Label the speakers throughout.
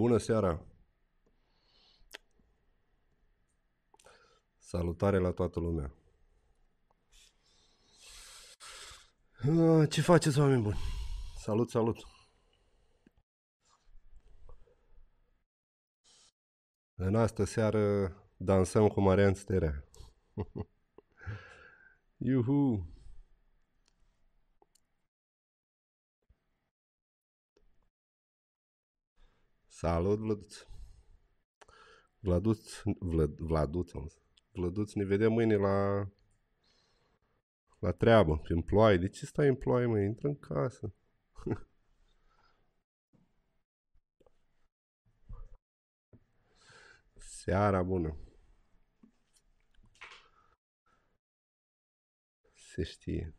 Speaker 1: Bună seara! Salutare la toată lumea! Ah, Ce faceți, oameni buni? Salut, salut! În astă seară dansăm cu Marian Sterea. Iuhu! Salut, Vlăduț! Vladuț, Vlad, Vladuț, am zis. Vlăduț, ne vedem mâine la la treabă, prin ploaie. De ce stai în ploaie, mă? Intră în casă. Seara bună. Se știe.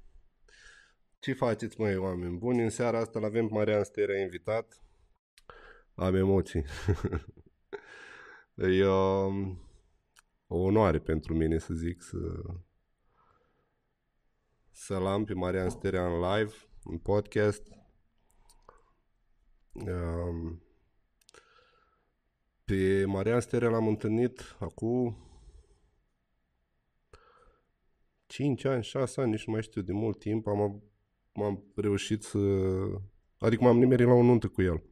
Speaker 1: Ce faceți, măi, oameni buni? În seara asta l-avem pe Marian Sterea invitat. Am emoții. e um, o onoare pentru mine să zic să să-l am pe Marian Sterea în live, în podcast. Um, pe Marian Sterea l-am întâlnit acum 5 ani, 6 ani, nici nu mai știu, de mult timp am, am reușit să... Adică m-am nimerit la o nuntă cu el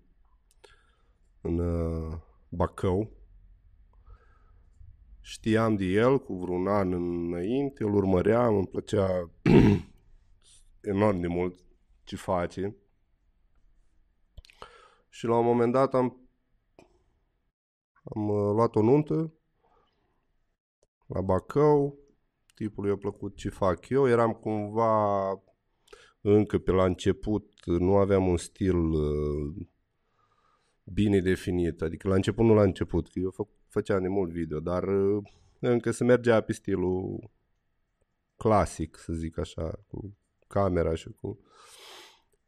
Speaker 1: în uh, Bacău. Știam de el cu vreun an înainte, îl urmăream, îmi plăcea enorm de mult ce face. Și la un moment dat am, am uh, luat o nuntă la Bacău, tipul i-a plăcut ce fac eu, eram cumva încă pe la început, nu aveam un stil uh, bine definit, adică la început nu la început, că eu fă, făceam de mult video, dar uh, încă se mergea pe stilul clasic, să zic așa, cu camera și cu...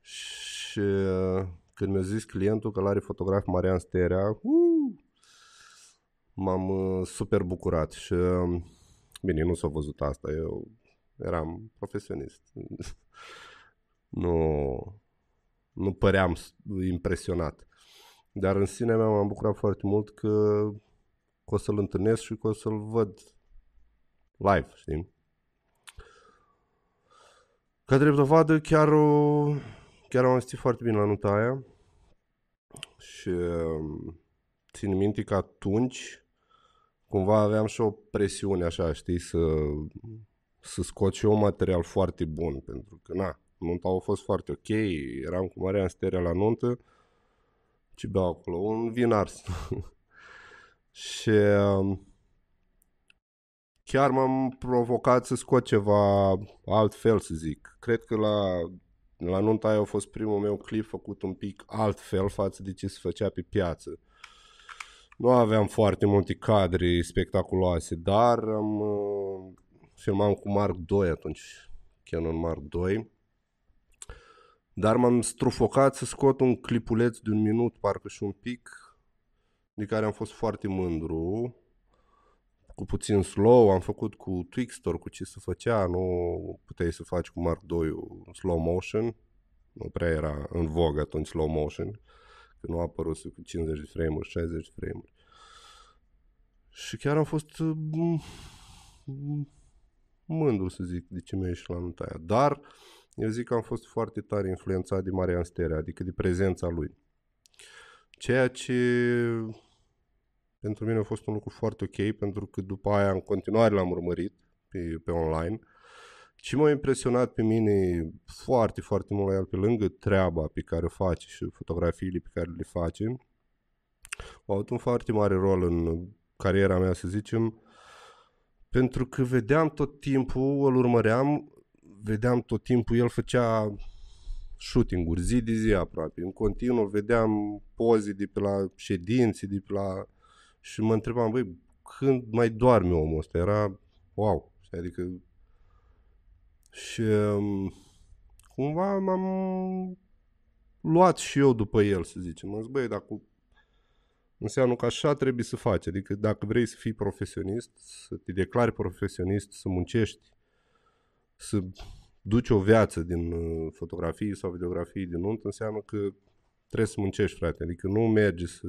Speaker 1: Și uh, când mi-a zis clientul că l-are fotograf Marian Sterea, uh, m-am uh, super bucurat și uh, bine, nu s-a văzut asta, eu eram profesionist. nu, nu păream impresionat. Dar în sine mea m-am bucurat foarte mult că, că o să-l întâlnesc și că o să-l văd live, știi? Ca drept dovadă, chiar, o, chiar am asistit foarte bine la nota aia și um, țin minte că atunci cumva aveam și o presiune așa, știi, să, să scot și eu un material foarte bun, pentru că, na, nunta a fost foarte ok, eram cu Marian Sterea la nuntă, ce beau acolo? Un vin ars. și um, chiar m-am provocat să scot ceva altfel, să zic. Cred că la, la nunta aia a fost primul meu clip făcut un pic altfel față de ce se făcea pe piață. Nu aveam foarte multe cadre spectaculoase, dar am uh, filmam cu Mark 2 atunci, Canon Mark 2 dar m-am strufocat să scot un clipuleț de un minut, parcă și un pic, de care am fost foarte mândru. Cu puțin slow, am făcut cu Twixtor, cu ce se făcea, nu puteai să faci cu Mark II slow motion. Nu prea era în vog atunci slow motion, că nu a apărut cu 50 de frame-uri, 60 de frame-uri. Și chiar am fost mm, mândru să zic de ce mi-a ieșit la nota aia. Dar eu zic că am fost foarte tare influențat de Marian Sterea, adică de prezența lui. Ceea ce pentru mine a fost un lucru foarte ok, pentru că după aia în continuare l-am urmărit pe, pe online. Ce m-a impresionat pe mine foarte, foarte mult la el, pe lângă treaba pe care o face și fotografiile pe care le face, au avut un foarte mare rol în cariera mea, să zicem, pentru că vedeam tot timpul, îl urmăream, vedeam tot timpul, el făcea shooting-uri zi de zi aproape. În continuu vedeam poze de pe la ședinții, de pe la... Și mă întrebam, băi, când mai doarme omul ăsta? Era wow. Adică... Și um, cumva m-am luat și eu după el, să zicem. Mă zic, băi, dacă înseamnă că așa trebuie să faci. Adică dacă vrei să fii profesionist, să te declari profesionist, să muncești, să duci o viață din uh, fotografii sau videografii din nuntă, înseamnă că trebuie să muncești, frate. Adică nu mergi să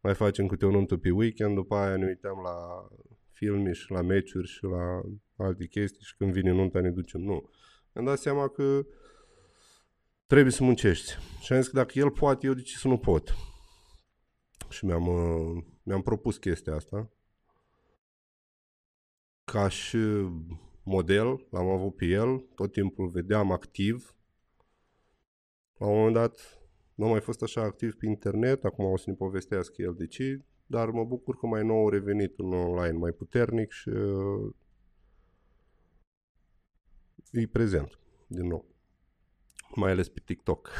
Speaker 1: mai facem câte o nuntă pe weekend, după aia ne uităm la filme și la meciuri și la alte chestii și când vine nunta ne ducem. Nu. Mi-am dat seama că trebuie să muncești. Și am zis că dacă el poate, eu de ce să nu pot? Și mi-am, uh, mi-am propus chestia asta. Ca și model, l-am avut pe el, tot timpul îl vedeam activ. La un moment dat nu am mai fost așa activ pe internet, acum o să ne povestească el de ce, dar mă bucur că mai nou a revenit un online mai puternic și uh, e prezent din nou. Mai ales pe TikTok.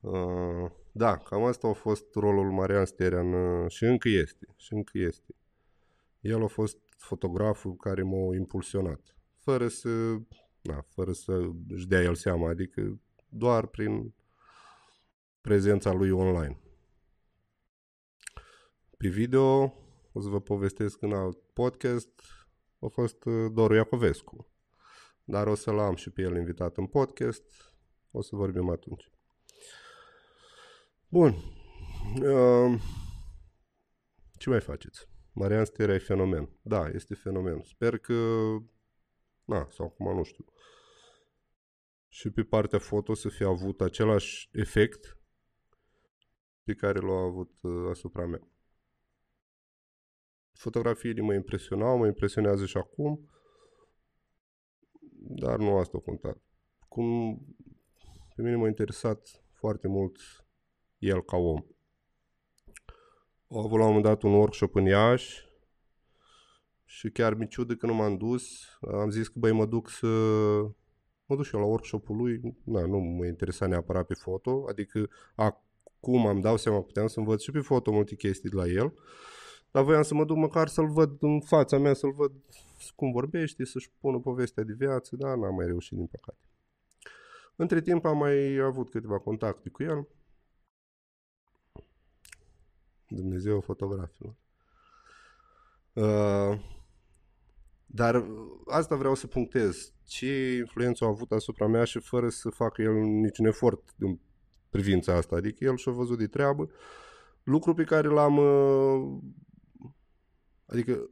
Speaker 1: uh, da, cam asta a fost rolul Marian Sterean uh, și încă este, și încă este. El a fost fotograful care m-a impulsionat, fără să, na, fără să își dea el seama, adică doar prin prezența lui online. Pe video, o să vă povestesc în alt podcast, a fost uh, Doru Iacovescu. Dar o să-l am și pe el invitat în podcast, o să vorbim atunci. Bun. Uh, ce mai faceți? Marian Sterea e fenomen. Da, este fenomen. Sper că... Na, sau acum nu știu. Și pe partea foto să fie avut același efect pe care l-a avut uh, asupra mea. Fotografiile mă impresionau, mă impresionează și acum, dar nu asta a contat. Cum pe mine m-a interesat foarte mult el ca om. Au avut la un moment dat un workshop în Iași și chiar mi ciudă că nu m-am dus. Am zis că băi mă duc să mă duc și eu la workshop-ul lui. Na, nu mă interesa neapărat pe foto, adică acum am dau seama puteam să învăț și pe foto multe chestii de la el. Dar voiam să mă duc măcar să-l văd în fața mea, să-l văd cum vorbește, să-și pună povestea de viață, dar n-am mai reușit din păcate. Între timp am mai avut câteva contacte cu el Dumnezeu fotografilor. Uh, dar asta vreau să punctez. Ce influență a avut asupra mea și fără să facă el niciun efort în privința asta. Adică el și-a văzut de treabă. Lucru pe care l-am... Uh, adică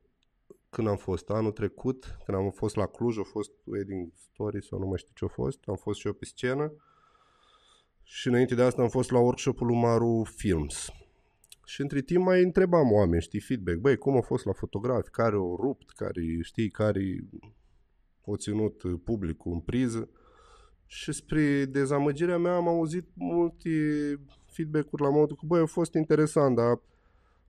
Speaker 1: când am fost anul trecut, când am fost la Cluj, a fost wedding story sau nu mai știu ce a fost, am fost și eu pe scenă și înainte de asta am fost la workshop-ul lui Maru Films și între timp mai întrebam oameni, știi, feedback. Băi, cum a fost la fotografi? Care au rupt? Care, știi, care au ținut publicul în priză? Și spre dezamăgirea mea am auzit multe feedback-uri la modul că, băi, a fost interesant, dar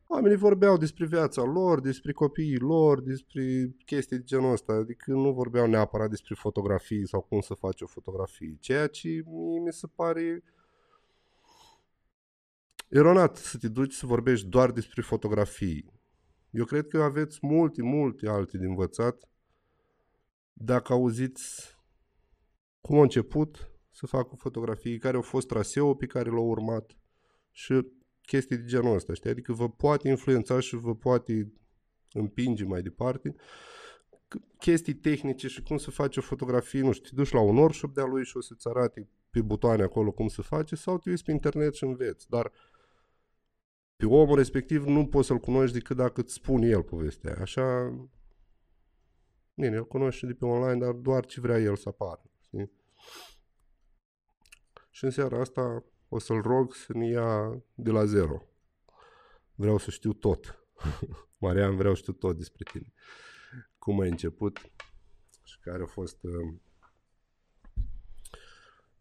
Speaker 1: oamenii vorbeau despre viața lor, despre copiii lor, despre chestii de genul ăsta, adică nu vorbeau neapărat despre fotografii sau cum să faci o fotografie, ceea ce mie mi se pare eronat să te duci să vorbești doar despre fotografii. Eu cred că aveți multe, multe alte de învățat dacă auziți cum a început să facă fotografii, care au fost traseul pe care l-au urmat și chestii de genul ăsta, știi? Adică vă poate influența și vă poate împinge mai departe chestii tehnice și cum să faci o fotografie, nu știu, te duci la un workshop de-a lui și o să-ți arate pe butoane acolo cum să face sau te uiți pe internet și înveți, dar pe omul respectiv nu poți să-l cunoști decât dacă îți spune el povestea. Așa Bine, el cunoaște de pe online, dar doar ce vrea el să apară. Știi? Și în seara asta o să-l rog să ne ia de la zero. Vreau să știu tot. Marian, vreau să știu tot despre tine. Cum ai început și care a fost... Uh,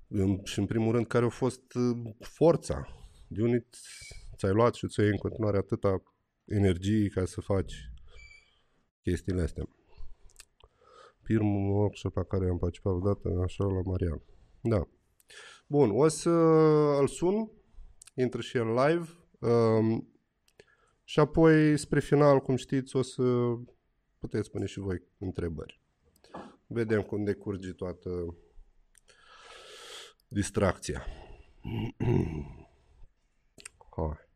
Speaker 1: în, și în primul rând, care a fost uh, forța. De unde ți-ai luat și ți-ai în continuare atâta energie ca să faci chestiile astea. Primul workshop la care am participat odată, așa, la Marian. Da. Bun, o să îl sun, intră și el live um, și apoi, spre final, cum știți, o să puteți pune și voi întrebări. Vedem cum decurge toată distracția. Hai.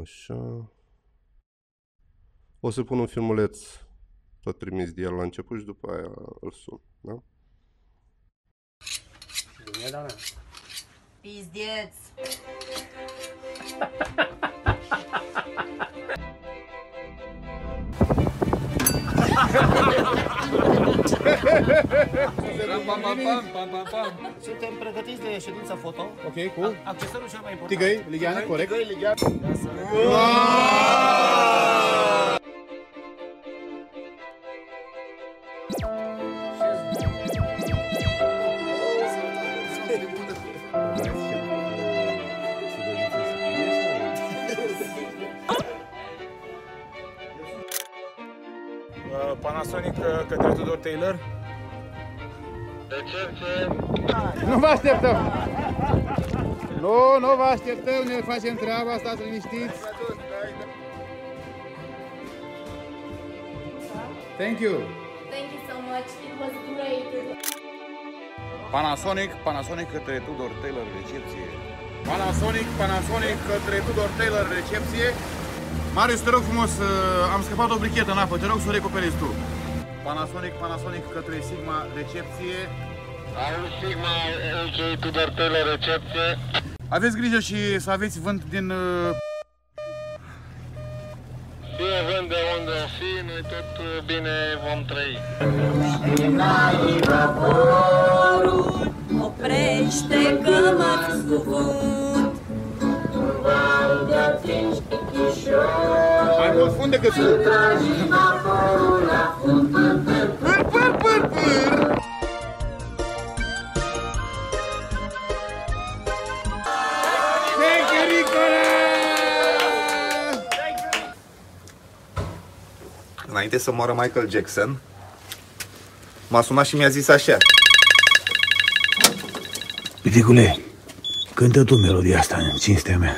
Speaker 1: Așa. O să pun un filmuleț tot trimis de el la început și după aia îl sun. Da?
Speaker 2: Bine, doamna.
Speaker 3: Pizdeț!
Speaker 2: Pam, pam, pam, pam, pam, pam. Suntem pregătiți de ședința foto.
Speaker 4: Ok, cool.
Speaker 2: Accesoriul cel mai important.
Speaker 4: Tigăi, ligheane, corect.
Speaker 2: Tigăi, ligheane. Da,
Speaker 5: Panasonic uh, către Tudor Taylor.
Speaker 4: Nu vă așteptăm! Nu, nu vă așteptăm, ne facem treaba, stați liniștiți. Thank you.
Speaker 6: Thank you so much. It was great.
Speaker 7: Panasonic, Panasonic către Tudor Taylor recepție.
Speaker 4: Panasonic, Panasonic către Tudor Taylor recepție. Marius, te rog frumos, uh, am scăpat o brichetă în apă, te rog să o recuperezi tu. Panasonic, Panasonic către Sigma recepție.
Speaker 8: Auzi Sigma, ok, Tudor Taylor, recepție.
Speaker 4: Aveți grijă și să aveți vânt din... uh,
Speaker 8: Fie vând de unde o fi, noi tot uh, bine vom trăi.
Speaker 3: Oprește că mă scufund
Speaker 4: Mai mult fund decât fund. Thank you, Nicola!
Speaker 7: Înainte să moară Michael Jackson, m-a sunat și mi-a zis așa.
Speaker 9: Piticule, cântă tu melodia asta în cinstea mea.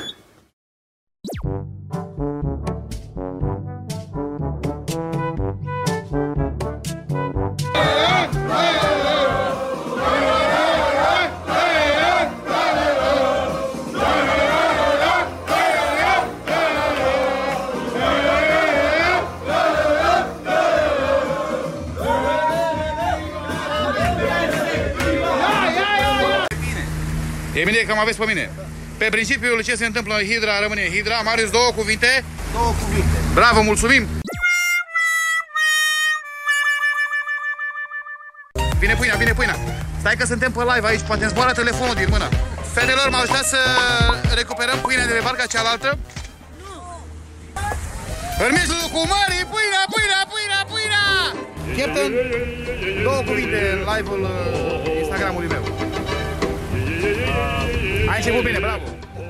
Speaker 4: Mă aveți pe mine. Pe principiul ce se întâmplă în Hidra rămâne în Hidra. Marius, două cuvinte.
Speaker 2: Două cuvinte.
Speaker 4: Bravo, mulțumim! Vine pâinea, vine pâinea. Stai că suntem pe live aici, poate îmi zboară telefonul din mână. Fetelor, m-au ajutat să recuperăm pâinea de pe barca cealaltă. În mijlocul mării, pâinea, pâinea, pâinea, pâinea! Captain, două cuvinte în live-ul uh, Instagramului meu. Ai început bine, bravo!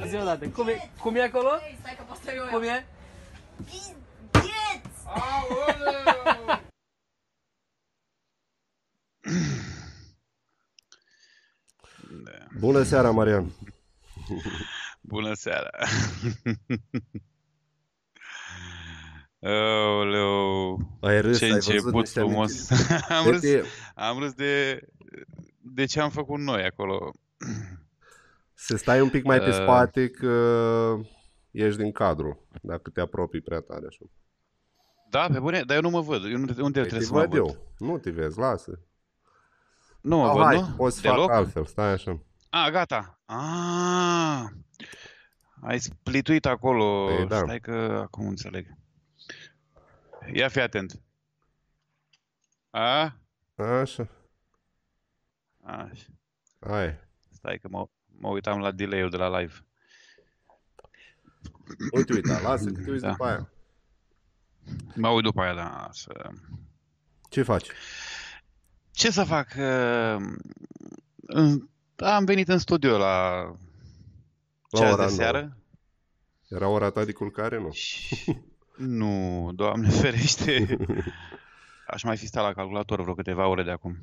Speaker 2: Zi o dată. Cum e, cum e acolo?
Speaker 3: Stai că poți să eu
Speaker 2: Cum e?
Speaker 3: Pizdeț!
Speaker 1: Bună seara, Marian!
Speaker 7: Bună seara! Aoleu,
Speaker 1: Ai râs,
Speaker 7: ce
Speaker 1: ai văzut
Speaker 7: început
Speaker 1: niște
Speaker 7: frumos!
Speaker 1: amintiri.
Speaker 7: am,
Speaker 1: De
Speaker 7: râs,
Speaker 1: ce-
Speaker 7: am râs de, de ce am făcut noi acolo.
Speaker 1: Să stai un pic mai pe
Speaker 7: Uh.
Speaker 1: spate că ești din cadru, dacă te apropii prea tare așa.
Speaker 7: Da, pe bune? Dar eu nu mă văd. Eu unde, unde
Speaker 1: Păi
Speaker 7: trebuie
Speaker 1: te
Speaker 7: să mă
Speaker 1: văd
Speaker 7: văd?
Speaker 1: eu. Nu te vezi, lasă.
Speaker 7: Nu mă
Speaker 1: Oh,
Speaker 7: văd,
Speaker 1: hai,
Speaker 7: nu?
Speaker 1: poți să
Speaker 7: Deloc?
Speaker 1: fac altfel, stai așa.
Speaker 7: A, gata. Ah, ai splituit acolo.
Speaker 1: Păi da.
Speaker 7: Stai că acum înțeleg. Ia fi atent.
Speaker 10: A?
Speaker 1: Așa.
Speaker 10: Așa.
Speaker 1: Hai.
Speaker 10: Stai că mă, mă uitam la delay-ul de la live.
Speaker 1: Uite, uite, lasă că te uiți
Speaker 10: Da.
Speaker 1: după aia.
Speaker 10: Mă uit după aia, da. Să...
Speaker 1: Ce faci?
Speaker 10: Ce să fac? Uh, în- Am venit în studio la
Speaker 1: La
Speaker 10: ceas
Speaker 1: ora
Speaker 10: de
Speaker 1: nouă.
Speaker 10: seară.
Speaker 1: Era ora ta de culcare, nu?
Speaker 10: Nu, doamne ferește. Aș mai fi stat la calculator vreo câteva ore de acum.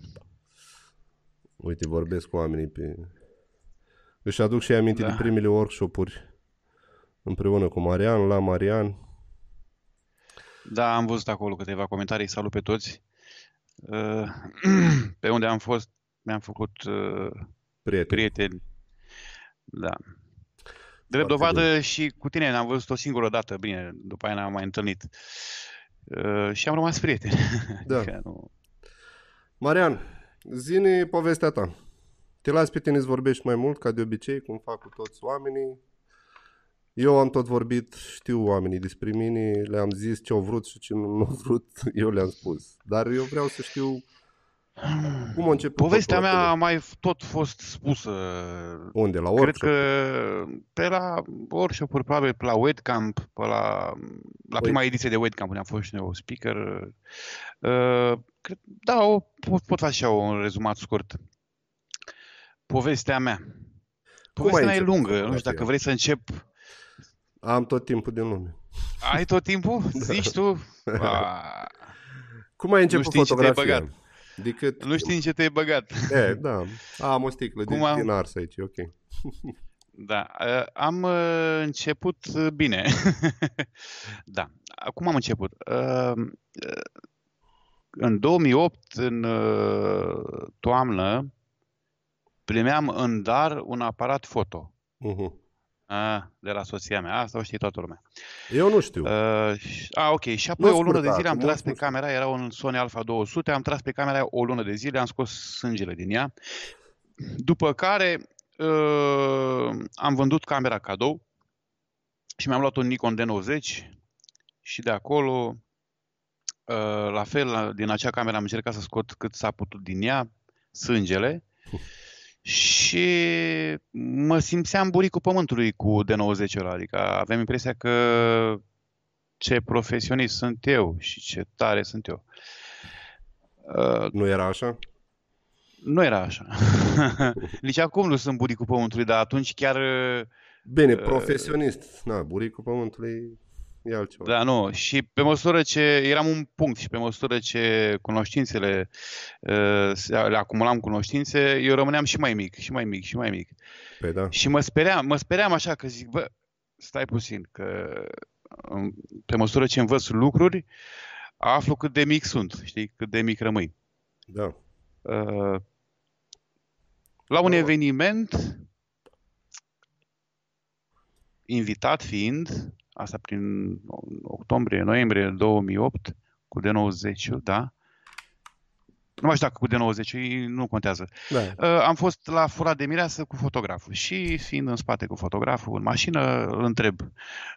Speaker 1: Uite, vorbesc cu oamenii pe... Își aduc și ei aminte
Speaker 10: Da.
Speaker 1: de primele workshop-uri împreună cu Marian, la Marian.
Speaker 10: Da, am văzut acolo câteva comentarii. Salut pe toți. Uh, Pe unde am fost, mi-am făcut uh,
Speaker 1: Prieteni.
Speaker 10: prieteni. Da. Drept dovadă și cu tine ne-am văzut o singură dată, bine, după aia ne-am mai întâlnit. Uh, Și am rămas prieteni.
Speaker 1: Da.
Speaker 10: Adică nu...
Speaker 1: Marian, zine povestea ta. Te las pe tine să vorbești mai mult, ca de obicei, cum fac cu toți oamenii. Eu am tot vorbit, știu oamenii despre mine, le-am zis ce au vrut și ce nu au vrut, eu le-am spus. Dar eu vreau să știu cum a început
Speaker 10: Povestea
Speaker 1: totul
Speaker 10: mea
Speaker 1: acolo.
Speaker 10: a mai f- tot fost spusă.
Speaker 1: Unde? La
Speaker 10: Cred
Speaker 1: workshop?
Speaker 10: că pe la workshop-uri, probabil pe la Webcamp, pe la, la prima ediție de Webcamp, unde am fost și eu speaker. Uh, cred, da, o, pot, pot face și eu un rezumat scurt. Povestea mea. Povestea
Speaker 1: ai
Speaker 10: mea e
Speaker 1: început
Speaker 10: lungă, nu
Speaker 1: povestea?
Speaker 10: știu dacă vrei să încep.
Speaker 1: Am tot timpul din lume.
Speaker 10: Ai tot timpul? Zici tu? A,
Speaker 1: Cum ai început
Speaker 10: nu știi în ce te-ai
Speaker 1: fotografia?
Speaker 10: băgat.
Speaker 1: Decât...
Speaker 10: Nu știi în ce te-ai băgat.
Speaker 1: E, da. Am o sticlă
Speaker 10: Cum
Speaker 1: de,
Speaker 10: am-
Speaker 1: din ars aici, e ok.
Speaker 10: Da, uh, am uh, început uh, bine. Da, cum am început? Uh, uh, În 2008, în uh, toamnă, primeam în dar un aparat foto.
Speaker 1: Uh-huh.
Speaker 10: A, de la soția mea. Asta o știe toată lumea.
Speaker 1: Eu nu știu.
Speaker 10: Uh, și- a, ok. Și apoi
Speaker 1: Nu
Speaker 10: o lună de
Speaker 1: scurta,
Speaker 10: zile am
Speaker 1: acum,
Speaker 10: tras pe
Speaker 1: nu
Speaker 10: camera, era un Sony Alpha 200, am tras pe camera o lună de zile, am scos sângele din ea. După care uh, am vândut camera cadou și mi-am luat un Nikon D90 și de acolo, uh, la fel, la- din acea cameră am încercat să scot cât s-a putut din ea, sângele, și mă simțeam buricul pământului cu D90 ăla, adică aveam impresia că ce profesionist sunt eu și ce tare sunt eu. Uh,
Speaker 1: Nu era așa?
Speaker 10: nu era așa. Nici acum nu sunt buricul pământului, dar atunci chiar... uh,
Speaker 1: Bine,
Speaker 10: uh,
Speaker 1: profesionist. Na, buricul pământului e altceva.
Speaker 10: Da, nu. Și pe măsură ce eram un punct și pe măsură ce cunoștințele uh, se- le acumulam cunoștințe, eu rămâneam și mai mic, și mai mic, și mai mic.
Speaker 1: Păi da.
Speaker 10: Și mă speream, mă speream așa că zic, bă, stai puțin, că um, pe măsură ce învăț lucruri, aflu cât de mic sunt, știi, cât de mic rămâi.
Speaker 1: Da.
Speaker 10: Uh, la un eveniment, invitat fiind, asta prin octombrie, noiembrie 2008, cu D90, da? Nu mai știu dacă cu D90, nu contează.
Speaker 1: Da.
Speaker 10: Uh, am fost la fura de mireasă cu fotograful și fiind în spate cu fotograful în mașină, îl întreb.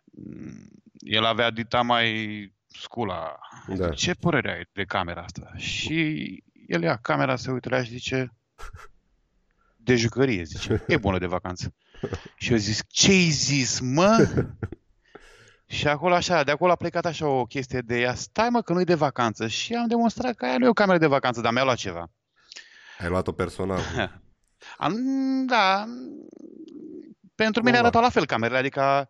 Speaker 10: Mm, El avea dita mai scula.
Speaker 1: Da.
Speaker 10: Ce părere ai de camera asta? Și el ia camera, se uită la ea și zice de jucărie, zice. E bună de vacanță. Și eu zic, ce-ai zis, mă? Și acolo așa, de acolo a plecat așa o chestie de ea, stai mă că nu-i de vacanță. Și am demonstrat că aia nu e o cameră de vacanță, dar mi-a luat ceva.
Speaker 1: Ai luat-o personal.
Speaker 10: Am, da, pentru mine arătau la fel camerele, adică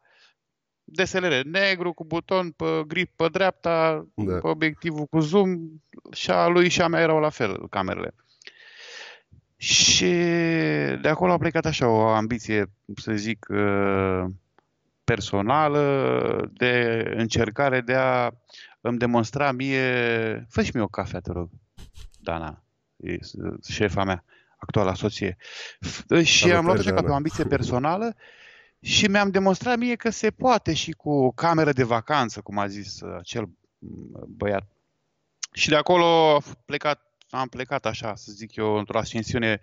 Speaker 10: DSLR negru cu buton pe grip pe dreapta,
Speaker 1: Da.
Speaker 10: pe obiectivul cu zoom și a lui și a mea erau la fel camerele. Și de acolo a plecat așa o ambiție, să zic, uh, personală de încercare de a îmi demonstra mie... Fă și mie o cafea, te rog, Dana, e șefa mea, actuala soție. F- Și am luat așa ca
Speaker 1: Dana.
Speaker 10: pe o ambiție personală și mi-am demonstrat mie că se poate și cu o cameră de vacanță, cum a zis uh, acel mm, băiat. Și de acolo a f- plecat, am plecat așa, să zic eu, într-o ascensiune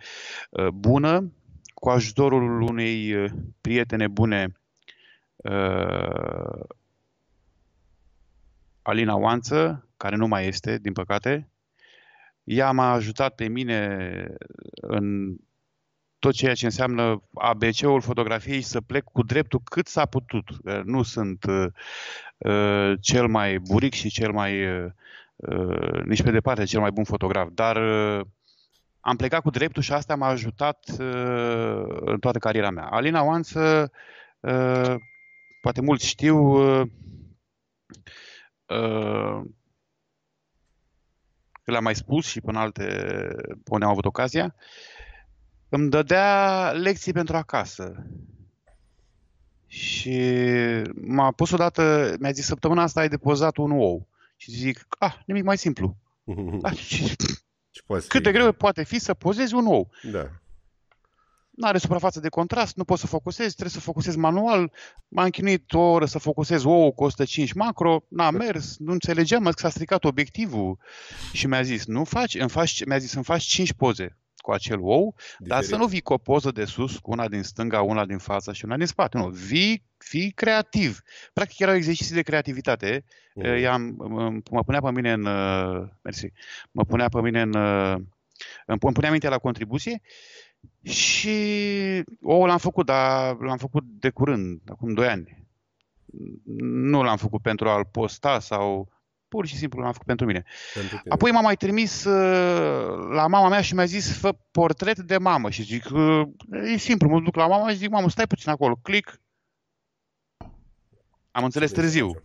Speaker 10: uh, bună, cu ajutorul unei uh, prietene bune, uh, Alina Oanță, care nu mai este, din păcate, ea m-a ajutat pe mine în tot ceea ce înseamnă ABC-ul fotografiei și să plec cu dreptul cât s-a putut. Uh, Nu sunt uh, uh, cel mai buric și cel mai, uh, uh, nici pe departe, cel mai bun fotograf, dar uh, am plecat cu dreptul și asta m-a ajutat uh, în toată cariera mea. Alina Oanță, uh, poate mulți știu, uh, uh, că le-am mai spus și până alte, pe unde am avut ocazia, îmi dădea lecții pentru acasă. Și m-a pus odată, mi-a zis, săptămâna asta ai depozat un ou. Și zic, ah, nimic mai simplu. Ah, și
Speaker 1: Și poate
Speaker 10: cât de greu poate fi să pozezi un ou.
Speaker 1: Da.
Speaker 10: Nu are suprafață de contrast, nu poți să focusezi, trebuie să focusezi manual. M-am chinuit o oră să focusez ou cu 105 macro, n-a mers, nu înțelegeam, mă, că s-a stricat obiectivul. Și mi-a zis, nu faci, îmi faci, mi-a zis, îmi faci 5 poze cu acel ou, dar să nu vii cu o poză de sus, cu una din stânga, una din față și una din spate. Nu, vii, fii creativ. Practic erau exerciții de creativitate.
Speaker 1: Mhm.
Speaker 10: Mm. I-am, mă, mă punea pe mine în... uh, Mersi. Mă punea pe mine în... uh, Îmi îmi punea mintea la contribuție și ou l-am făcut, dar l-am făcut de curând, acum 2 ani. Nu l-am făcut pentru a-l posta sau pur și simplu l-am făcut pentru mine.
Speaker 1: Pentru tine.
Speaker 10: Apoi m-a mai trimis uh, la mama mea și mi-a zis fă portret de mamă și zic uh, e simplu, mă duc la mama și zic mamă stai puțin acolo, click. Am înțeles târziu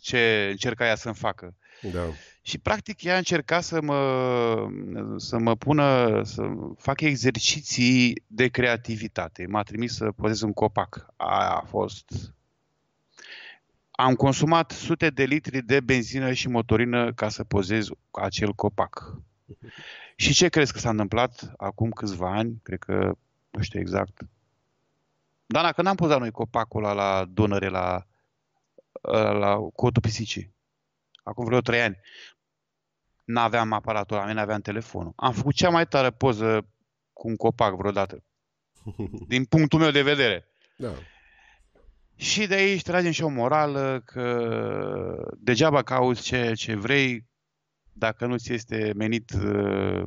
Speaker 10: ce încerca ea să-mi facă.
Speaker 1: Da.
Speaker 10: Și practic ea încerca să mă, să mă pună, să fac exerciții de creativitate. M-a trimis să pozez un copac. Aia a fost... Am consumat sute de litri de benzină și motorină ca să pozez acel copac. Și ce crezi că s-a întâmplat acum câțiva ani? Cred că, nu știu exact. Dana, că n-am pozat noi copacul ăla la Dunăre, la, la Cotul Pisicii. Acum vreo trei ani. N-aveam aparatul la mine, aveam telefonul. Am făcut cea mai tare poză cu un copac vreodată. Din punctul meu de vedere.
Speaker 1: Da.
Speaker 10: Și de aici tragem și o morală că degeaba cauți ceea ce vrei dacă nu ți este menit uh,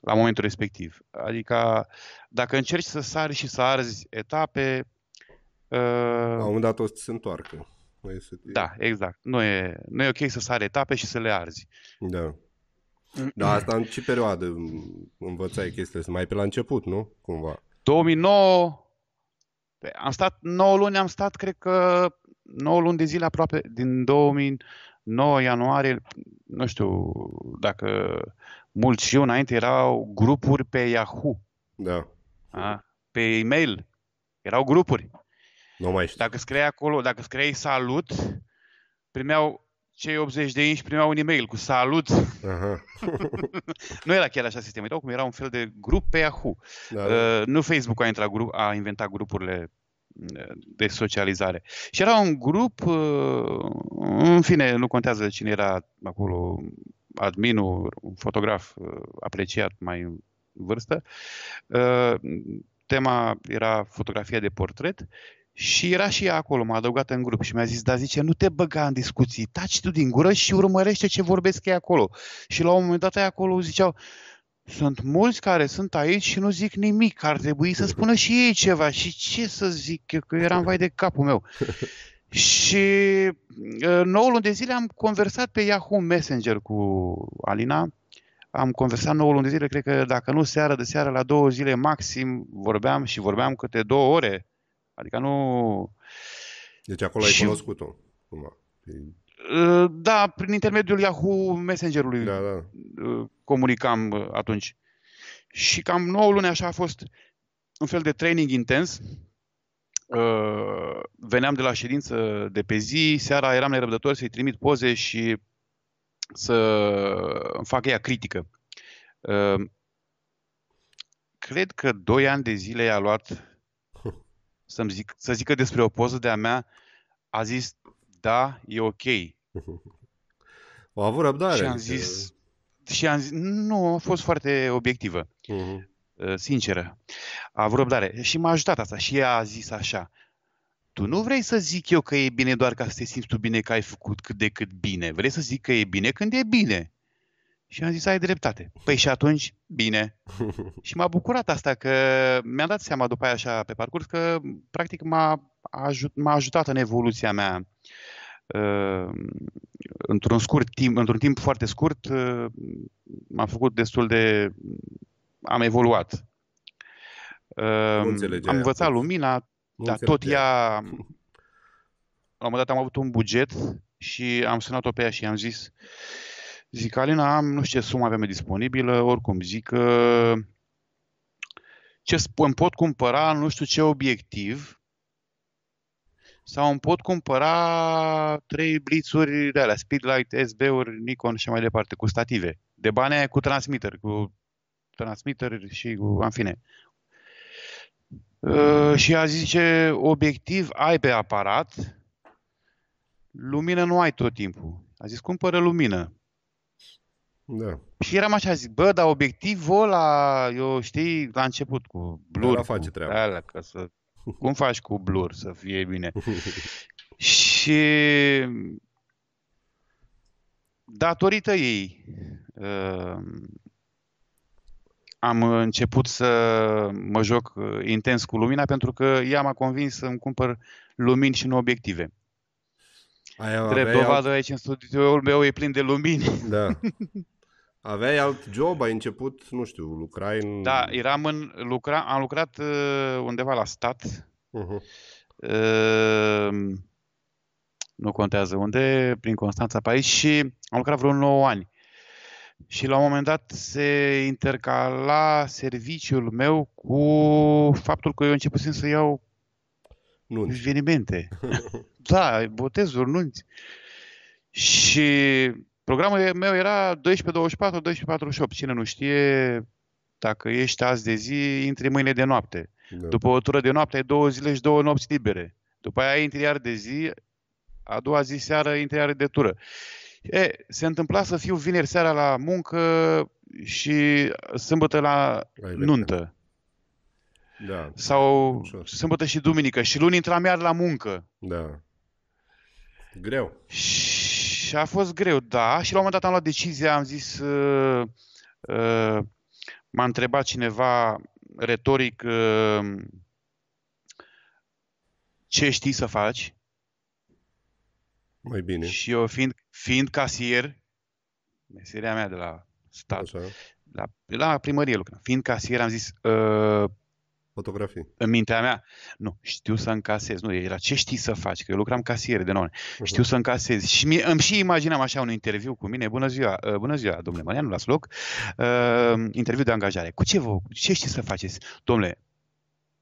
Speaker 10: la momentul respectiv. Adică dacă încerci să sari și să arzi etape, uh,
Speaker 1: La un moment dat o să se întoarcă. Nu e să-
Speaker 10: da, exact. Nu e, nu e ok să sari etape și să le arzi.
Speaker 1: Da. Da, asta în ce perioadă învățai chestiile astea? Mai pe la început, nu? Cumva.
Speaker 10: 2009, pe- am stat 9 luni, am stat, cred că 9 luni de zile aproape, din 2009 ianuarie, nu știu dacă mulți știu, înainte erau grupuri pe Yahoo,
Speaker 1: Da.
Speaker 10: a? pe e-mail, erau grupuri.
Speaker 1: Nu mai știu.
Speaker 10: Dacă scriai acolo, dacă scriai salut, primeau cei 80 de inși primeau un e-mail cu salut.
Speaker 1: Aha.
Speaker 10: nu era chiar așa sistemul, erau cum era un fel de grup pe Yahoo.
Speaker 1: Da, da.
Speaker 10: Uh, nu Facebook a, intrat grup, a inventat grupurile uh, de socializare. Și era un grup, uh, în fine, nu contează cine era acolo, adminul, un fotograf uh, apreciat mai în vârstă. Uh, tema era fotografia de portret și era și ea acolo, m-a adăugat în grup și mi-a zis, da, zice, nu te băga în discuții, taci tu din gură și urmărește ce vorbesc ei acolo. Și la un moment dat ei acolo ziceau, sunt mulți care sunt aici și nu zic nimic, ar trebui să spună și ei ceva. Și ce să zic eu, că eram vai de capul meu. Și uh, 9 luni de zile am conversat pe Yahoo Messenger cu Alina. Am conversat 9 luni de zile, cred că dacă nu seara de seară, la două zile maxim, vorbeam și vorbeam câte două ore. Adică nu...
Speaker 1: Deci acolo ai
Speaker 10: Și-
Speaker 1: cunoscut-o. Cumva.
Speaker 10: Uh, Da, prin intermediul Yahoo Messengerului
Speaker 1: Da, da.
Speaker 10: uh, comunicam uh, atunci. Și cam 9 luni așa a fost un fel de training intens. Uh, Veneam de la ședință de pe zi, seara eram nerăbdător să-i trimit poze și să îmi fac ea critică. Uh, Cred că 2 ani de zile i-a luat să-mi zic, să zică despre o poză de-a mea, a zis, da, e ok.
Speaker 1: Au avut răbdare.
Speaker 10: Și am
Speaker 1: adică-
Speaker 10: zis, și am zis, nu, a fost foarte obiectivă,
Speaker 1: Mhm.
Speaker 10: uh, sinceră. A avut răbdare. Și m-a ajutat asta. Și ea a zis așa, tu nu vrei să zic eu că e bine doar ca să te simți tu bine că ai făcut cât de cât bine. Vrei să zic că e bine când e bine. Și am zis, ai dreptate. Păi și atunci, bine. și m-a bucurat asta că mi-am dat seama după aia așa pe parcurs că practic m-a, ajut, m-a ajutat în evoluția mea uh, într-un scurt timp, într-un timp foarte scurt, uh, m-a făcut destul de... am evoluat. Uh, am
Speaker 1: înțelegeai
Speaker 10: învățat
Speaker 1: atunci.
Speaker 10: lumina,
Speaker 1: Nu
Speaker 10: dar tot
Speaker 1: înțelegeai.
Speaker 10: ea... La un moment dat am avut un buget și am sunat-o pe ea și i-am zis Zic, Alina, am nu știu ce sumă avem disponibilă, oricum zic că ce sp- îmi pot cumpăra nu știu ce obiectiv sau îmi pot cumpăra trei blițuri de alea, Speedlight, SB-uri, Nikon și mai departe, cu stative. De bani aia cu transmitter, cu transmitter și cu, în fine. Uh, și a zis ce obiectiv ai pe aparat, lumină nu ai tot timpul. A zis, cumpără lumină.
Speaker 1: Da.
Speaker 10: Și eram așa, zic, bă, dar obiectivul ăla, eu știi, la început cu blur.
Speaker 1: Ăla face
Speaker 10: cu
Speaker 1: treaba.
Speaker 10: Alea, că să, cum faci cu blur să fie bine? și datorită ei uh, am început să mă joc uh, intens cu lumina pentru că ea m-a convins să-mi cumpăr lumini și nu obiective.
Speaker 1: Aia
Speaker 10: Drept
Speaker 1: aveai
Speaker 10: dovadă
Speaker 1: alt...
Speaker 10: aici în studioul meu e plin de lumini.
Speaker 1: Da. Aveai alt job, ai început, nu știu, lucrai în...
Speaker 10: Da, eram în, lucra, am lucrat uh, undeva la stat.
Speaker 1: Uh-huh.
Speaker 10: Uh, nu contează unde, prin Constanța pe aici și am lucrat vreo 9 ani. Și la un moment dat se intercala serviciul meu cu faptul că eu începusem să iau
Speaker 1: Nunți.
Speaker 10: evenimente. da, botezuri, nunți. Și programul meu era 12-24, 12-48. Cine nu știe, dacă ești azi de zi, intri mâine de noapte.
Speaker 1: Da.
Speaker 10: După o tură de noapte ai două zile și două nopți libere. După aia intri iar de zi, a doua zi seară intri iar de tură. E, se întâmpla să fiu vineri seara la muncă și sâmbătă la
Speaker 1: Ai
Speaker 10: nuntă.
Speaker 1: Da.
Speaker 10: Sau
Speaker 1: Ușor.
Speaker 10: sâmbătă și duminică. Și luni intram iar la muncă.
Speaker 1: Da. Greu.
Speaker 10: Și a fost greu, da. Și la un moment dat am luat decizia, am zis, uh, uh, m-a întrebat cineva retoric uh, ce știi să faci
Speaker 1: Mai bine.
Speaker 10: și eu fiind, fiind casier, meseria mea de la stat,
Speaker 1: Așa.
Speaker 10: la, la primărie lucram, fiind casier am zis, uh,
Speaker 1: Fotografii.
Speaker 10: în mintea mea, nu, știu să încasez. Nu, era ce știi să faci, că eu lucram casier de nou. Știu să încasez. Și mi, îmi și imaginam așa un interviu cu mine. Bună ziua, uh, bună ziua, domnule Marian, nu las loc. Uh, interviu de angajare. Cu ce vă, ce știți să faceți? Domnule,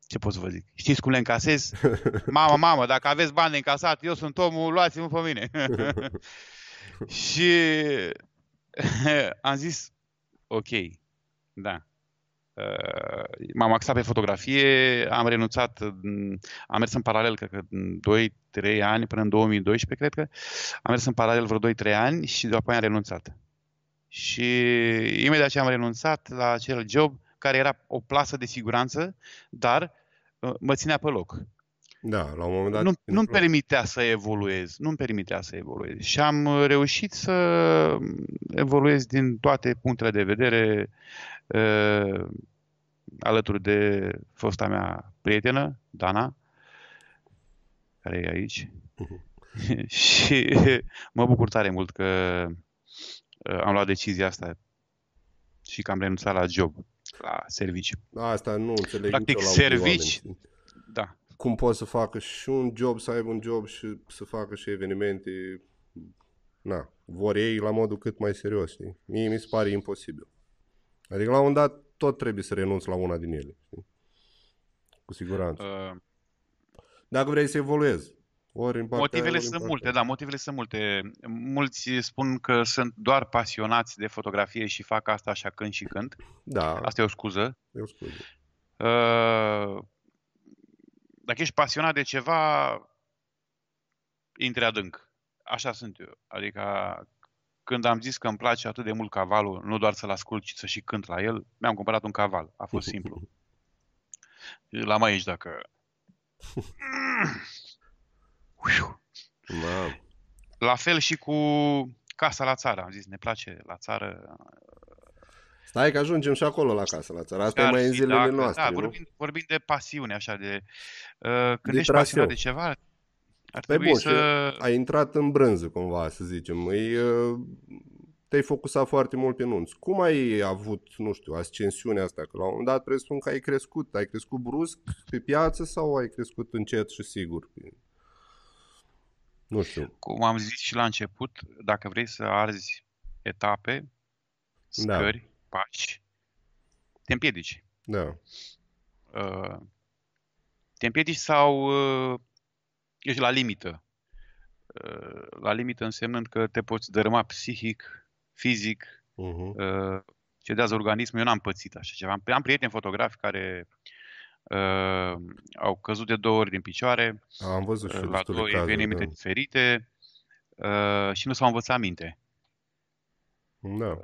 Speaker 10: ce pot să vă zic? Știți cum le încasez? Mamă, mamă, dacă aveți bani de încasat, eu sunt omul, luați-mă pe mine. și am zis, ok, da. Uh, m-am axat pe fotografie, am renunțat, mm, am mers în paralel, cred că 2-3 ani, până în 2012, cred că. Am mers în paralel vreo 2-3 ani și după aia am renunțat. Și imediat ce am renunțat la acel job, care era o plasă de siguranță, dar uh, mă ținea pe loc.
Speaker 1: Da, la un moment dat...
Speaker 10: Nu, nu-mi permitea să evoluez, nu-mi permitea să evoluez. Și am uh, reușit să evoluez din toate punctele de vedere uh, alături de fosta mea prietenă, Dana, care e aici. și mă bucur tare mult că uh, am luat decizia asta și că am renunțat la job, la serviciu.
Speaker 1: Asta nu înțeleg
Speaker 10: Practic,
Speaker 1: nici eu la
Speaker 10: servici,
Speaker 1: oameni.
Speaker 10: da.
Speaker 1: Cum poți să facă și un job, să aibă un job și să facă și evenimente. Na, vor ei la modul cât mai serios, știi? Mie mi se pare imposibil. Adică la un moment dat tot trebuie să renunți la una din ele, știi? Cu siguranță.
Speaker 10: Uh,
Speaker 1: Dacă vrei să evoluezi. Ori în partea
Speaker 10: Motivele
Speaker 1: aia, ori în
Speaker 10: sunt
Speaker 1: partea
Speaker 10: multe,
Speaker 1: aia.
Speaker 10: da, motivele sunt multe. Mulți spun că sunt doar pasionați de fotografie și fac asta așa când și când.
Speaker 1: Da.
Speaker 10: Asta e o scuză.
Speaker 1: E o scuză.
Speaker 10: Uh, Dacă ești pasionat de ceva, intri adânc. Așa sunt eu. Adică când am zis că îmi place atât de mult cavalul, nu doar să-l ascult, ci să și cânt la el, mi-am cumpărat un caval. A fost simplu. L-am aici dacă...
Speaker 1: Da.
Speaker 10: La fel și cu casa la țară, am zis, ne place la țară.
Speaker 1: Stai că ajungem și acolo la casă la țară. Asta e
Speaker 10: Ar
Speaker 1: mai în
Speaker 10: fi
Speaker 1: zilele
Speaker 10: dacă-
Speaker 1: noastre,
Speaker 10: da,
Speaker 1: nu?
Speaker 10: vorbim, vorbim de pasiune, așa, de... Uh, când
Speaker 1: De
Speaker 10: ești
Speaker 1: traseu.
Speaker 10: pasionat de ceva, ar
Speaker 1: Păi
Speaker 10: trebui
Speaker 1: bun,
Speaker 10: să...
Speaker 1: și ai intrat în brânză cumva, să zicem. Îi, uh, te-ai focusat foarte mult pe nunți. Cum ai avut, nu știu, ascensiunea asta? Că la un moment dat presupun că ai crescut. Ai crescut brusc pe piață sau ai crescut încet și sigur? Pe... Nu știu.
Speaker 10: cum am zis și la început, dacă vrei să arzi etape,
Speaker 1: Da.
Speaker 10: scări, paci, te împiedici.
Speaker 1: Da.
Speaker 10: Uh, te împiedici sau uh, ești la limită. Uh, la limită însemnând că te poți dărâma psihic, fizic,
Speaker 1: Uh-huh.
Speaker 10: uh, cedează organismul. Eu n-am pățit așa ceva. Am, am prieteni fotografi care uh, au căzut de două ori din picioare
Speaker 1: Am văzut și
Speaker 10: uh,
Speaker 1: eu
Speaker 10: la
Speaker 1: destule
Speaker 10: două
Speaker 1: cazuri,
Speaker 10: evenimente
Speaker 1: da.
Speaker 10: diferite uh, și nu s-au învățat minte.
Speaker 1: Da.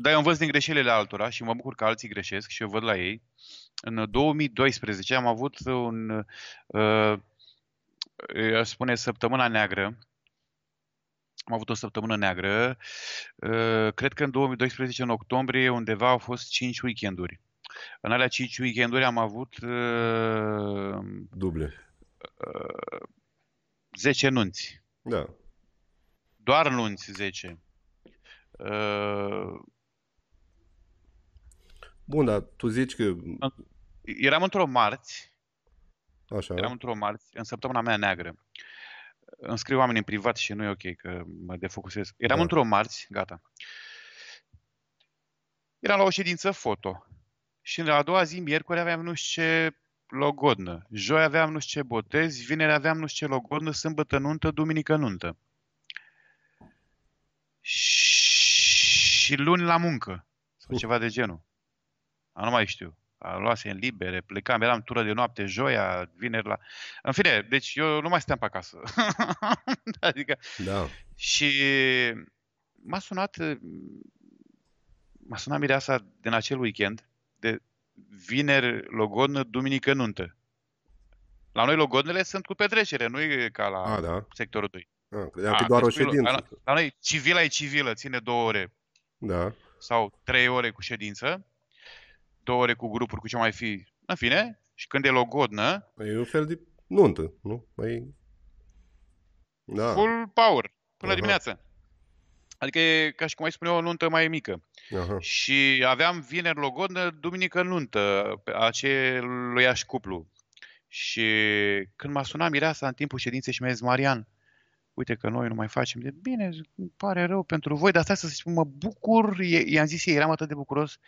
Speaker 10: Dar eu învăț din greșelile altora și mă bucur că alții greșesc și eu văd la ei. În 2012 am avut un, uh, eu aș spune, săptămâna neagră. Am avut o săptămână neagră. Uh, Cred că în 2012, în octombrie, undeva au fost 5 weekenduri. În alea 5 weekenduri am avut uh,
Speaker 1: Duble.
Speaker 10: uh, 10 nunți.
Speaker 1: Da.
Speaker 10: Doar nunți 10. Uh,
Speaker 1: Bun, dar tu zici că...
Speaker 10: eram într-o marți,
Speaker 1: Așa.
Speaker 10: eram într-o marți, în săptămâna mea neagră. Îmi scriu oameni în privat și nu e ok că mă defocusez. Eram
Speaker 1: Da.
Speaker 10: într-o marți, gata. Eram la o ședință foto. Și la a doua zi, miercuri, aveam nu știu ce logodnă. Joi aveam nu știu ce botezi, vineri aveam nu știu ce logodnă, sâmbătă nuntă, duminică nuntă. Și luni la muncă. Sau ceva de genul. A, nu mai știu. A luase în libere, plecam, eram tură de noapte, joia, vineri la... În fine, deci eu nu mai stăteam pe acasă. adică...
Speaker 1: Da.
Speaker 10: Și m-a sunat, m-a sunat mireasa din acel weekend, de vineri logodnă, duminică nuntă. La noi logodnele sunt cu petrecere, nu e ca la
Speaker 1: A, da.
Speaker 10: sectorul 2.
Speaker 1: A, credeam că e doar o
Speaker 10: deci noi-
Speaker 1: ședință.
Speaker 10: La, la noi civila e civilă, ține două ore
Speaker 1: Da.
Speaker 10: sau trei ore cu ședință, două ore cu grupuri, cu ce mai fi, în fine, și când e logodnă,
Speaker 1: E un fel de nuntă, nu? Mai... Da.
Speaker 10: full power, până
Speaker 1: Aha.
Speaker 10: dimineață. Adică e ca și cum ai spune o nuntă mai mică.
Speaker 1: Aha.
Speaker 10: Și aveam vineri logodnă, duminică nuntă, pe aceluiași cuplu. Și când m-a sunat mireasa în timpul ședinței și mi-a zis, Marian, uite că noi nu mai facem. De bine, zic, îmi pare rău pentru voi, dar stai să spun, mă bucur, I- i-am zis ei, eram atât de bucuros.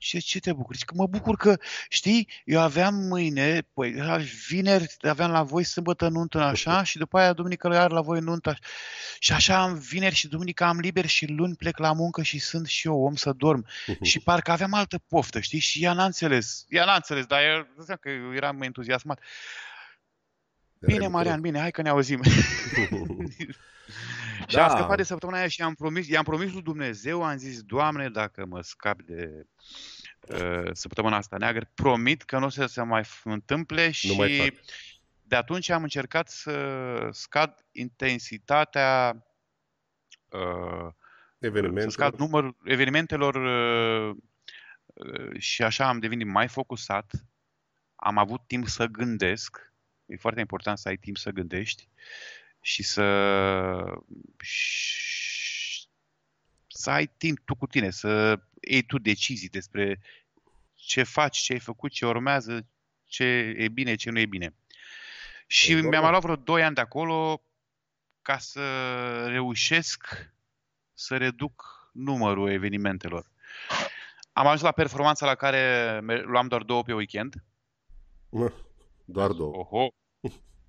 Speaker 10: Ce, ce te bucuri? Zic că mă bucur că, știi, eu aveam mâine, păi, era vineri aveam la voi sâmbătă nuntă așa și după aia duminică iar la voi nuntă. Și așa am vineri și duminică am liber și luni plec la muncă și sunt și eu om să dorm. Și parcă aveam altă poftă, știi? Și ea n-a înțeles. Ea n-a înțeles, dar eu, îți dai seama că eu eram entuziasmat. Bine, Marian, bine, hai că ne auzim. Și
Speaker 1: Da.
Speaker 10: am scăpat de săptămâna aia și i-am promis, i-am promis lui Dumnezeu, am zis, Doamne, dacă mă scap de uh, săptămâna asta neagră, promit că nu o să se mai f- întâmple și
Speaker 1: Nu mai fac.
Speaker 10: de atunci am încercat să scad intensitatea uh,
Speaker 1: Evenimente.
Speaker 10: să scad numărul evenimentelor uh, uh, și așa am devenit mai focusat. Am avut timp să gândesc. E foarte important să ai timp să gândești și să și- să ai timp tu cu tine, să iei tu decizii despre ce faci, ce ai făcut, ce urmează, ce e bine, ce nu e bine. Și
Speaker 1: E
Speaker 10: mi-am
Speaker 1: normal.
Speaker 10: luat vreo 2 ani de acolo ca să reușesc să reduc numărul evenimentelor. Am ajuns la performanța la care me- luam doar două pe weekend.
Speaker 1: Mă, Doar două.
Speaker 10: Oho,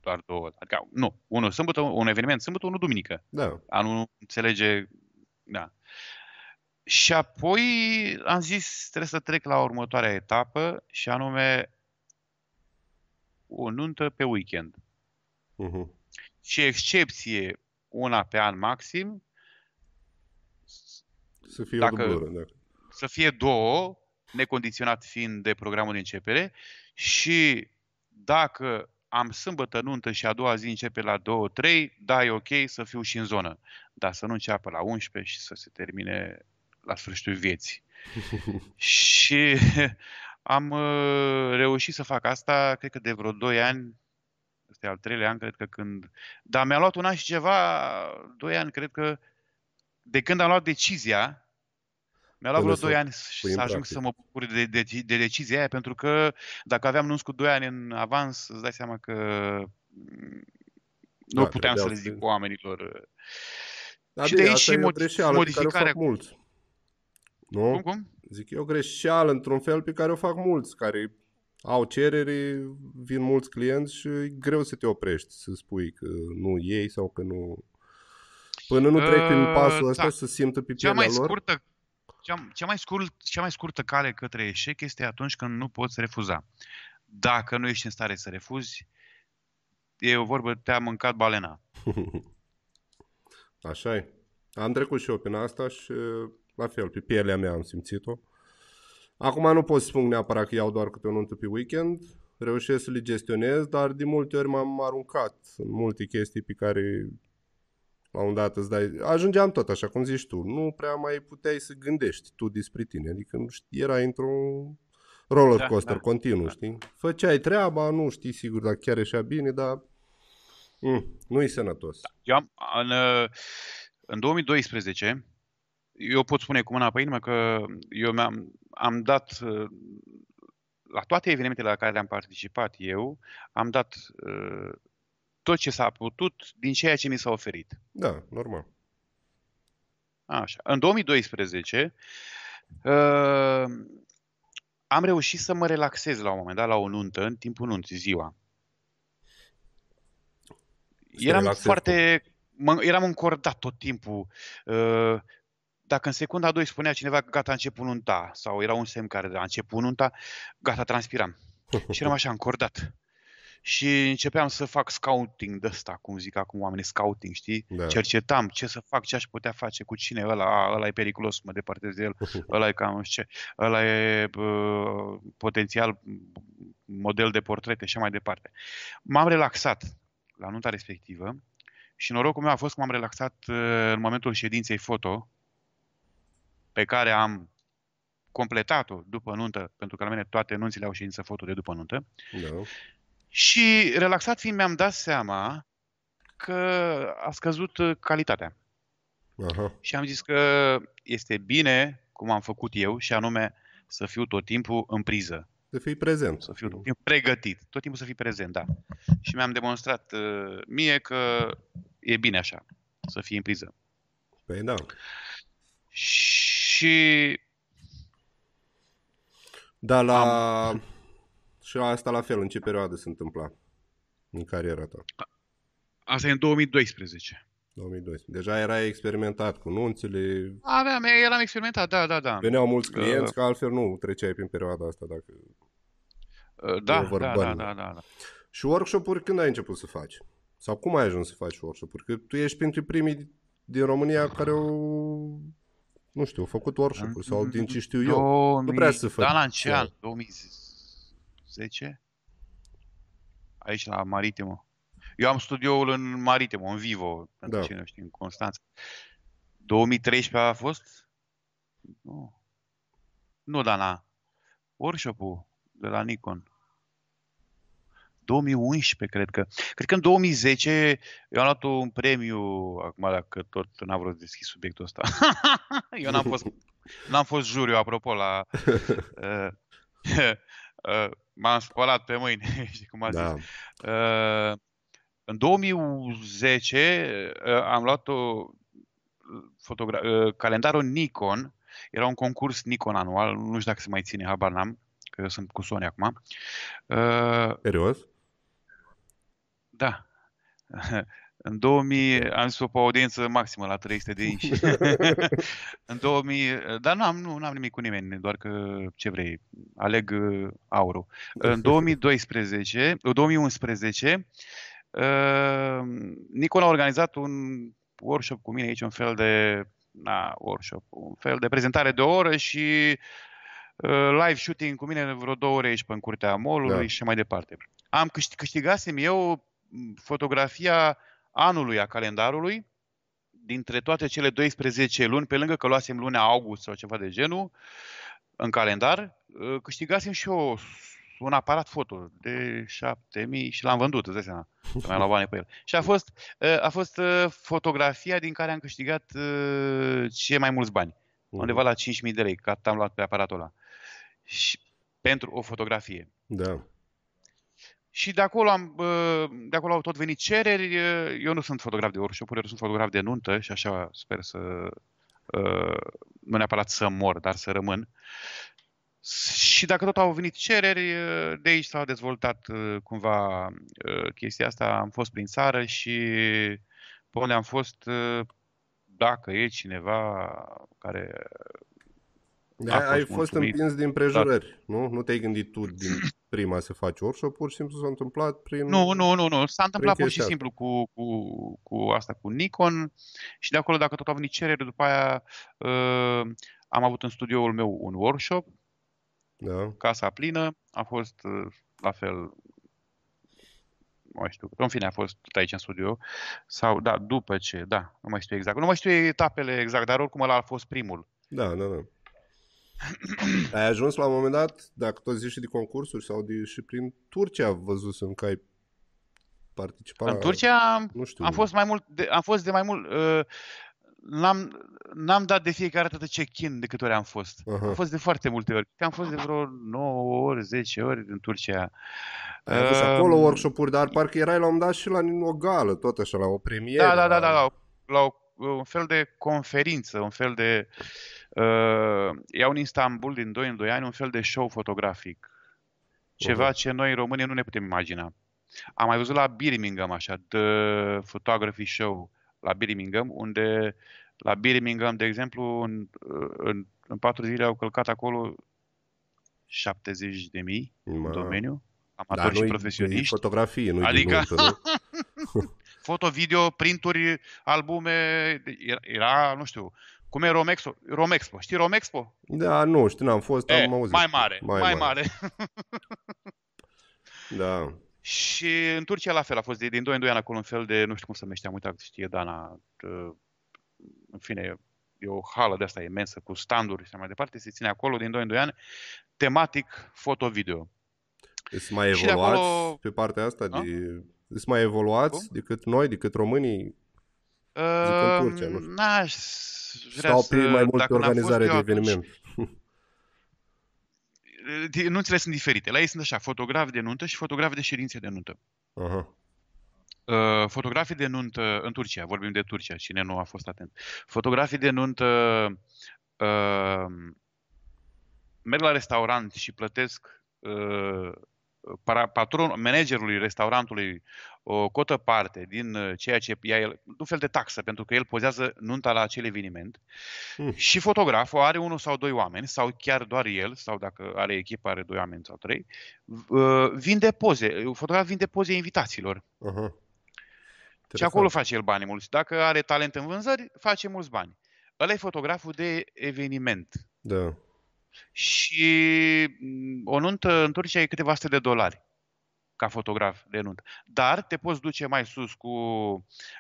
Speaker 10: doar două. Adică, nu, unul sâmbătă, un eveniment sâmbătă, unul duminică.
Speaker 1: Da.
Speaker 10: A nu înțelege, da. Și apoi am zis, trebuie să trec la următoarea etapă și anume o nuntă pe weekend.
Speaker 1: Mhm.
Speaker 10: Și excepție, una pe an maxim,
Speaker 1: Să fie
Speaker 10: Dacă-
Speaker 1: o dublură, da.
Speaker 10: să fie două, necondiționat fiind de programul de începere și dacă am sâmbătă nuntă și a doua zi începe la 2-3, da, e ok să fiu și în zonă. Dar să nu înceapă la 11 și să se termine la sfârșitul vieții. și am uh, reușit să fac asta, cred că de vreo 2 ani, este al treilea an, cred că când... Dar mi-a luat un an și ceva, 2 ani, cred că, de când am luat decizia, mi-a luat
Speaker 1: Până
Speaker 10: vreo
Speaker 1: să
Speaker 10: 2 ani
Speaker 1: pui
Speaker 10: să
Speaker 1: în
Speaker 10: ajung
Speaker 1: practică.
Speaker 10: să mă bucur de, de, de decizia aia, pentru că dacă aveam nunți cu 2 ani în avans, îți dai seama că mm, nu
Speaker 1: Da,
Speaker 10: puteam să
Speaker 1: trebuiau
Speaker 10: le
Speaker 1: să-
Speaker 10: zic oamenilor.
Speaker 1: Da,
Speaker 10: și
Speaker 1: bine,
Speaker 10: de aici
Speaker 1: asta
Speaker 10: și
Speaker 1: e o
Speaker 10: mod-
Speaker 1: greșeală pe care o
Speaker 10: modificarea.
Speaker 1: fac mulți. Nu?
Speaker 10: Cum, cum?
Speaker 1: Zic, e o greșeală într-un fel pe care o fac mulți, care au cerere, vin mulți clienți și e greu să te oprești, să spui că nu iei sau că nu... Până nu trec prin
Speaker 10: Uh,
Speaker 1: pasul ăsta
Speaker 10: da.
Speaker 1: să simtă pe
Speaker 10: Cea
Speaker 1: pielea
Speaker 10: mai
Speaker 1: lor.
Speaker 10: scurtă cea, cea, mai scurt, cea mai scurtă cale către eșec este atunci când nu poți refuza. Dacă nu ești în stare să refuzi, e o vorbă, te-a mâncat balena.
Speaker 1: Așa e. Am trecut și eu prin asta și la fel, pe pielea mea am simțit-o. Acum nu pot să spun neapărat că iau doar câte o nuntă pe weekend, reușesc să le gestionez, dar de multe ori m-am aruncat în multe chestii pe care la un dat îți dai... Ajungeam tot așa, cum zici tu, nu prea mai puteai să gândești tu despre tine, adică nu știi, era într-un roller
Speaker 10: Da,
Speaker 1: coaster
Speaker 10: da,
Speaker 1: continuu, știi? Făceai treaba, nu știi sigur dacă chiar ieșea bine, dar mm, nu-i sănătos.
Speaker 10: Eu am, în, uh, în 2012, eu pot spune cu mâna pe inimă că eu mi-am am dat uh, la toate evenimentele la care le-am participat eu, am dat uh, tot ce s-a putut din ceea ce mi s-a oferit.
Speaker 1: Da, normal.
Speaker 10: Așa. În 2012 uh, am reușit să mă relaxez la un moment dat la o nuntă, în timpul nunții, ziua.
Speaker 1: te
Speaker 10: Eram
Speaker 1: relaxezi
Speaker 10: foarte... Mă, eram încordat tot timpul. Uh, dacă în secunda a 2 spunea cineva că gata, a început nunta, sau era un semn care a început nunta, gata, transpiram. Și eram așa încordat. Și începeam să fac scouting de ăsta, cum zic acum oamenii, scouting, știi?
Speaker 1: Da.
Speaker 10: Cercetam ce să fac, ce aș putea face, cu cine, ăla, a, ăla e periculos, mă depărtez de el, ăla e cam nu știu ce, ăla e bă, potențial model de portrete și așa mai departe. M-am relaxat la nunta respectivă și norocul meu a fost că m-am relaxat uh, în momentul ședinței foto pe care am completat-o după nuntă, pentru că la mine toate nunțile au ședință foto de după nuntă.
Speaker 1: Da.
Speaker 10: Și relaxat fiind mi-am dat seama că a scăzut uh, calitatea.
Speaker 1: Aha.
Speaker 10: Și am zis că este bine, cum am făcut eu, și anume să fiu tot timpul în priză.
Speaker 1: Să fii prezent.
Speaker 10: Să fiu tot timpul pregătit. Tot timpul să fii prezent, da. Și mi-am demonstrat uh, mie că e bine așa, să fii în priză.
Speaker 1: Păi da.
Speaker 10: Și
Speaker 1: Dar la... Și asta la fel, în ce perioadă se întâmpla în cariera ta?
Speaker 10: asta e în 2012.
Speaker 1: 2012. Deja erai experimentat cu nunțile,
Speaker 10: Aveam, eram experimentat, da, da, da.
Speaker 1: veneau mulți clienți,
Speaker 10: Uh.
Speaker 1: că altfel nu treceai prin perioada asta. Dacă...
Speaker 10: Uh, Da,
Speaker 1: over
Speaker 10: da, da,
Speaker 1: burning.
Speaker 10: da, da, da.
Speaker 1: Și workshop-uri când ai început să faci? Sau cum ai ajuns să faci workshop-uri? Că tu ești printre primii din România care au, nu știu, au făcut workshop-uri sau din ce știu eu.
Speaker 10: 2000,
Speaker 1: Nu prea să fac.
Speaker 10: Da, la în ce an? 2010? Aici la Maritimo. Eu am studioul în Maritimo, în Vivo, pentru
Speaker 1: Da.
Speaker 10: cine nu știe, în Constanța. 2013 a fost? Nu. Nu, Dana. Workshop-ul de la Nikon. 2011, cred că. Cred că în 2010 eu am luat un premiu, acum dacă tot n-am vrut să deschis subiectul ăsta. eu n-am fost, n-am fost juriu, apropo, la... Uh, uh, m-am spălat pe mâini, știi cum a zis.
Speaker 1: Da.
Speaker 10: Uh, în 2010 uh, am luat o fotogra- uh, calendarul Nikon, era un concurs Nikon anual, nu știu dacă se mai ține, habar n-am, că eu sunt cu Sony acum. Uh,
Speaker 1: Serios?
Speaker 10: da. În 2000 am zis-o pe audiență maximă la 300 de inși. în 2000, dar nu am, nu, nu am nimic cu nimeni, doar că ce vrei, aleg uh, aurul. În 2012, 2011, uh, Nikon a organizat un workshop cu mine aici, un fel de na, workshop, un fel de prezentare de o oră și uh, live shooting cu mine vreo două ore aici pe în curtea mall-ului
Speaker 1: Da.
Speaker 10: și așa mai departe. am câștig, câștigasem eu m, fotografia anului a calendarului dintre toate cele 12 luni, pe lângă că luasem luna august sau ceva de genul în calendar, uh, câștigasem și eu un aparat foto de 7000 și l-am vândut, îți dai seama. Că Mi-am luat bani pe el. Și a fost, uh, a fost uh, fotografia din care am câștigat uh, cei mai mulți bani. Undeva la 5.000 de lei, că atât am luat pe aparatul ăla. Și pentru o fotografie.
Speaker 1: Da.
Speaker 10: Și de acolo, am, bă, de acolo au tot venit cereri. Eu nu sunt fotograf de workshop eu sunt fotograf de nuntă și așa sper să, uh, nu neapărat să mor, dar să rămân. Și dacă tot au venit cereri, uh, de aici s-a dezvoltat uh, cumva uh, chestia asta. Am fost prin țară și pe unde am fost, uh, dacă e cineva care
Speaker 1: Da,
Speaker 10: a
Speaker 1: ai fost
Speaker 10: mulțumit.
Speaker 1: împins din prejurări, nu? Nu te-ai gândit tu din prima să faci workshop, pur și simplu s-a întâmplat prin...
Speaker 10: Nu, nu, nu, nu. S-a întâmplat pur și
Speaker 1: chestia
Speaker 10: simplu cu, cu, cu asta, cu Nikon și de acolo, dacă tot au venit cereri, după aia uh, am avut în studioul meu un workshop,
Speaker 1: Da.
Speaker 10: casa plină, a fost uh, la fel, nu mai știu, în fine, a fost tot aici în studio, sau, da, după ce, da, nu mai știu exact, nu mai știu etapele exact, dar oricum ăla a fost primul.
Speaker 1: Da, da, da. Ai ajuns la un moment dat, dacă tot zici și de concursuri sau de, și prin Turcia văzusem că ai participat
Speaker 10: În
Speaker 1: la...
Speaker 10: Turcia am,
Speaker 1: nu știu.
Speaker 10: am fost mai mult, de, am fost de mai mult, uh, n-am, n-am dat de fiecare dată check-in de câte ori am fost.
Speaker 1: Aha.
Speaker 10: Am fost de foarte multe ori. Am fost de vreo 9 ori, 10 ori în Turcia.
Speaker 1: Ai avut și
Speaker 10: Uh,
Speaker 1: acolo workshop-uri, dar parcă erai la un moment dat și la o gală, tot așa, la o premieră.
Speaker 10: Da, da, da, da, la, la o, un fel de conferință, un fel de... Uh, iau în Istanbul din 2 în 2 ani un fel de show fotografic. Ceva
Speaker 1: Aha.
Speaker 10: ce noi în România nu ne putem imagina. Am mai văzut la Birmingham așa, The Photography Show la Birmingham, unde la Birmingham, de exemplu, în, în, în patru zile au călcat acolo 70 de mii în
Speaker 1: Ma.
Speaker 10: domeniu,
Speaker 1: Dar
Speaker 10: amatori și
Speaker 1: nu-i-
Speaker 10: profesioniști.
Speaker 1: nu-i fotografie, nu-i
Speaker 10: adică,
Speaker 1: din nuntă, nu?
Speaker 10: foto, video, printuri, albume, era, era, nu știu, cum e Romexpo? Romexpo, știi Romexpo?
Speaker 1: Da, nu știu, n-am fost,
Speaker 10: E,
Speaker 1: am auzit.
Speaker 10: mai mare, mai, mai mare.
Speaker 1: Da.
Speaker 10: și în Turcia la fel a fost de, din 2 în 2 ani acolo un fel de, nu știu cum se numește, am uitat, știe Dana, uh, în fine, e o hală de asta imensă cu standuri și așa mai departe, se ține acolo din 2 în 2 ani, tematic foto-video.
Speaker 1: Sunt mai
Speaker 10: Și de
Speaker 1: evoluați
Speaker 10: acolo-
Speaker 1: pe partea asta?
Speaker 10: Da?
Speaker 1: De... Sunt mai evoluați decât noi, decât românii? Zic în Turcia, nu știu.
Speaker 10: Uh, N-aș vrea
Speaker 1: Stau
Speaker 10: să,
Speaker 1: pe mai multe
Speaker 10: dacă n-am fost
Speaker 1: organizare
Speaker 10: eu
Speaker 1: de
Speaker 10: atunci-
Speaker 1: eveniment.
Speaker 10: Di- Nunțile sunt diferite. La ei sunt așa, fotografi de nuntă și fotografi de ședințe de nuntă.
Speaker 1: Aha.
Speaker 10: Uh, fotografii de nuntă în Turcia, vorbim de Turcia, cine nu a fost atent. Fotografii de nuntă uh, merg la restaurant și plătesc uh, para- patron, managerului restaurantului o cotă parte din uh, ceea ce ia el, un fel de taxă, pentru că el pozează nunta la acel eveniment.
Speaker 1: Hmm.
Speaker 10: Și fotograful are unul sau doi oameni, sau chiar doar el, sau dacă are echipă, are doi oameni sau trei, uh, vinde poze, fotograf vinde poze invitațiilor.
Speaker 1: Aha.
Speaker 10: Și acolo face el bani mulți. Dacă are talent în vânzări, face mulți bani. Ăla e fotograful de eveniment.
Speaker 1: Da.
Speaker 10: Și mm, o nuntă în Turcia e câteva sute de dolari ca fotograf de nuntă. Dar te poți duce mai sus cu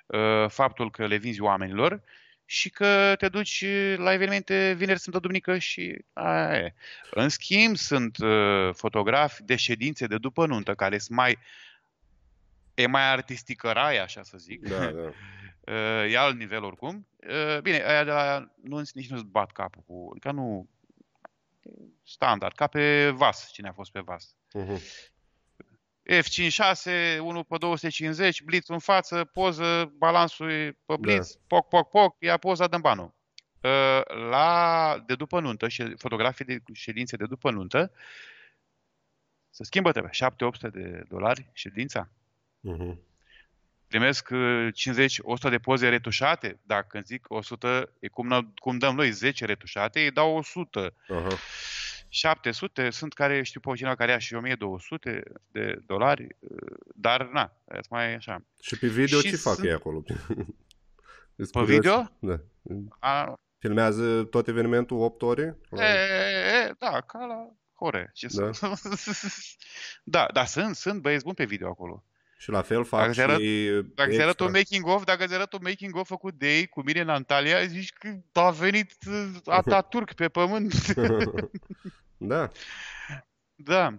Speaker 10: uh, faptul că le vinzi oamenilor și că te duci la evenimente vineri, sâmbătă, duminică și aia e. În schimb, sunt uh, fotografi de ședințe de după nuntă care sunt mai e mai artistică rai, așa să zic.
Speaker 1: Da, da.
Speaker 10: Uh, e alt nivel oricum. Uh, Bine, aia de la nunți nici nu-ți bat capul cu... Adică nu... Standard, ca pe vas, cine a fost pe vas.
Speaker 1: Mhm.
Speaker 10: F56, 1 pe 250, blitz în față, poză, balansul e pe blitz,
Speaker 1: Da.
Speaker 10: poc, poc, poc, ia poza, dăm banul. Uh, La, de după nuntă, și fotografii de ședințe de după nuntă, se schimbă trebuie, 7-800 de dolari ședința.
Speaker 1: Mhm.
Speaker 10: Primesc uh, 50-100 de poze retușate. Dacă îmi zic 100, e cum, n- cum dăm noi 10 retușate, îi dau 100.
Speaker 1: Aha.
Speaker 10: 700, sunt care știu pe cineva care ia și 1200 de dolari, uh, dar na, sunt mai așa.
Speaker 1: Și pe video
Speaker 10: Și
Speaker 1: ce fac
Speaker 10: sunt-
Speaker 1: ei acolo? Îs
Speaker 10: Pe
Speaker 1: curios.
Speaker 10: video?
Speaker 1: Da.
Speaker 10: A,
Speaker 1: Filmează tot evenimentul 8 ore?
Speaker 10: e, e, e, da, ca la hardcore. Ce
Speaker 1: Da.
Speaker 10: să... da, dar sunt, sunt băieți buni pe video acolo.
Speaker 1: Și la fel fac
Speaker 10: Dacă
Speaker 1: și
Speaker 10: ți arăt, dacă ți arăt
Speaker 1: extra.
Speaker 10: un making of, dacă ți arăt un making of făcut de ei cu mine în Antalya, zici că a venit uh, Ataturk pe pământ.
Speaker 1: Da.
Speaker 10: da.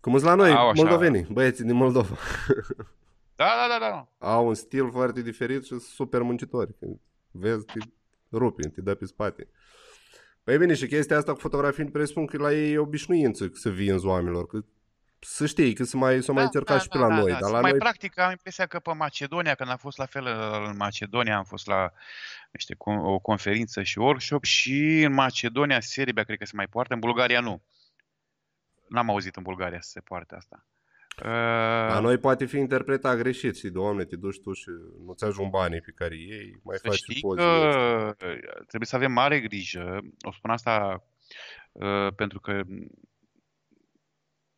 Speaker 1: Cum sunt la noi,
Speaker 10: Au așa.
Speaker 1: moldovenii, băieții din Moldova.
Speaker 10: Da, da, da, da.
Speaker 1: Au un stil foarte diferit și sunt super muncitori. Când vezi, te rupi, te dă pe spate. Păi bine, și chestia asta cu fotografii, presupun că la ei e obișnuință să vinzi oamenilor, că să știi, că să mai, să mai încerca și pe la noi, dar la
Speaker 10: Da, mai
Speaker 1: noi...
Speaker 10: practic am impresia că pe Macedonia, când am fost la fel uh, în Macedonia, am fost la niște, con- o conferință și workshop și în Macedonia, Serbia, cred că se mai poartă, în Bulgaria nu. N-am auzit în Bulgaria să se poarte asta.
Speaker 1: La
Speaker 10: Uh,
Speaker 1: noi poate fi interpretat greșit și, doamne, te duci tu și nu-ți ajung banii pe care ei, mai
Speaker 10: Să
Speaker 1: faci și
Speaker 10: știi
Speaker 1: pozele astea.
Speaker 10: că uh, trebuie să avem mare grijă. O spun asta uh, pentru că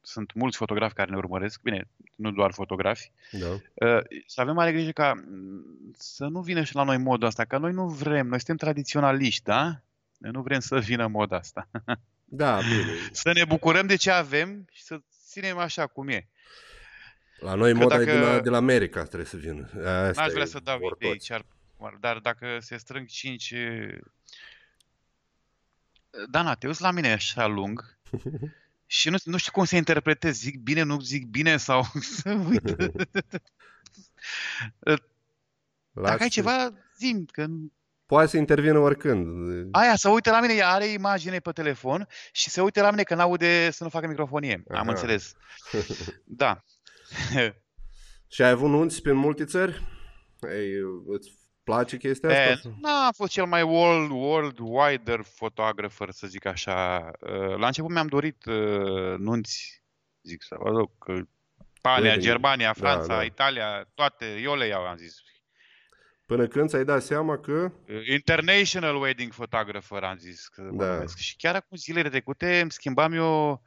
Speaker 10: sunt mulți fotografi care ne urmăresc, bine, nu doar fotografi,
Speaker 1: Da.
Speaker 10: Uh, să avem mare grijă ca mm, să nu vină și la noi modul asta, că noi nu vrem, noi suntem tradiționaliști, da? Noi nu vrem să vină moda asta.
Speaker 1: Da, bine.
Speaker 10: să ne bucurăm de ce avem și să ținem așa cum e.
Speaker 1: La noi
Speaker 10: Că
Speaker 1: moda e
Speaker 10: dacă-
Speaker 1: de la, de la America trebuie să vină. Asta
Speaker 10: N-aș vrea
Speaker 1: e,
Speaker 10: să dau
Speaker 1: vor
Speaker 10: idei,
Speaker 1: toți.
Speaker 10: ce ar, dar dacă se strâng cinci... Dana, te uiți la mine așa lung și nu, nu știu cum să interpretez. Zic bine, nu zic bine sau... Uite. Dacă ai
Speaker 1: Lasă-
Speaker 10: ceva, zim, că
Speaker 1: Poate să intervină oricând.
Speaker 10: Aia, să uite la mine, ea are imagine pe telefon și se uite la mine că n-aude să nu facă microfonie. Am
Speaker 1: Aha.
Speaker 10: înțeles. Da.
Speaker 1: Și ai avut nunți pe multe țări? Ei, îți place chestia
Speaker 10: E,
Speaker 1: asta?
Speaker 10: n-am fost cel mai world, world wider photographer, să zic așa. Uh, La început mi-am dorit uh, nunți, zic să vă rog, că Spania,
Speaker 1: Wedding.
Speaker 10: Germania,
Speaker 1: Da,
Speaker 10: Franța,
Speaker 1: da.
Speaker 10: Italia, toate, eu le iau, am zis.
Speaker 1: Până când ți-ai dat seama că...
Speaker 10: Uh, International wedding photographer, am zis că mă
Speaker 1: Da.
Speaker 10: numesc. Și chiar acum zilele trecute îmi schimbam eu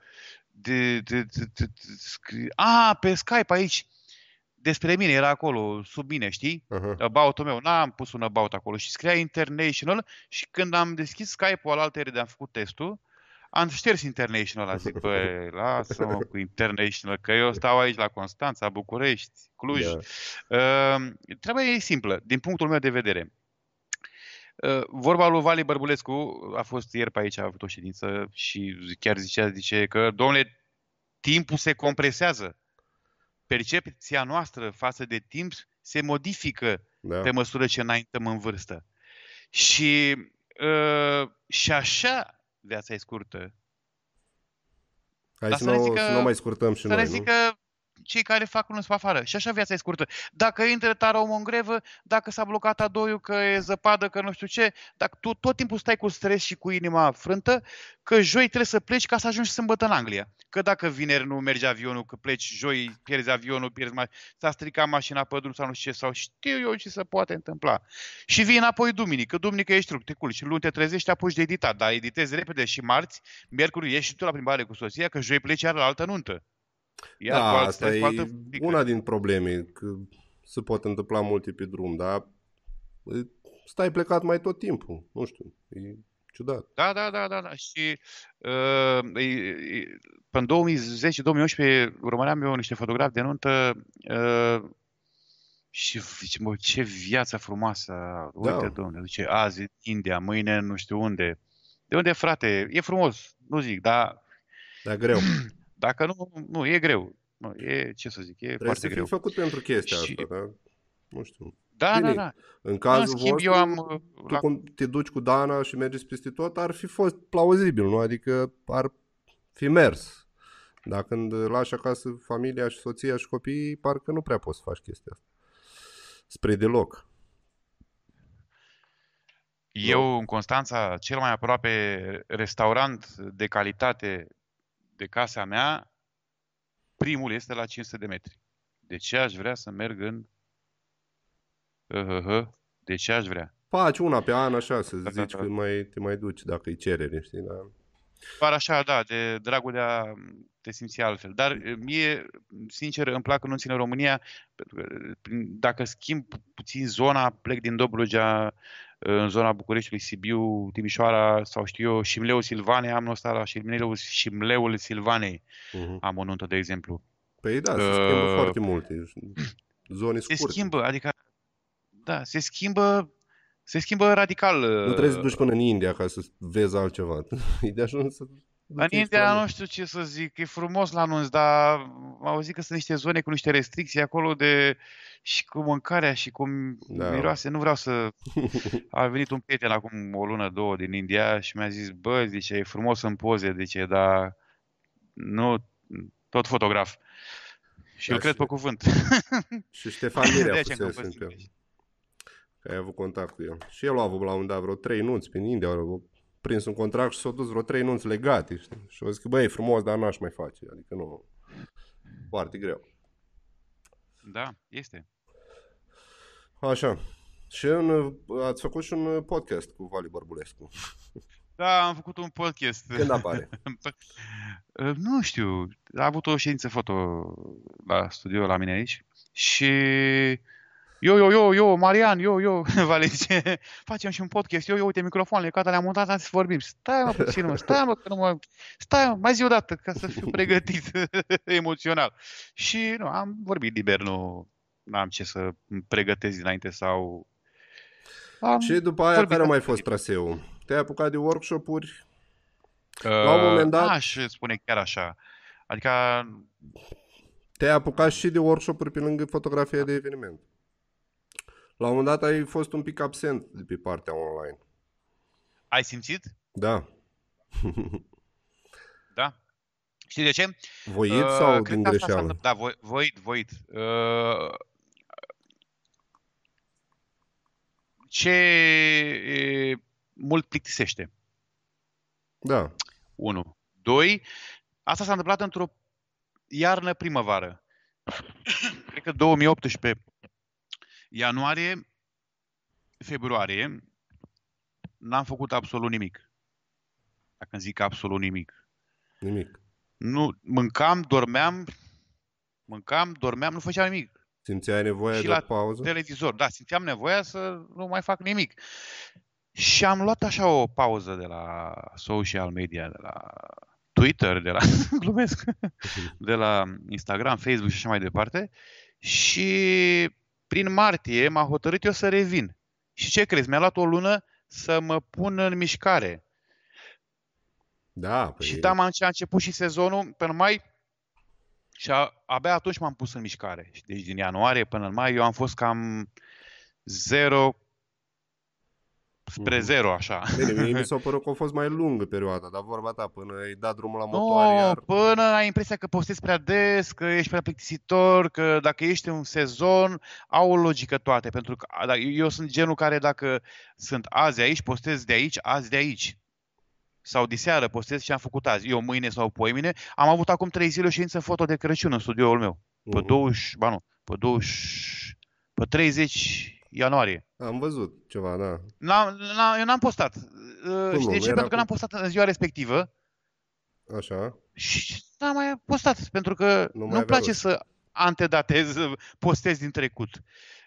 Speaker 10: de, de, de, de, de scri... A, pe Skype aici. Despre mine, era acolo, sub mine, știi?
Speaker 1: Aha.
Speaker 10: About-ul meu. N-am pus un about acolo și scria International și când am deschis Skype-ul al altere de am făcut testul, am șters International, a zic, băi, lasă-mă cu International, că eu stau aici la Constanța, București, Cluj.
Speaker 1: Da.
Speaker 10: Uh, treaba e simplă, din punctul meu de vedere. Uh, vorba lui Vali Bărbulescu a fost ieri pe aici, a avut o ședință și chiar zicea, zice că, domnule, timpul se compresează. Percepția noastră față de timp se modifică
Speaker 1: Da.
Speaker 10: pe măsură ce înaintăm în vârstă. Și, uh, și așa viața e scurtă.
Speaker 1: Hai
Speaker 10: Dar
Speaker 1: să
Speaker 10: să ne
Speaker 1: nu,
Speaker 10: zică-
Speaker 1: să nu mai scurtăm și
Speaker 10: Să
Speaker 1: noi,
Speaker 10: ne
Speaker 1: nu?
Speaker 10: zică cei care fac unul pe afară. Și așa viața e scurtă. Dacă intră tare omul în grevă, dacă s-a blocat adoiul, că e zăpadă, că nu știu ce, dacă tu tot timpul stai cu stres și cu inima frântă, că joi trebuie să pleci ca să ajungi sâmbătă în Anglia. Că dacă vineri nu merge avionul, că pleci joi, pierzi avionul, pierzi ma- s-a stricat mașina pe drum sau nu știu ce, sau știu eu ce se poate întâmpla. Și vii înapoi duminică, duminică ești truc, te culci, și luni te trezești, te apuci de editat, dar editezi repede și marți, miercuri ieși și tu la plimbare cu soția, că joi pleci iar la altă nuntă. Iar cu
Speaker 1: Da,
Speaker 10: alt
Speaker 1: asta
Speaker 10: stres, cu
Speaker 1: e
Speaker 10: altă frică.
Speaker 1: una din probleme, că se pot întâmpla multe pe drum, dar e, stai plecat mai tot timpul, nu știu, e ciudat.
Speaker 10: Da, da, da, da, da. Și uh, e, e, până în 2010-2011 urmăream eu niște fotografi de nuntă uh, și zice, mă, ce viață frumoasă. Uite,
Speaker 1: Da.
Speaker 10: domnule, zice, azi în India, mâine nu știu unde. De unde, frate? E frumos, nu zic, dar
Speaker 1: Dar greu.
Speaker 10: dacă nu, nu, e greu. Nu, e, ce să zic, e
Speaker 1: Trebuie
Speaker 10: foarte
Speaker 1: să fii
Speaker 10: greu.
Speaker 1: făcut pentru chestia
Speaker 10: Și-
Speaker 1: asta, dar nu știu.
Speaker 10: Da,
Speaker 1: Bine,
Speaker 10: da, da.
Speaker 1: În cazul
Speaker 10: în schimb,
Speaker 1: vostru,
Speaker 10: eu am... uh,
Speaker 1: tu
Speaker 10: La...
Speaker 1: cum te duci cu Dana și mergeți peste tot, ar fi fost plauzibil, nu? Adică ar fi mers. Dar când lași acasă familia și soția și copiii, parcă nu prea poți să faci chestia asta. Spre deloc.
Speaker 10: Eu, în Constanța, cel mai aproape restaurant de calitate de casa mea, primul este la 500 de metri. De ce aș vrea să merg în... Uh-huh. De ce aș vrea?
Speaker 1: Faci una pe an așa, să
Speaker 10: Da,
Speaker 1: zici
Speaker 10: da,
Speaker 1: că
Speaker 10: da.
Speaker 1: mai, te mai duci dacă îi cerere, știi? Dar...
Speaker 10: Doar așa, da, de dragul de a te simți altfel. Dar eh, mie, sincer, îmi plac nunțile în România, pentru că prin- dacă schimb puțin zona, plec din Dobrogea, în zona Bucureștiului, Sibiu, Timișoara sau știu eu, Șimleul Silvanei, am ăsta la Șimleul, Șimleul Silvanei,
Speaker 1: Mhm.
Speaker 10: am o nuntă, de exemplu.
Speaker 1: Păi da, se schimbă
Speaker 10: Uh,
Speaker 1: foarte multe. Zone
Speaker 10: Se
Speaker 1: scurte.
Speaker 10: schimbă, adică, da, se schimbă, se schimbă radical.
Speaker 1: Nu trebuie să duci până în India ca să vezi altceva. E de ajuns să
Speaker 10: În India nu știu ce să zic, e frumos la anunț, dar am auzit că sunt niște zone cu niște restricții acolo de și cu mâncarea și cu
Speaker 1: Da.
Speaker 10: da. miroase. Nu vreau să... A venit un prieten acum o lună, două din India și mi-a zis, bă, zice, e frumos în poze, zice, dar nu tot fotograf. Și
Speaker 1: Da,
Speaker 10: îl cred
Speaker 1: și-
Speaker 10: pe cuvânt.
Speaker 1: Și Ștefan Mirea
Speaker 10: De aceea că
Speaker 1: fusese
Speaker 10: am
Speaker 1: în pe
Speaker 10: păstrat.
Speaker 1: Că ai avut contact cu el. Și el a avut la un moment dat vreo trei nunți prin India. A prins un contract și s-a dus vreo trei nunți legate. Știi? Și a zis că, băi, e frumos, dar n-aș mai face. Adică nu... Foarte greu.
Speaker 10: Da, este.
Speaker 1: Așa. Și în, ați făcut și un podcast cu Vali Bărbulescu.
Speaker 10: Da, am făcut un podcast.
Speaker 1: Când apare?
Speaker 10: Uh, Nu știu, a avut o ședință foto la studio la mine aici și eu, eu, eu, eu, Marian, eu, eu, Vale zice, facem și un podcast, eu, eu, uite microfoanele, gata, le-am montat, hai să vorbim. Stai mă puțin, mă, stai mă, că nu mă, stai mă, mai zi o dată, ca să fiu pregătit emoțional. Și nu, am vorbit liber, nu am ce să îmi pregătesc dinainte sau... Am
Speaker 1: Și după aia,
Speaker 10: vorbit
Speaker 1: care a mai
Speaker 10: atât.
Speaker 1: fost traseul? Te-ai apucat de workshop-uri? La un moment dat-
Speaker 10: Uh, Aș spune chiar așa. Adică
Speaker 1: Te-ai apucat și de workshop-uri pe lângă fotografia de eveniment. La un moment dat ai fost un pic absent de pe partea online.
Speaker 10: ai simțit?
Speaker 1: Da.
Speaker 10: Da. Știi de ce?
Speaker 1: Voit
Speaker 10: Uh,
Speaker 1: sau
Speaker 10: cred
Speaker 1: din
Speaker 10: că asta s-a
Speaker 1: greșeală?
Speaker 10: întâmplat. Da, voi- voit, voit. Uh, ce e, mult plictisește.
Speaker 1: Da.
Speaker 10: Unu. Doi, asta s-a întâmplat într-o iarnă-primăvară. Cred că 2018, ianuarie, februarie, n-am făcut absolut nimic. Dacă îmi zic absolut nimic.
Speaker 1: Nimic.
Speaker 10: Nu, mâncam, dormeam, mâncam, dormeam, nu făceam nimic.
Speaker 1: Simțeai nevoia
Speaker 10: și
Speaker 1: de
Speaker 10: la
Speaker 1: o pauză?
Speaker 10: televizor. Da, simțeam nevoia să nu mai fac nimic. Și am luat așa o pauză de la social media, de la Twitter, de la, glumesc, de la Instagram, Facebook și așa mai departe. Și prin martie m-a hotărât eu să revin. Și ce crezi? Mi-a luat o lună să mă pun în mișcare.
Speaker 1: Da, păi
Speaker 10: Și da, am a început și sezonul până în mai și a, abia atunci m-am pus în mișcare. Și Deci din ianuarie până în mai eu am fost cam zero spre
Speaker 1: Mhm.
Speaker 10: zero, așa.
Speaker 1: Bine, mie mi s-a părut că a fost mai lungă perioada, dar vorba ta, până ai dat drumul la motoare,
Speaker 10: Nu,
Speaker 1: iar...
Speaker 10: până ai impresia că postezi prea des, că ești prea plictisitor, că dacă ești în sezon, au o logică toate. Pentru că a, da, eu sunt genul care dacă sunt azi aici, postez de aici, azi de aici. Sau diseară postez ce am făcut azi. Eu mâine sau poimine. Am avut acum trei zile o ședință foto de Crăciun în studioul meu. Pe
Speaker 1: Mhm.
Speaker 10: 20, ba nu, pe 20, pe 30 ianuarie.
Speaker 1: Am văzut ceva, da.
Speaker 10: N-am, n-am, eu n-am postat. Uh,
Speaker 1: nu?
Speaker 10: Știi de
Speaker 1: Nu
Speaker 10: ce?
Speaker 1: era
Speaker 10: Pentru că
Speaker 1: cu-
Speaker 10: n-am postat în ziua respectivă.
Speaker 1: Așa.
Speaker 10: Și n-am mai postat, pentru că
Speaker 1: Nu mai
Speaker 10: nu-mi
Speaker 1: avea
Speaker 10: place
Speaker 1: rost.
Speaker 10: să antedatez, postez din trecut.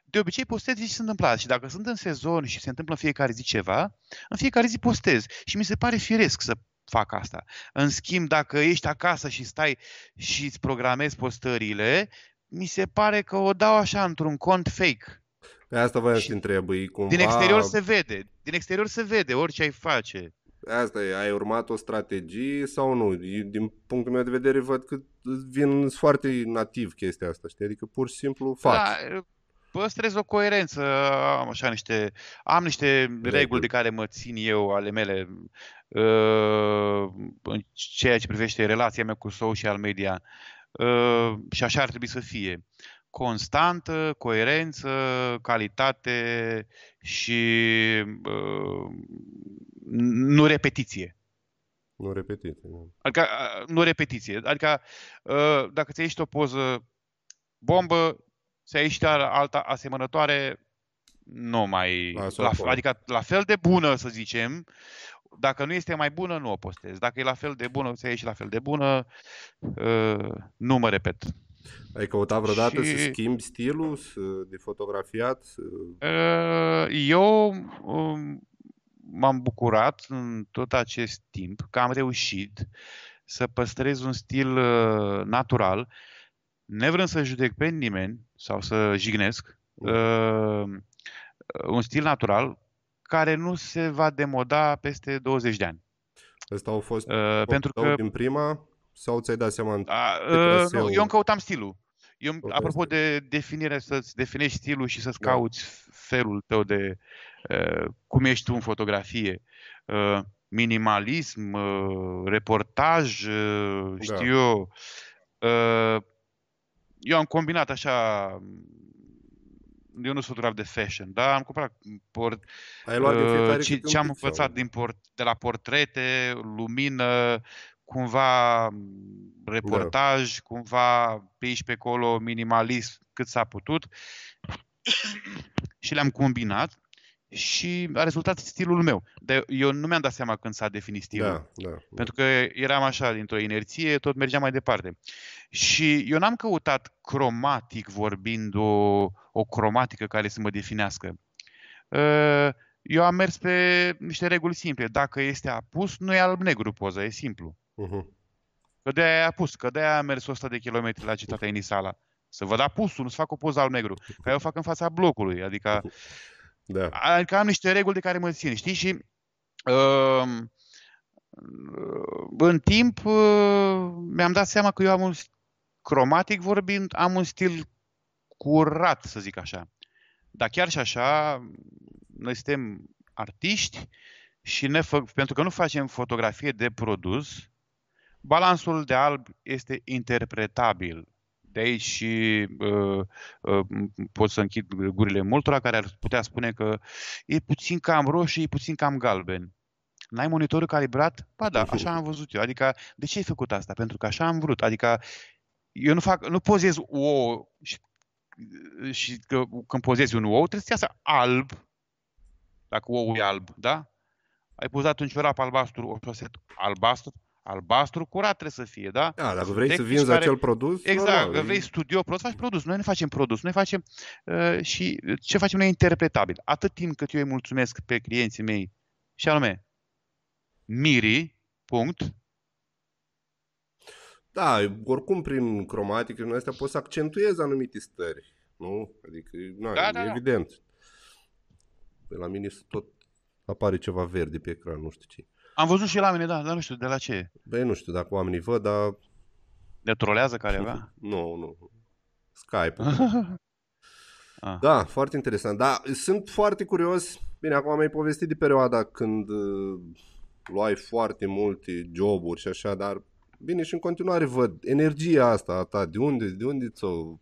Speaker 10: De obicei postez și se întâmplă Și dacă sunt în sezon și se întâmplă în fiecare zi ceva, în fiecare zi postez. Și mi se pare firesc să fac asta. În schimb, dacă ești acasă și stai și îți programezi postările, mi se pare că o dau așa într-un cont fake.
Speaker 1: Pe asta voiam să
Speaker 10: Și
Speaker 1: te întreb, e cumva...
Speaker 10: Din exterior se vede. Din exterior se vede orice ai face.
Speaker 1: Asta e, ai urmat o strategie sau nu? E- Din punctul meu de vedere văd că îți vin foarte nativ chestia asta, știi? Adică pur și simplu faci.
Speaker 10: Da, păstrez o coerență, am așa niște, am niște reguli.
Speaker 1: Reguli.
Speaker 10: de care mă țin eu ale mele uh, în ceea ce privește relația mea cu social media uh, și așa ar trebui să fie. Constantă, coerență, calitate și uh, nu repetiție.
Speaker 1: Nu repetiție. Nu.
Speaker 10: Adică, uh, nu repetiție. Adică, uh, dacă ți ești o poză bombă, ți ieșit alta asemănătoare, nu mai...
Speaker 1: Lasă-o
Speaker 10: La,
Speaker 1: acolo.
Speaker 10: adică, la fel de bună, să zicem, dacă nu este mai bună, nu o postez. Dacă e la fel de bună, ți ieși la fel de bună, uh, nu mă repet.
Speaker 1: Ai căutat vreodată
Speaker 10: Și-
Speaker 1: să schimbi stilul să, de fotografiat? Să...
Speaker 10: Uh, Eu um, m-am bucurat în tot acest timp că am reușit să păstrez un stil uh, natural, nevrând să judec pe nimeni sau să jignesc, uh, un stil natural care nu se va demoda peste 20 de ani.
Speaker 1: Ăsta au fost
Speaker 10: Uh, pentru
Speaker 1: tău
Speaker 10: că
Speaker 1: din prima sau ți-ai dat seama în
Speaker 10: A,
Speaker 1: pe
Speaker 10: uh,
Speaker 1: traseu?
Speaker 10: nu, eu îmi căutam stilul. Eu, îmi-
Speaker 1: Căutai
Speaker 10: apropo de definire, să-ți definești stilul și să-ți
Speaker 1: Da.
Speaker 10: cauți felul tău de uh, cum ești tu în fotografie. Uh, minimalism, uh, reportaj, uh,
Speaker 1: Da.
Speaker 10: știu eu. Uh, eu am combinat așa, eu nu sunt fotograf de fashion, dar am cumpărat port,
Speaker 1: Ai luat din
Speaker 10: uh,
Speaker 1: fiecare
Speaker 10: ce,
Speaker 1: câte un
Speaker 10: ce am
Speaker 1: pic, sau?
Speaker 10: învățat din port, de la portrete, lumină, cumva m, reportaj, cumva pe aici pe acolo, minimalist cât s-a putut și le-am combinat și a rezultat stilul meu. Dar eu nu mi-am dat seama când s-a definit stilul.
Speaker 1: Da, da.
Speaker 10: Pentru că eram așa, dintr-o inerție, tot mergeam mai departe. Și eu n-am căutat cromatic vorbind o, o cromatică care să mă definească. Uh, Eu am mers pe niște reguli simple. Dacă este apus, nu e alb-negru poza, e simplu.
Speaker 1: Mhm.
Speaker 10: Că de-aia e apus, că de-aia am mers 100 de kilometri la cetatea Inisala. Să văd apusul, nu să fac o poză alb-negru. Că eu o fac în fața blocului. Adică
Speaker 1: Da.
Speaker 10: Adică am niște reguli de care mă țin, știi? Și uh, în timp uh, mi-am dat seama că eu am un st- cromatic vorbind, am un stil curat, să zic așa. Dar chiar și așa, noi suntem artiști și ne fă, pentru că nu facem fotografie de produs, balansul de alb este interpretabil. De aici și uh, uh, pot să închid gurile multora care ar putea spune că e puțin cam roșu, e puțin cam galben. N-ai monitorul calibrat? Ba da, așa am văzut eu. Adică, de ce ai făcut asta? Pentru că așa am vrut. Adică, eu nu fac, nu pozez ou și, și că, când pozezi un ou, trebuie să iasă alb. Dacă ou e alb, da? Ai pozat un ciorap albastru, o șoset albastru, albastru curat trebuie să fie, da?
Speaker 1: Da, dacă vrei să
Speaker 10: Tehnici
Speaker 1: vinzi
Speaker 10: care-
Speaker 1: acel produs,
Speaker 10: Exact,
Speaker 1: normal,
Speaker 10: că
Speaker 1: e-
Speaker 10: vrei studio, produs, faci produs. Noi nu facem produs, noi facem uh, și ce facem noi e interpretabil. Atât timp cât eu îi mulțumesc pe clienții mei și anume Miri, punct,
Speaker 1: Da, oricum prin cromatică în astea poți să accentuezi anumite stări, nu? Adică, na,
Speaker 10: Da,
Speaker 1: e
Speaker 10: da, da.
Speaker 1: evident. Pe la mine tot apare ceva verde pe ecran, nu știu ce.
Speaker 10: Am văzut și la mine, da, dar nu știu de la ce.
Speaker 1: Băi, nu știu dacă oamenii văd, dar
Speaker 10: Ne trolează careva?
Speaker 1: nu, nu. Skype.
Speaker 10: Ah.
Speaker 1: Da, foarte interesant. Da, sunt foarte curios. Bine, acum mi-ai povestit de perioada când uh, luai foarte multe joburi și așa, dar bine, și în continuare văd energia asta a ta, de unde, de unde ți-o,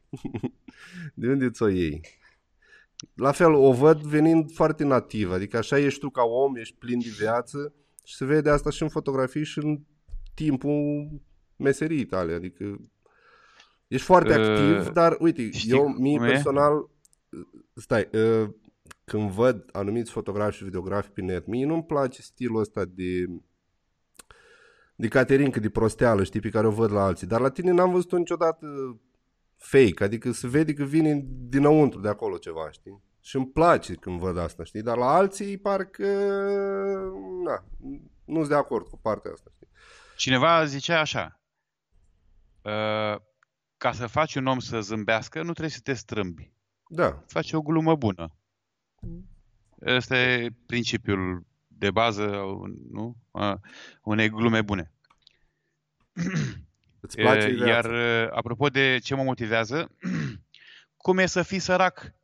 Speaker 1: de unde ți-o iei? La fel, o văd venind foarte nativ, adică așa ești tu ca om, ești plin de viață și se vede asta și în fotografii și în timpul meseriei tale, adică ești foarte
Speaker 10: Uh,
Speaker 1: activ, dar uite,
Speaker 10: știi
Speaker 1: eu mie
Speaker 10: cum e?
Speaker 1: personal, stai, uh, când văd anumiți fotografi și videografi pe net, mie nu-mi place stilul ăsta de de caterincă, de prosteală, știi, pe care o văd la alții. Dar la tine n-am văzut niciodată fake, adică se vede că vine dinăuntru de acolo ceva, știi? Și îmi place când văd asta, știi? Dar la alții parcă, na, nu sunt de acord cu partea asta, știi?
Speaker 10: Cineva zicea așa, uh, ca să faci un om să zâmbească, nu trebuie să te strâmbi.
Speaker 1: Da,
Speaker 10: Faci o glumă bună. Ăsta e principiul de bază, nu? A unei glume bune.
Speaker 1: îți place
Speaker 10: E,
Speaker 1: ideea
Speaker 10: Iar
Speaker 1: asta?
Speaker 10: e, apropo de ce mă motivează, cum e să fii sărac?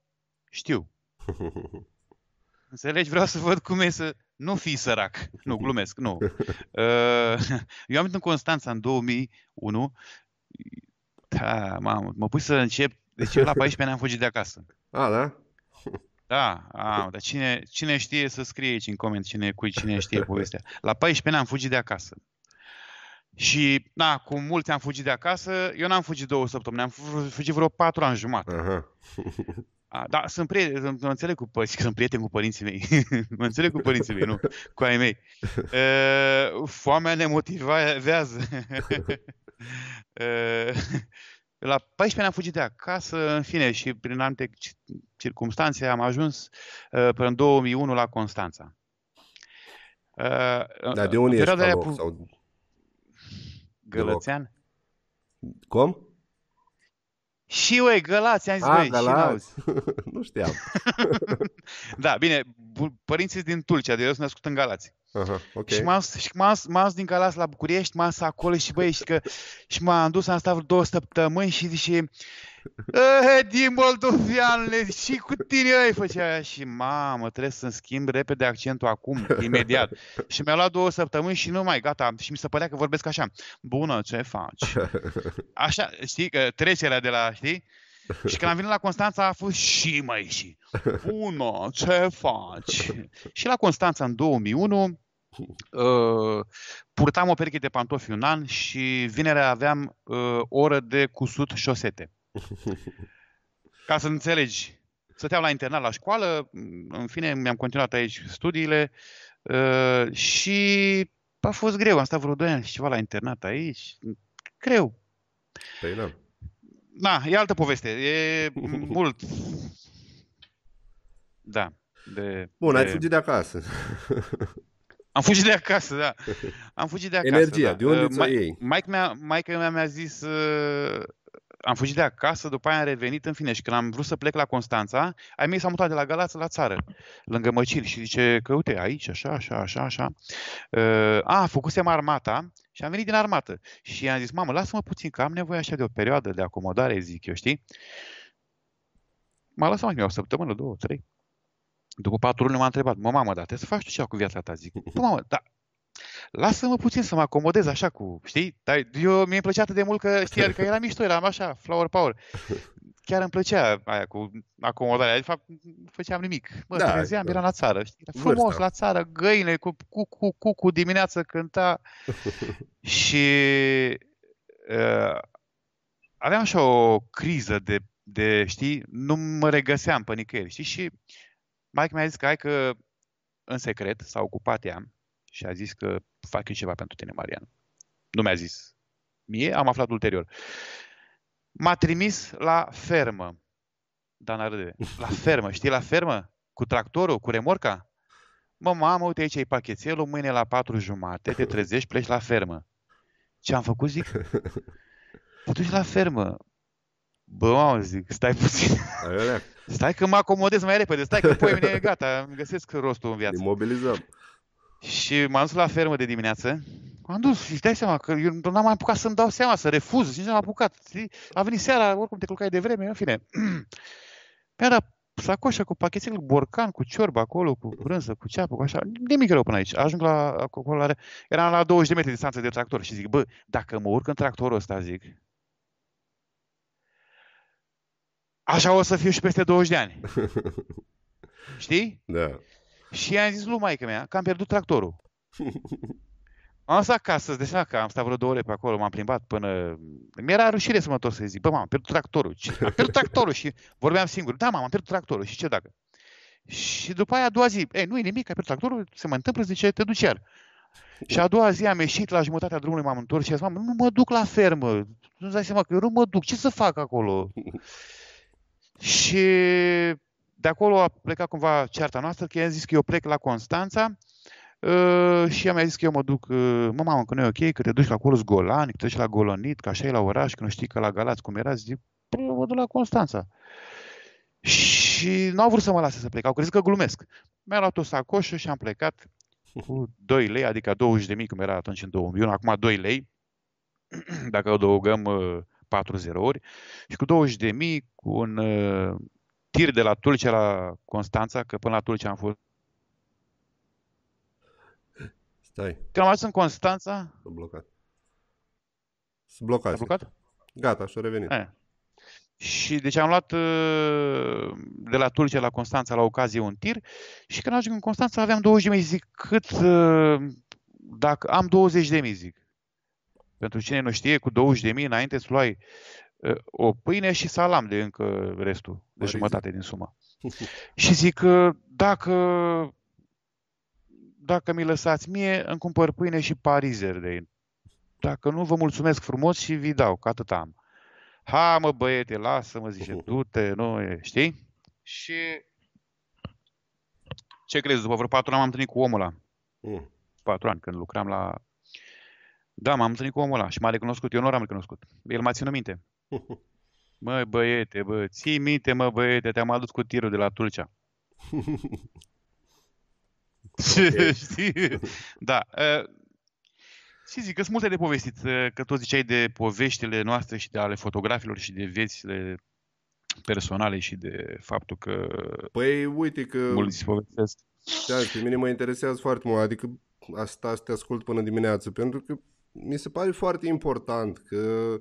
Speaker 10: Știu. Înțelegi? Vreau să văd cum e să nu fii sărac. Nu, glumesc, nu. E, Eu am venit în Constanța în 2001. Da, mamă, mă pui să încep. Deci eu la 14 ani am fugit de acasă.
Speaker 1: A, da?
Speaker 10: Da, a, dar cine, cine știe să scrie aici în coment, cine, cui cine știe povestea. La 14 ani am fugit de acasă. Și, na, cu mulți am fugit de acasă, eu n-am fugit două săptămâni, am fu- fugit vreo patru ani jumătate.
Speaker 1: Aha.
Speaker 10: A, da, sunt prieten, mă înțeleg cu părinții, sunt prieten cu părinții mei. mă înțeleg cu părinții mei, nu cu ai mei. Uh, foamea ne motivează. uh, La 14 ani am fugit de acasă, în fine, și prin anumite circunstanțe am ajuns uh, până în 2001 la Constanța. Uh,
Speaker 1: Dar de unde ești
Speaker 10: perioada
Speaker 1: ca
Speaker 10: aia
Speaker 1: loc?
Speaker 10: pu-
Speaker 1: Sau...
Speaker 10: Gălățean?
Speaker 1: Cum?
Speaker 10: Și ui, Galați, am zis,
Speaker 1: Ah,
Speaker 10: băi, și
Speaker 1: Galați.
Speaker 10: n-auzi.
Speaker 1: nu știam.
Speaker 10: Da, bine, bu- părinții sunt din Tulcea, de eu sunt născut în Galați.
Speaker 1: Aha, ok.
Speaker 10: Și m-am, și m-am, m-am dus din Galați la București, m-am dus acolo și băi, și, că, și m-am dus, am stat vreo două săptămâni și zice "Eh, din moldovianule, și cu tine îi făcea aia." și mamă, trebuie să-mi schimb repede accentul acum, imediat. Și mi-a luat două săptămâni și nu mai, gata, și mi se părea că vorbesc așa, bună, ce faci? Așa, știi, că trecerea de la, știi? Și când am venit la Constanța a fost și mai și. Bună, ce faci? Și la Constanța în 2001 uh, purtam o pereche de pantofi un an și vinerea aveam uh, oră de cusut șosete. Ca să înțelegi, stăteam la internat la școală, în fine mi-am continuat aici studiile uh, și a fost greu. Am stat vreo 2 ani și ceva la internat aici. Greu.
Speaker 1: Păi da.
Speaker 10: Na, e altă poveste. E mult. Da. De,
Speaker 1: Bun,
Speaker 10: de...
Speaker 1: ai fugit de acasă.
Speaker 10: Am fugit de acasă, da. Am fugit de acasă.
Speaker 1: Energia,
Speaker 10: da.
Speaker 1: de unde
Speaker 10: Uh,
Speaker 1: ți-o
Speaker 10: mai-
Speaker 1: iei?
Speaker 10: Maica mea, maica mea mi-a zis uh, am fugit de acasă, după aia am revenit în fine și când am vrut să plec la Constanța, ai mei s-au mutat de la Galați la țară, lângă Măcili și zice că uite aici, așa, așa, așa, așa. Uh, a, făcusem armata și am venit din armată și i-am zis, mamă, lasă-mă puțin că am nevoie așa de o perioadă de acomodare, zic eu, știi? M-a lăsat mai o săptămână, două, trei. După patru luni m-a întrebat, mă, mamă, dar trebuie să faci tu ceva cu viața ta, zic. Bă, mamă, dar lasă-mă puțin să mă acomodez așa cu, știi? Dar eu mi-e plăcea atât de mult că, știi, că era mișto, eram așa, flower power. Chiar îmi plăcea aia cu acomodarea, de fapt nu făceam nimic. Bă,
Speaker 1: Da,
Speaker 10: da, trezeam,
Speaker 1: da.
Speaker 10: era la țară, știi? Era frumos
Speaker 1: Vârsta.
Speaker 10: la țară, găine cu cu cu cu, cu dimineață cânta și uh, aveam așa o criză de, de, știi, nu mă regăseam pe nicăieri, știi? Și Mike mi-a zis că hai că în secret s-a ocupat ea și a zis că fac eu ceva pentru tine, Marian. Nu mi-a zis mie, am aflat ulterior. M-a trimis la fermă. Dana râde. La fermă, știi, la fermă? Cu tractorul, cu remorca? Mă, mamă, uite aici e pachetelul, mâine la patru jumate, te trezești, pleci la fermă. Ce am făcut, zic? Te duci la fermă. Bă, mamă, zic, stai puțin.
Speaker 1: Alea,
Speaker 10: Stai că mă acomodez mai repede, stai că poi mine e gata, îmi găsesc rostul în viață.
Speaker 1: imobilizăm.
Speaker 10: Și m-am dus la fermă de dimineață. M-am dus și îți dai seama că eu n-am mai apucat să-mi dau seama, să refuz, și nici n-am apucat. știi? A venit seara, oricum te culcai de vreme, în fine. Mi-a dat sacoșa cu pachetel, cu borcan, cu ciorbă acolo, cu brânză, cu ceapă, cu așa. Nimic rău până aici. Ajung la, acolo, la, eram la 20 de metri distanță de tractor și zic, bă, dacă mă urc în tractorul ăsta, zic, așa o să fiu și peste 20 de ani. Știi?
Speaker 1: Da.
Speaker 10: Și i-am zis lui maică mea că am pierdut tractorul. Am stat acasă, de seama că am stat vreo două ore pe acolo, m-am plimbat până... Mi-era rușine să mă întorc să zic, bă, mama, am pierdut tractorul. Ce? Am pierdut tractorul și vorbeam singur. Da, mama, am pierdut tractorul și ce dacă? Și după aia a doua zi, ei, nu e nimic, ai pierdut tractorul, se mai întâmplă, zice, te duci iar. Și a doua zi am ieșit la jumătatea drumului, m-am întors și am zis, mamă, nu mă duc la fermă. Nu-ți dai seama că eu nu mă duc, ce să fac acolo? și de acolo a plecat cumva cearta noastră, că i-am zis că eu plec la Constanța uh, și ea mi-a zis că eu mă duc, uh, mă, mamă, că nu e ok, că te duci la acolo Golani, că te duci la Golonit, că așa e la oraș, că nu știi că la Galați cum era, zic, "Păi, eu mă duc la Constanța. Și nu au vrut să mă lase să plec, au crezut că glumesc. Mi-a luat o sacoșă și am plecat cu 2 lei, adică 20 de mii, cum era atunci în 2001, acum 2 lei, dacă adăugăm uh, 4 zerouri, și cu 20 de mii, cu un uh, tir de la Tulcea la Constanța, că până la Tulcea am fost.
Speaker 1: Stai,
Speaker 10: Când am ajuns în Constanța,
Speaker 1: s-a blocat. S-a blocat.
Speaker 10: a blocat?
Speaker 1: Gata, și-a revenit.
Speaker 10: Aia. Și deci am luat uh, de la Tulcea la Constanța la ocazie un tir și când ajung în Constanța aveam 20 de mii, zic, cât, uh, dacă am 20 de mii, zic. Pentru cine nu știe, cu 20 de mii înainte îți luai uh, o pâine și salam de încă restul, de
Speaker 1: Mare
Speaker 10: jumătate din sumă. Și zic, uh, dacă, dacă mi lăsați mie, îmi cumpăr pâine și parizer de Dacă nu, vă mulțumesc frumos și vi dau, că atât am. Ha, mă, băiete, lasă-mă, zice, du-te, nu, e, știi? Și ce crezi, după vreo patru ani m-am întâlnit cu omul ăla.
Speaker 1: Mm.
Speaker 10: Patru ani, când lucram la... Da, m-am întâlnit cu omul ăla și m-a recunoscut. Eu nu l-am recunoscut. El m-a ținut minte. Mă, băiete, bă, ții minte, mă, băiete, te-am adus cu tirul de la Tulcea.
Speaker 1: Ok.
Speaker 10: Știi? Da. uh, Și zic că sunt multe de povestit, uh, că tot ziceai de poveștile noastre și de ale fotografilor și de viețile personale și de faptul că
Speaker 1: Păi uite că
Speaker 10: mulți povestesc.
Speaker 1: Da, pe mine mă interesează foarte mult, adică asta să te ascult până dimineață, pentru că mi se pare foarte important că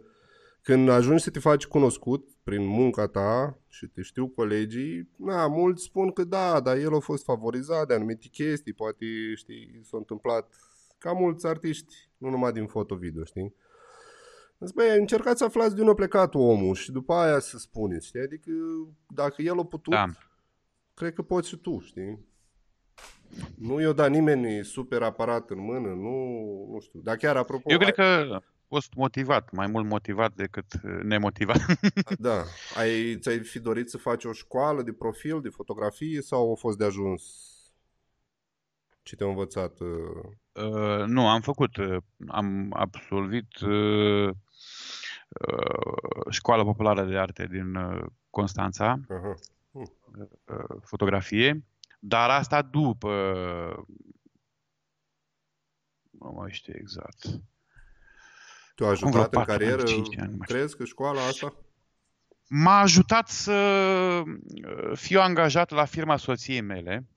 Speaker 1: când ajungi să te faci cunoscut prin munca ta și te știu colegii, na, mulți spun că da, dar el a fost favorizat de anumite chestii, poate, știi, s-a întâmplat ca mulți artiști, nu numai din foto-video, știi? Zic, băi, încercați să aflați de unde a plecat omul și după aia să spuneți, știi? Adică dacă el a putut,
Speaker 10: Da.
Speaker 1: cred că poți și tu, știi? Nu i-o da nimeni super aparat în mână, nu, nu știu. Dar chiar apropo...
Speaker 10: Eu cred că a fost motivat, mai mult motivat decât uh, nemotivat.
Speaker 1: Da. Ai, ți-ai fi dorit să faci o școală de profil, de fotografie sau a fost de ajuns? Ce te-a învățat? uh?
Speaker 10: Uh, nu, am făcut, uh, am absolvit uh, uh, școala populară de arte din uh, Constanța,
Speaker 1: Aha.
Speaker 10: uh, fotografie, dar asta după, nu mai știu exact.
Speaker 1: Te-a
Speaker 10: Acum vreo
Speaker 1: ajutat în
Speaker 10: patru ani,
Speaker 1: carieră?
Speaker 10: cinci ani, nu mai știu.
Speaker 1: Crezi că școala asta?
Speaker 10: M-a ajutat să uh, fiu angajat la firma soției mele,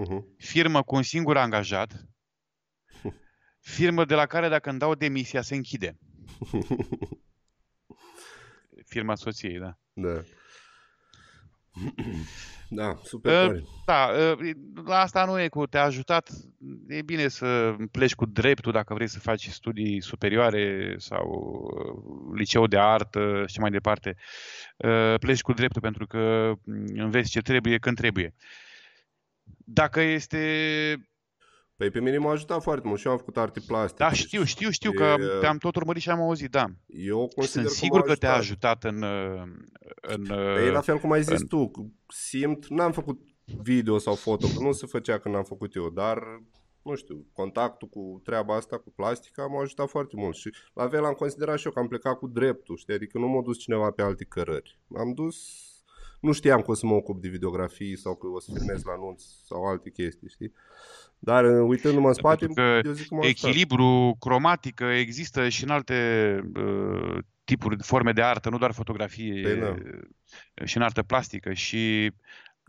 Speaker 1: Uh-huh.
Speaker 10: firmă cu un singur angajat, firmă de la care dacă îmi dau demisia se închide. Firma soției, da.
Speaker 1: Da. Da, super
Speaker 10: Uh,
Speaker 1: tare.
Speaker 10: Da, uh, la asta nu e cu te-a ajutat. E bine să pleci cu dreptul dacă vrei să faci studii superioare sau uh, liceu de artă și mai departe. Uh, Pleci cu dreptul pentru că mm, înveți ce trebuie când trebuie. Dacă este
Speaker 1: Păi pe mine m-a ajutat foarte mult și eu am făcut arte plastice.
Speaker 10: Da, știu, știu, știu
Speaker 1: E,
Speaker 10: că te-am tot urmărit și am auzit, da.
Speaker 1: Eu
Speaker 10: Și
Speaker 1: consider
Speaker 10: sunt
Speaker 1: că
Speaker 10: sigur
Speaker 1: m-a
Speaker 10: că te-a
Speaker 1: ajutat.
Speaker 10: ajutat în... uh, în
Speaker 1: Păi e la fel cum ai zis
Speaker 10: în-
Speaker 1: tu, simt, n-am făcut video sau foto, că nu se făcea când am făcut eu, dar, nu știu, contactul cu treaba asta, cu plastica, m-a ajutat foarte mult și la fel am considerat și eu că am plecat cu dreptul, știi, adică nu m-a dus cineva pe alte cărări. Am dus, nu știam că o să mă ocup de videografii sau că o să filmez la anunț sau alte chestii, știi? Dar uitându-mă în spate,
Speaker 10: Pentru că
Speaker 1: eu zic că m-a ajutat.
Speaker 10: echilibru, cromatică există și în alte uh, tipuri, de forme de artă, nu doar fotografie,
Speaker 1: Păi da.
Speaker 10: uh, și în artă plastică și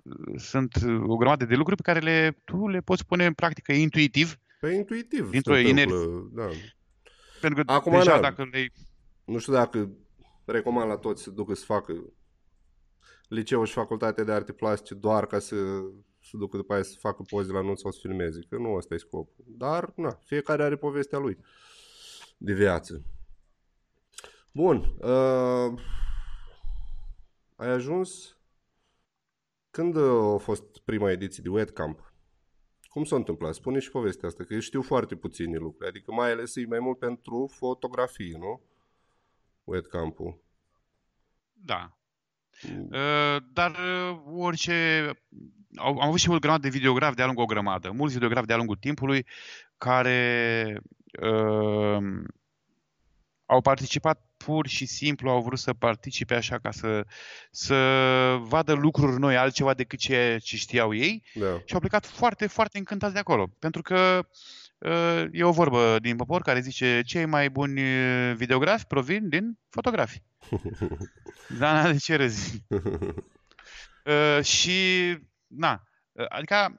Speaker 10: uh, sunt uh, o grămadă de lucruri pe care le, tu le poți pune în practică intuitiv,
Speaker 1: Pe intuitiv
Speaker 10: dintr-o
Speaker 1: se
Speaker 10: inerție.
Speaker 1: întâmplă, da.
Speaker 10: Pentru că
Speaker 1: Acum,
Speaker 10: deja
Speaker 1: da.
Speaker 10: dacă le
Speaker 1: Nu știu dacă recomand la toți să ducă să facă liceu și facultate de arte plastice doar ca să să ducă după aia să facă poze la anunț sau să filmeze, că nu ăsta e scopul. Dar, na, fiecare are povestea lui de viață. Bun. Uh, ai ajuns... Când uh, a fost prima ediție de Wetcamp? Cum s-a întâmplat? Spune și povestea asta, că eu știu foarte puține lucruri. Adică mai ales e mai mult pentru fotografie, nu? Wetcamp-ul.
Speaker 10: Da. Uh, Dar uh, orice... Au, am avut și o grămadă de videografi de-a lungul o grămadă, mulți videografi de-a lungul timpului care uh, au participat pur și simplu, au vrut să participe așa ca să, să vadă lucruri noi, altceva decât ce, ce știau ei
Speaker 1: Da.
Speaker 10: și au plecat foarte, foarte încântați de acolo. Pentru că uh, e o vorbă din popor care zice cei mai buni uh, videografi provin din fotografi. Dana, de ce râzi? Uh, și, na, uh, adică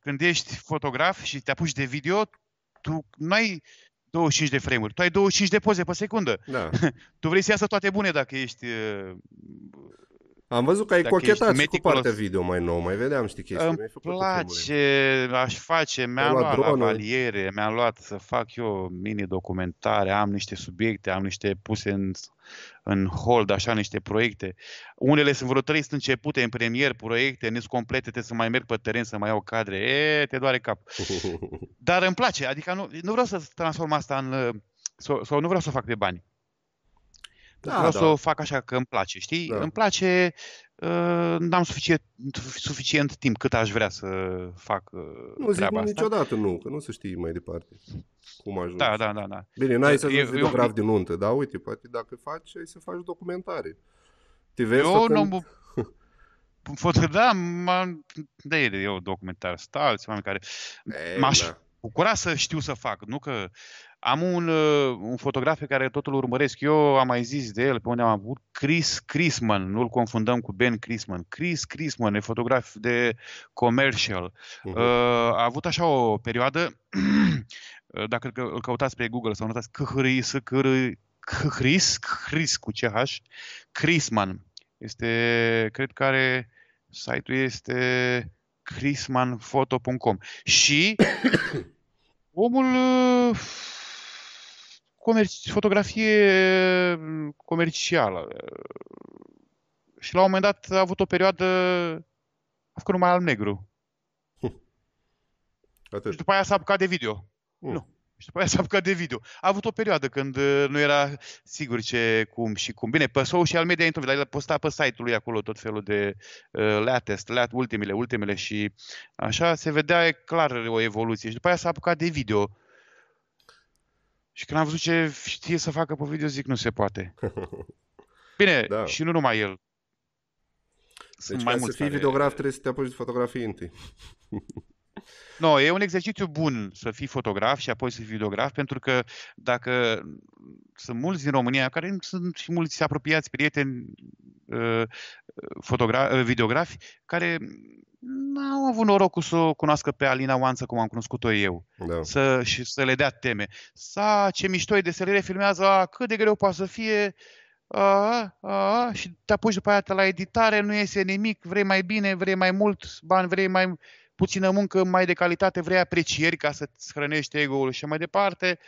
Speaker 10: când ești fotograf și te apuci de video, tu nu ai 25 de frame-uri, tu ai 25 de poze pe secundă.
Speaker 1: Da.
Speaker 10: Tu vrei să iasă toate bune dacă ești... uh,
Speaker 1: Am văzut că ai
Speaker 10: Dacă
Speaker 1: cochetat
Speaker 10: ești
Speaker 1: și cu
Speaker 10: meticulos.
Speaker 1: partea video mai nou, mai vedeam, știi chestii.
Speaker 10: Îmi
Speaker 1: mi-ai făcut cu filmele.
Speaker 10: place, aș face, mi-am
Speaker 1: luat
Speaker 10: luat,
Speaker 1: dronul.
Speaker 10: lavaliere, mi-am luat să fac eu mini-documentare, am niște subiecte, am niște puse în, în hold, așa, niște proiecte. Unele sunt vreo trei sunt începute în premier, proiecte, nu sunt complete, trebuie să mai merg pe teren să mai iau cadre, e, te doare cap. Dar îmi place, adică nu, nu vreau să transform asta în... uh, Sau, sau nu vreau să o fac de bani.
Speaker 1: Da,
Speaker 10: Vreau
Speaker 1: da.
Speaker 10: să o fac așa că îmi place, știi?
Speaker 1: Da.
Speaker 10: Îmi place, uh, n-am suficient, suficient timp cât aș vrea să fac uh,
Speaker 1: Nu zic
Speaker 10: treaba asta.
Speaker 1: niciodată nu, că nu se știe mai departe cum ajungi.
Speaker 10: Da, da, da, da.
Speaker 1: Bine, n-ai să
Speaker 10: Eu-
Speaker 1: ajungi
Speaker 10: eu-
Speaker 1: videograf din nuntă, dar uite, poate dacă faci, ai să faci documentare. Te vezi
Speaker 10: Eu
Speaker 1: făcând...
Speaker 10: nu mă... Foto, da, m-am... Da, e eu documentar. Sunt alți oameni care...
Speaker 1: E,
Speaker 10: M-aș
Speaker 1: da.
Speaker 10: bucura să știu să fac, nu că... Am un, uh, un fotograf pe care totul îl urmăresc. Eu am mai zis de el pe unde am avut Chris Chrisman, nu-l confundăm cu Ben Chrisman. Chris Chrisman e fotograf de commercial.
Speaker 1: Mhm.
Speaker 10: Uh, a avut așa o perioadă, dacă îl- îl căutați pe Google sau notați Chris, Chris, Chris cu CH, Chrisman. Este, cred că are, site-ul este chrismanfoto.com și omul uh, comerci, fotografie uh, comercială. Și la un moment dat a avut o perioadă a făcut numai alb-negru.
Speaker 1: Atât.
Speaker 10: Și după aia s-a apucat de video.
Speaker 1: Mm.
Speaker 10: Nu. Și după aia s-a apucat de video. A avut o perioadă când uh, nu era sigur ce, cum și cum. Bine, pe social media intru, dar el posta pe site-ul lui acolo tot felul de uh, latest, lat, ultimele, ultimele și așa se vedea clar o evoluție. Și după aia s-a apucat de video. Și când am văzut ce știe să facă pe video, zic, nu se poate. Bine,
Speaker 1: Da.
Speaker 10: și nu numai el. Sunt
Speaker 1: Deci
Speaker 10: mai
Speaker 1: ca să
Speaker 10: mulți
Speaker 1: fii
Speaker 10: care-
Speaker 1: videograf trebuie să te apuci de fotografie întâi.
Speaker 10: No, e un exercițiu bun să fii fotograf și apoi să fii videograf, pentru că dacă sunt mulți din România, care sunt și mulți apropiați, prieteni, uh, fotogra- uh, videografi, care n-au avut norocul să o cunoască pe Alina Oanță cum am cunoscut-o eu.
Speaker 1: Da.
Speaker 10: Să, și să le dea teme. Sa, ce mișto e de SLR, filmează, a, cât de greu poate să fie, a, a, a, și te apuci după aia la editare, nu iese nimic, vrei mai bine, vrei mai mult bani, vrei mai puțină muncă, mai de calitate, vrei aprecieri ca să-ți hrănești ego-ul și mai departe,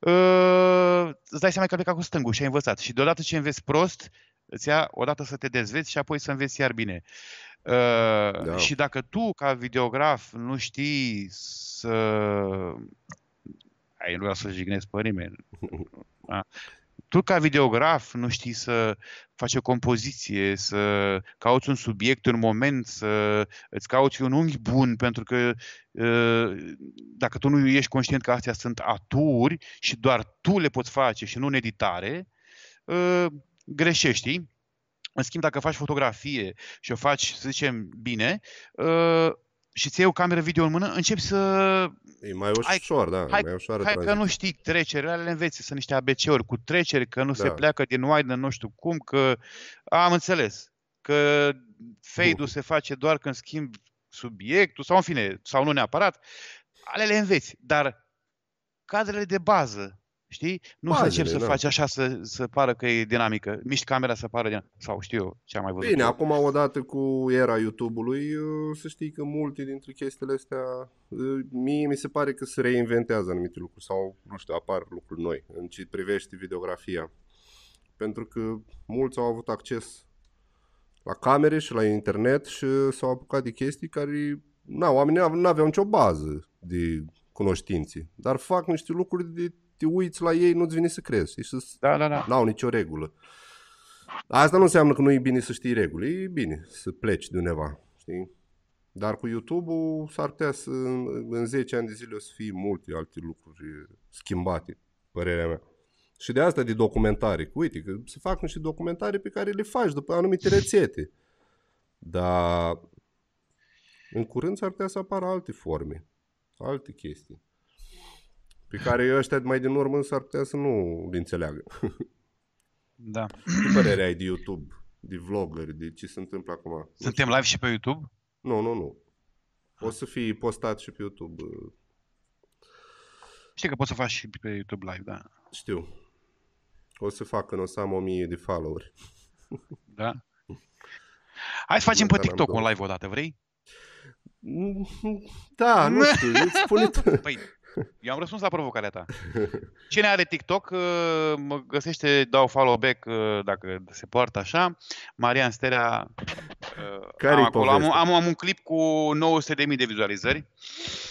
Speaker 10: uh, îți dai seama că ai plecat cu stângul și ai învățat. Și deodată ce înveți prost, îți ia odată să te dezveți și apoi să înveți iar bine. Uh,
Speaker 1: Da.
Speaker 10: Și dacă tu, ca videograf, nu știi să... Ai, nu vreau să jignesc pe nimeni. Da? Tu, ca videograf, nu știi să faci o compoziție, să cauți un subiect, un moment, să îți cauți un unghi bun, pentru că uh, dacă tu nu ești conștient că astea sunt aturi și doar tu le poți face și nu în editare, uh, greșești. știi? În schimb, dacă faci fotografie și o faci, să zicem, bine, uh, și ți iei o cameră video în mână, începi să
Speaker 1: E mai ușor, da,
Speaker 10: hai,
Speaker 1: mai ușoară
Speaker 10: hai că
Speaker 1: tranziția.
Speaker 10: nu știi trecerile, le înveți, sunt niște ABC-uri cu treceri, că nu se
Speaker 1: Da.
Speaker 10: pleacă din wide în nu știu cum, că am înțeles, că fade-ul se face doar când schimbi subiectul, sau în fine, sau nu neapărat, ale le înveți, dar cadrele de bază, știi? Nu să
Speaker 1: Bazele,
Speaker 10: începi să
Speaker 1: da.
Speaker 10: faci așa să, să pară că e dinamică, miști camera să pară dinamică, sau știu eu ce am mai văzut.
Speaker 1: Bine,
Speaker 10: eu.
Speaker 1: acum odată cu era YouTube-ului, uh, să știi că multe dintre chestiile astea, uh, mie mi se pare că se reinventează anumite lucruri sau, nu știu, apar lucruri noi în ce privește videografia. Pentru că mulți au avut acces la camere și la internet și s-au apucat de chestii care, na, oamenii nu aveau nicio bază de cunoștințe, dar fac niște lucruri de te uiți la ei, nu-ți vine să crezi, știi, și
Speaker 10: Da, da, da.
Speaker 1: n-au nicio regulă. Asta nu înseamnă că nu e bine să știi reguli, e bine să pleci de undeva, știi? Dar cu YouTube-ul s-ar putea să în 10 ani de zile o să fie multe alte lucruri schimbate, părerea mea. Și de asta de documentare, că uite, că se fac niște documentare pe care le faci după anumite rețete. Dar în curând s-ar putea să apară alte forme, alte chestii, pe care ăștia mai din urmă s-ar putea să nu le înțeleagă.
Speaker 10: da.
Speaker 1: Ce părere ai de YouTube, de vloggeri, de ce se întâmplă acum?
Speaker 10: Suntem live și pe YouTube?
Speaker 1: Nu, nu, nu. O să fie postat și pe YouTube.
Speaker 10: Știi că poți să faci și pe YouTube live, da.
Speaker 1: Știu. O să fac când o să am 1000 de followeri.
Speaker 10: Da? Hai să facem pe
Speaker 1: Măcar am
Speaker 10: TikTok un
Speaker 1: două.
Speaker 10: live odată, vrei?
Speaker 1: Da, nu știu, îți spune tu.
Speaker 10: Păi, eu am răspuns la provocarea ta. Cine are TikTok, uh, mă găsește, dau follow back uh, dacă se poartă așa. Marian Sterea. uh,
Speaker 1: Care-i
Speaker 10: am, acolo, am,
Speaker 1: povestea?
Speaker 10: am, am un clip cu 900.000 de vizualizări.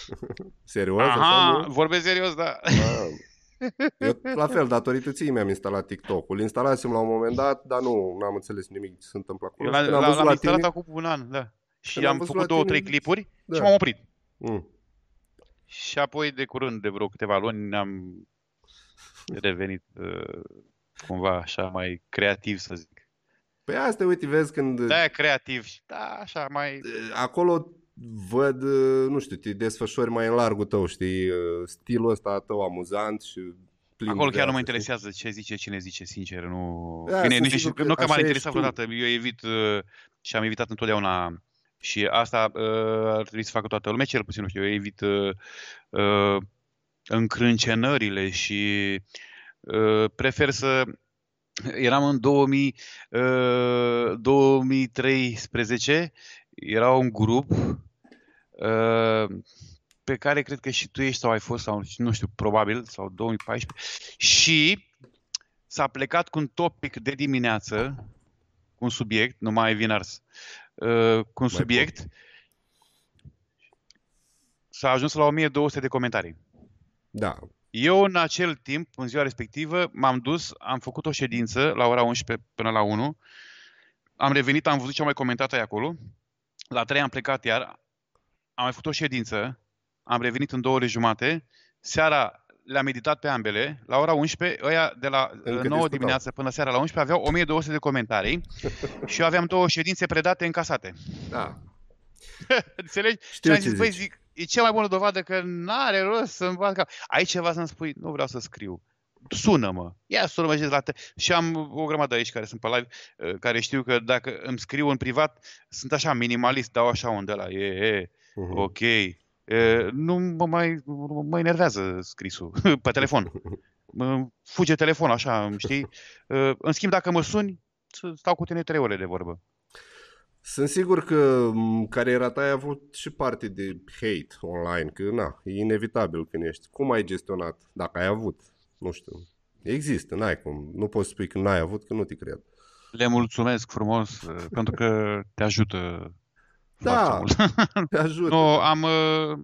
Speaker 1: Serios? așa,
Speaker 10: Aha,
Speaker 1: nu?
Speaker 10: vorbesc serios, da.
Speaker 1: Ah, Eu, la fel, datorită ție mi-am instalat TikTok-ul. Instalasem la un moment dat, dar nu am înțeles nimic ce se întâmplă acolo.
Speaker 10: Eu la,
Speaker 1: Când am
Speaker 10: la,
Speaker 1: văzut
Speaker 10: l-am
Speaker 1: la
Speaker 10: instalat
Speaker 1: tine,
Speaker 10: acum un an, da. Și
Speaker 1: Când am
Speaker 10: am
Speaker 1: văzut
Speaker 10: făcut
Speaker 1: la
Speaker 10: două,
Speaker 1: tine-
Speaker 10: trei clipuri
Speaker 1: Da.
Speaker 10: și m-am oprit.
Speaker 1: mm,
Speaker 10: Și apoi, de curând, de vreo câteva luni, am revenit uh, cumva așa mai creativ, să zic.
Speaker 1: Păi asta, uite, vezi când
Speaker 10: Da, creativ și da, așa mai...
Speaker 1: acolo văd, nu știu, te desfășori mai în largul tău, știi, stilul ăsta tău amuzant și plin
Speaker 10: Acolo
Speaker 1: de
Speaker 10: chiar nu mă
Speaker 1: viață,
Speaker 10: interesează ce zice cine zice, sincer. Nu,
Speaker 1: Da,
Speaker 10: Bine,
Speaker 1: sunt
Speaker 10: nici,
Speaker 1: sigur că
Speaker 10: nu că m-ar
Speaker 1: așa
Speaker 10: interesa
Speaker 1: ești tu.
Speaker 10: vreodată. Eu evit uh, și am evitat întotdeauna și asta uh, ar trebui să facă toată lumea, cel puțin, nu știu, eu evit uh, uh, încrâncenările și uh, prefer să eram în 2000, uh, 2013, era un grup uh, pe care cred că și tu ești sau ai fost, sau nu știu, probabil, sau 2014, și s-a plecat cu un topic de dimineață, cu un subiect, nu mai vin ars, uh, cu un subiect, s-a ajuns la 1200 de comentarii.
Speaker 1: Da.
Speaker 10: Eu în acel timp, în ziua respectivă, m-am dus, am făcut o ședință la ora 11 până la 1, am revenit, am văzut ce au mai comentat ai acolo, la 3 am plecat iar, am mai făcut o ședință, am revenit în două ore jumate, seara le-am meditat pe ambele, la ora 11, ăia de la
Speaker 1: Încă
Speaker 10: 9
Speaker 1: discutau.
Speaker 10: dimineața până seara la 11 aveau 1200 de comentarii și eu aveam două ședințe predate încasate.
Speaker 1: Da.
Speaker 10: Înțelegi?
Speaker 1: Știu
Speaker 10: și am
Speaker 1: ce
Speaker 10: zis, băi,
Speaker 1: zici.
Speaker 10: zic, e cea mai bună dovadă că n-are rost să-mi bag cap. Ai ceva să-mi spui? Nu vreau să scriu. Sună-mă. Ia sună-mă și la te... Și am o grămadă aici care sunt pe live, uh, care știu că dacă îmi scriu în privat, sunt așa minimalist, dau așa unde la e, e,
Speaker 1: Mhm.
Speaker 10: ok. E, nu mă mai mă enervează scrisul pe telefon. Mă fuge telefonul așa, știi? E, În schimb, dacă mă suni, stau cu tine trei ore de vorbă.
Speaker 1: Sunt sigur că m, cariera ta ai avut și parte de hate online, că na, e inevitabil când ești. Cum ai gestionat? Dacă ai avut, nu știu. Există, n-ai cum. Nu poți spui că n-ai avut, că nu te cred.
Speaker 10: Le mulțumesc frumos uh, pentru că te ajută
Speaker 1: Da,
Speaker 10: foarte mult.
Speaker 1: te ajută.
Speaker 10: Nu, am, uh,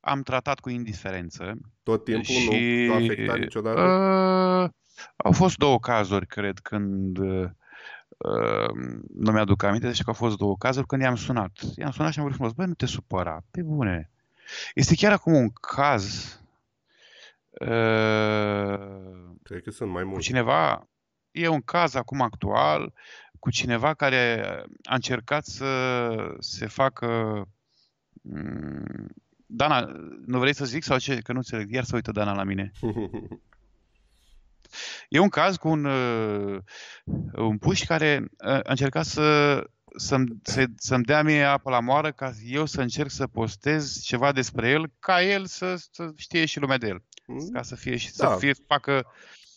Speaker 10: am tratat cu indiferență.
Speaker 1: Tot timpul
Speaker 10: și,
Speaker 1: nu a afectat niciodată?
Speaker 10: Uh, au fost două cazuri, cred, când uh, nu mi-aduc aminte, deci că au fost două cazuri când i-am sunat. I-am sunat și am vrut frumos, băi, nu te supăra, pe bune. Este chiar acum un caz uh,
Speaker 1: Cred că sunt mai
Speaker 10: cu
Speaker 1: mulți.
Speaker 10: cineva, e un caz acum actual cu cineva care a încercat să se facă mm, Dana, nu vrei să zic sau ce? Că nu înțeleg. Iar să uită Dana la mine. E un caz cu un, uh, un puș care uh, a încercat să, să-mi, să, să-mi dea mie apă la moară ca eu să încerc să postez ceva despre el, ca el să, să știe și lumea de el. Ca să fie și
Speaker 1: Da.
Speaker 10: să fie, facă,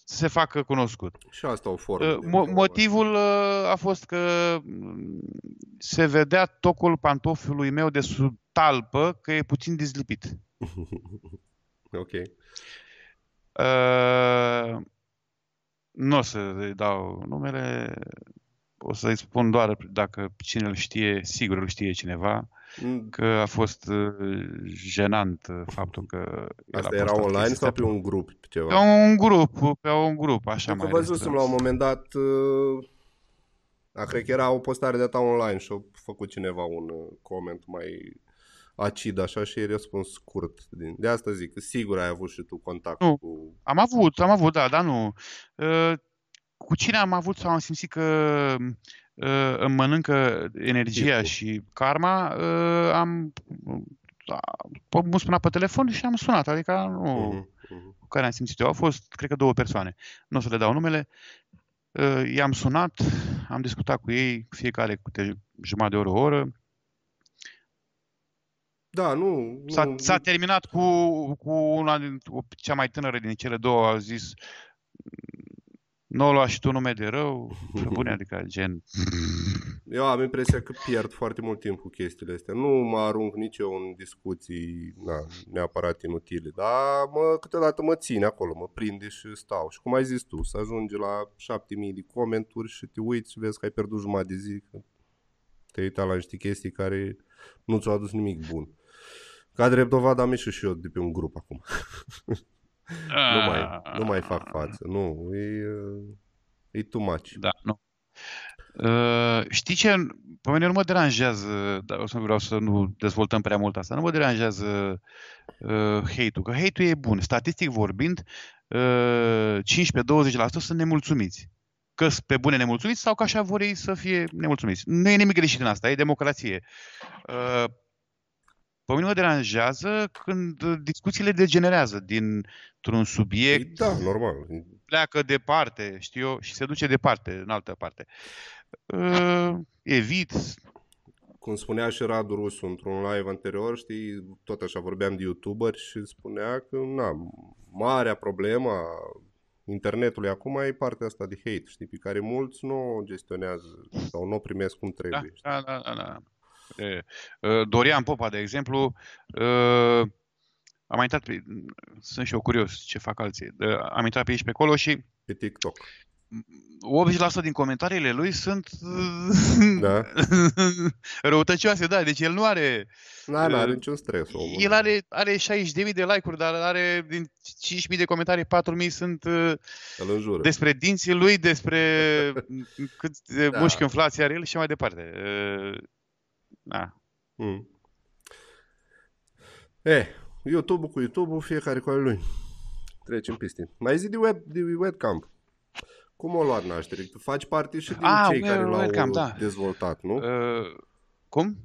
Speaker 10: să se facă cunoscut.
Speaker 1: Și asta o formă.
Speaker 10: Uh,
Speaker 1: de
Speaker 10: Mo- motivul uh, a fost că mm, se vedea tocul pantofului meu de sub talpă că e puțin dezlipit.
Speaker 1: ok.
Speaker 10: Uh, nu o să-i dau numele, o să-i spun doar dacă cine îl știe, sigur îl știe cineva,
Speaker 1: Mm.
Speaker 10: Că a fost uh, jenant uh, faptul că el
Speaker 1: Asta
Speaker 10: a
Speaker 1: era
Speaker 10: postat
Speaker 1: online
Speaker 10: chestia
Speaker 1: sau pe un grup? Pe ceva?
Speaker 10: Pe un grup, pe un grup, așa
Speaker 1: Pentru
Speaker 10: mai
Speaker 1: că văzusem la un moment dat, uh, a, cred că era o postare de ta online și a făcut cineva un uh, coment mai acid așa și ai răspuns scurt. Din- De asta zic, că sigur ai avut și tu contact
Speaker 10: Nu.
Speaker 1: cu...
Speaker 10: Am avut, am avut, da, dar nu. Uh, Cu cine am avut sau am simțit că uh, îmi mănâncă energia
Speaker 1: Tipul.
Speaker 10: și karma, uh, am da, mă spunea pe telefon și am sunat, adică nu,
Speaker 1: Mhm, mhm.
Speaker 10: cu care am simțit eu. Au fost, cred că, două persoane. Nu o să le dau numele. Uh, I-am sunat, am discutat cu ei, fiecare câte jumătate de oră, o oră.
Speaker 1: Da, nu...
Speaker 10: S-a,
Speaker 1: nu,
Speaker 10: s-a terminat cu, cu una din, cu cea mai tânără din cele două, a zis nu o lua și tu nume de rău, pe bune, adică gen...
Speaker 1: Eu am impresia că pierd foarte mult timp cu chestiile astea. Nu mă arunc nici eu în discuții na, neapărat inutile, dar mă, câteodată mă ține acolo, mă prinde și stau. Și cum ai zis tu, să ajungi la 7000 de comenturi și te uiți și vezi că ai pierdut jumătate de zi, că te-ai uitat la niște chestii care nu ți-au adus nimic bun. Ca drept dovadă am ieșit și eu de pe un grup acum. nu, mai, nu mai fac față. Nu, e, uh, e too much.
Speaker 10: Da, nu. Uh, știi ce? Pe mine nu mă deranjează, dar o să vreau să nu dezvoltăm prea mult asta, nu mă deranjează uh, hate-ul, că hate-ul e bun. Statistic vorbind, uh, 15-20% sunt nemulțumiți. Că sunt pe bune nemulțumiți sau că așa vor ei să fie nemulțumiți. Nu e nimic greșit în asta, e democrație. Uh, pe mine mă deranjează când discuțiile degenerează dintr-un subiect
Speaker 1: Da, normal.
Speaker 10: pleacă departe, știu eu, și se duce departe, în altă parte. Uh, evit.
Speaker 1: Cum spunea și Radu Rusu într-un live anterior, știi, tot așa vorbeam de youtuberi și spunea că, na, marea problemă a internetului acum e partea asta de hate, știi, pe care mulți nu o gestionează sau nu o primesc cum
Speaker 10: Da,
Speaker 1: trebuie. știi?
Speaker 10: da, da, da, da. E, uh, Dorian Popa, de exemplu, uh, am intrat pe, sunt și eu curios ce fac alții. Uh, Am intrat pe aici pe acolo și
Speaker 1: Pe TikTok.
Speaker 10: 80% din comentariile lui sunt
Speaker 1: Da.
Speaker 10: răutăcioase, da, deci el nu are
Speaker 1: Da, nu are
Speaker 10: Uh,
Speaker 1: niciun stres omul.
Speaker 10: El are, are 60.000 de like-uri, dar are din 5.000 de comentarii, 4.000 sunt uh,
Speaker 1: Îl înjură.
Speaker 10: despre dinții lui, despre cât de
Speaker 1: Da.
Speaker 10: mușchi inflație are el și mai departe. Uh, Da.
Speaker 1: Mm. E, YouTube-ul cu YouTube-ul, fiecare cu al lui. Trecem peste. Mai zi de, web, de webcam. Cum o luat naștere? Tu faci parte și din
Speaker 10: Ah,
Speaker 1: cei care l-au
Speaker 10: webcam, da.
Speaker 1: dezvoltat, nu?
Speaker 10: Uh, cum?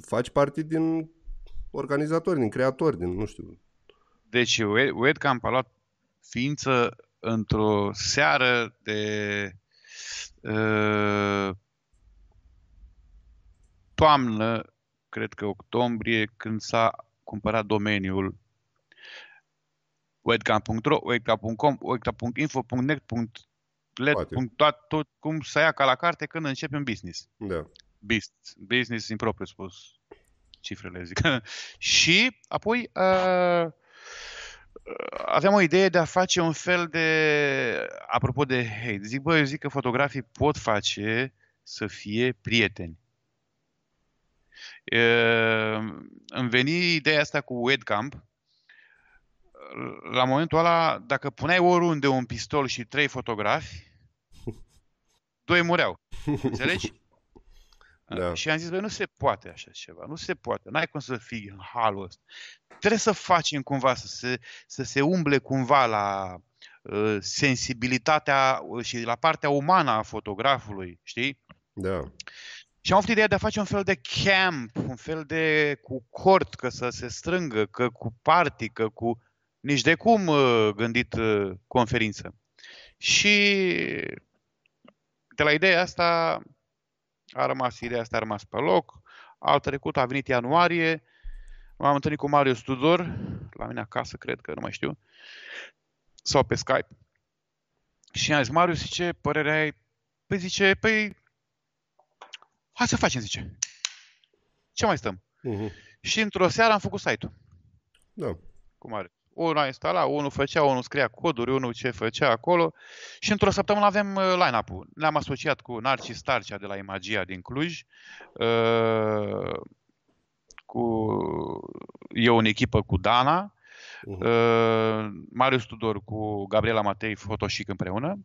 Speaker 1: Faci parte din organizatori, din creatori, din, nu știu.
Speaker 10: Deci We- Webcam a luat ființă într-o seară de uh, toamnă, cred că octombrie, când s-a cumpărat domeniul webcam.ro, webcam.com, webcam.info.net, LED,
Speaker 1: Poate.
Speaker 10: punct, tot, tot cum să ia ca la carte când începe un business.
Speaker 1: Da.
Speaker 10: Business, business impropriu spus cifrele, zic. și apoi uh, aveam o idee de a face un fel de, apropo de hate, zic, bă, eu zic că fotografii pot face să fie prieteni. Uh, îmi veni ideea asta cu webcam. La momentul ăla, dacă puneai oriunde un pistol și trei fotografi, doi mureau. Înțelegi?
Speaker 1: Da.
Speaker 10: Și am zis, băi, nu se poate așa ceva, nu se poate, n-ai cum să fii în halul ăsta. Trebuie să facem cumva, să se, să se umble cumva la uh, sensibilitatea uh, și la partea umană a fotografului, știi?
Speaker 1: Da.
Speaker 10: Și am avut ideea de a face un fel de camp, un fel de cu cort, că să se strângă, că cu party, că cu nici de cum uh, gândit uh, conferință. Și de la ideea asta a rămas ideea asta a rămas pe loc. Al trecut a venit ianuarie, m-am întâlnit cu Marius Tudor, la mine acasă, cred că, nu mai știu, sau pe Skype. Și am zis, Marius, ce părere ai? Păi zice, păi, hai să facem, zice. Ce mai stăm?
Speaker 1: Mhm.
Speaker 10: Și într-o seară am făcut site-ul.
Speaker 1: Da.
Speaker 10: Cum are? Unul a instalat, unul făcea, unul scria coduri, unul ce făcea acolo. Și într-o săptămână avem uh, line-up-ul. Ne-am asociat cu Narcis Starcea de la Imagia din Cluj. uh, Cu eu în echipă cu Dana.
Speaker 1: Mhm.
Speaker 10: uh, Marius Tudor cu Gabriela Matei, Photochic împreună.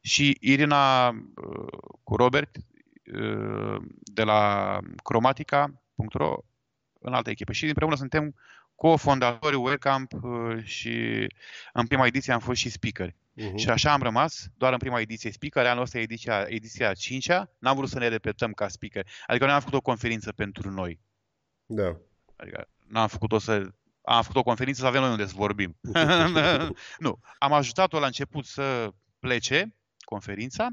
Speaker 10: Și Irina uh, cu Robert uh, de la Chromatica.ro în altă echipă. Și împreună suntem co-fondatorii Webcamp uh, și în prima ediție am fost și speaker.
Speaker 1: Mhm.
Speaker 10: Și așa am rămas, doar în prima ediție speaker, anul ăsta e ediția, ediția a cincea, n-am vrut să ne repetăm ca speaker. Adică noi am făcut o conferință pentru noi.
Speaker 1: Da.
Speaker 10: Adică n-am făcut-o să... Am făcut o conferință să avem noi unde să vorbim. nu. Am ajutat-o la început să plece conferința.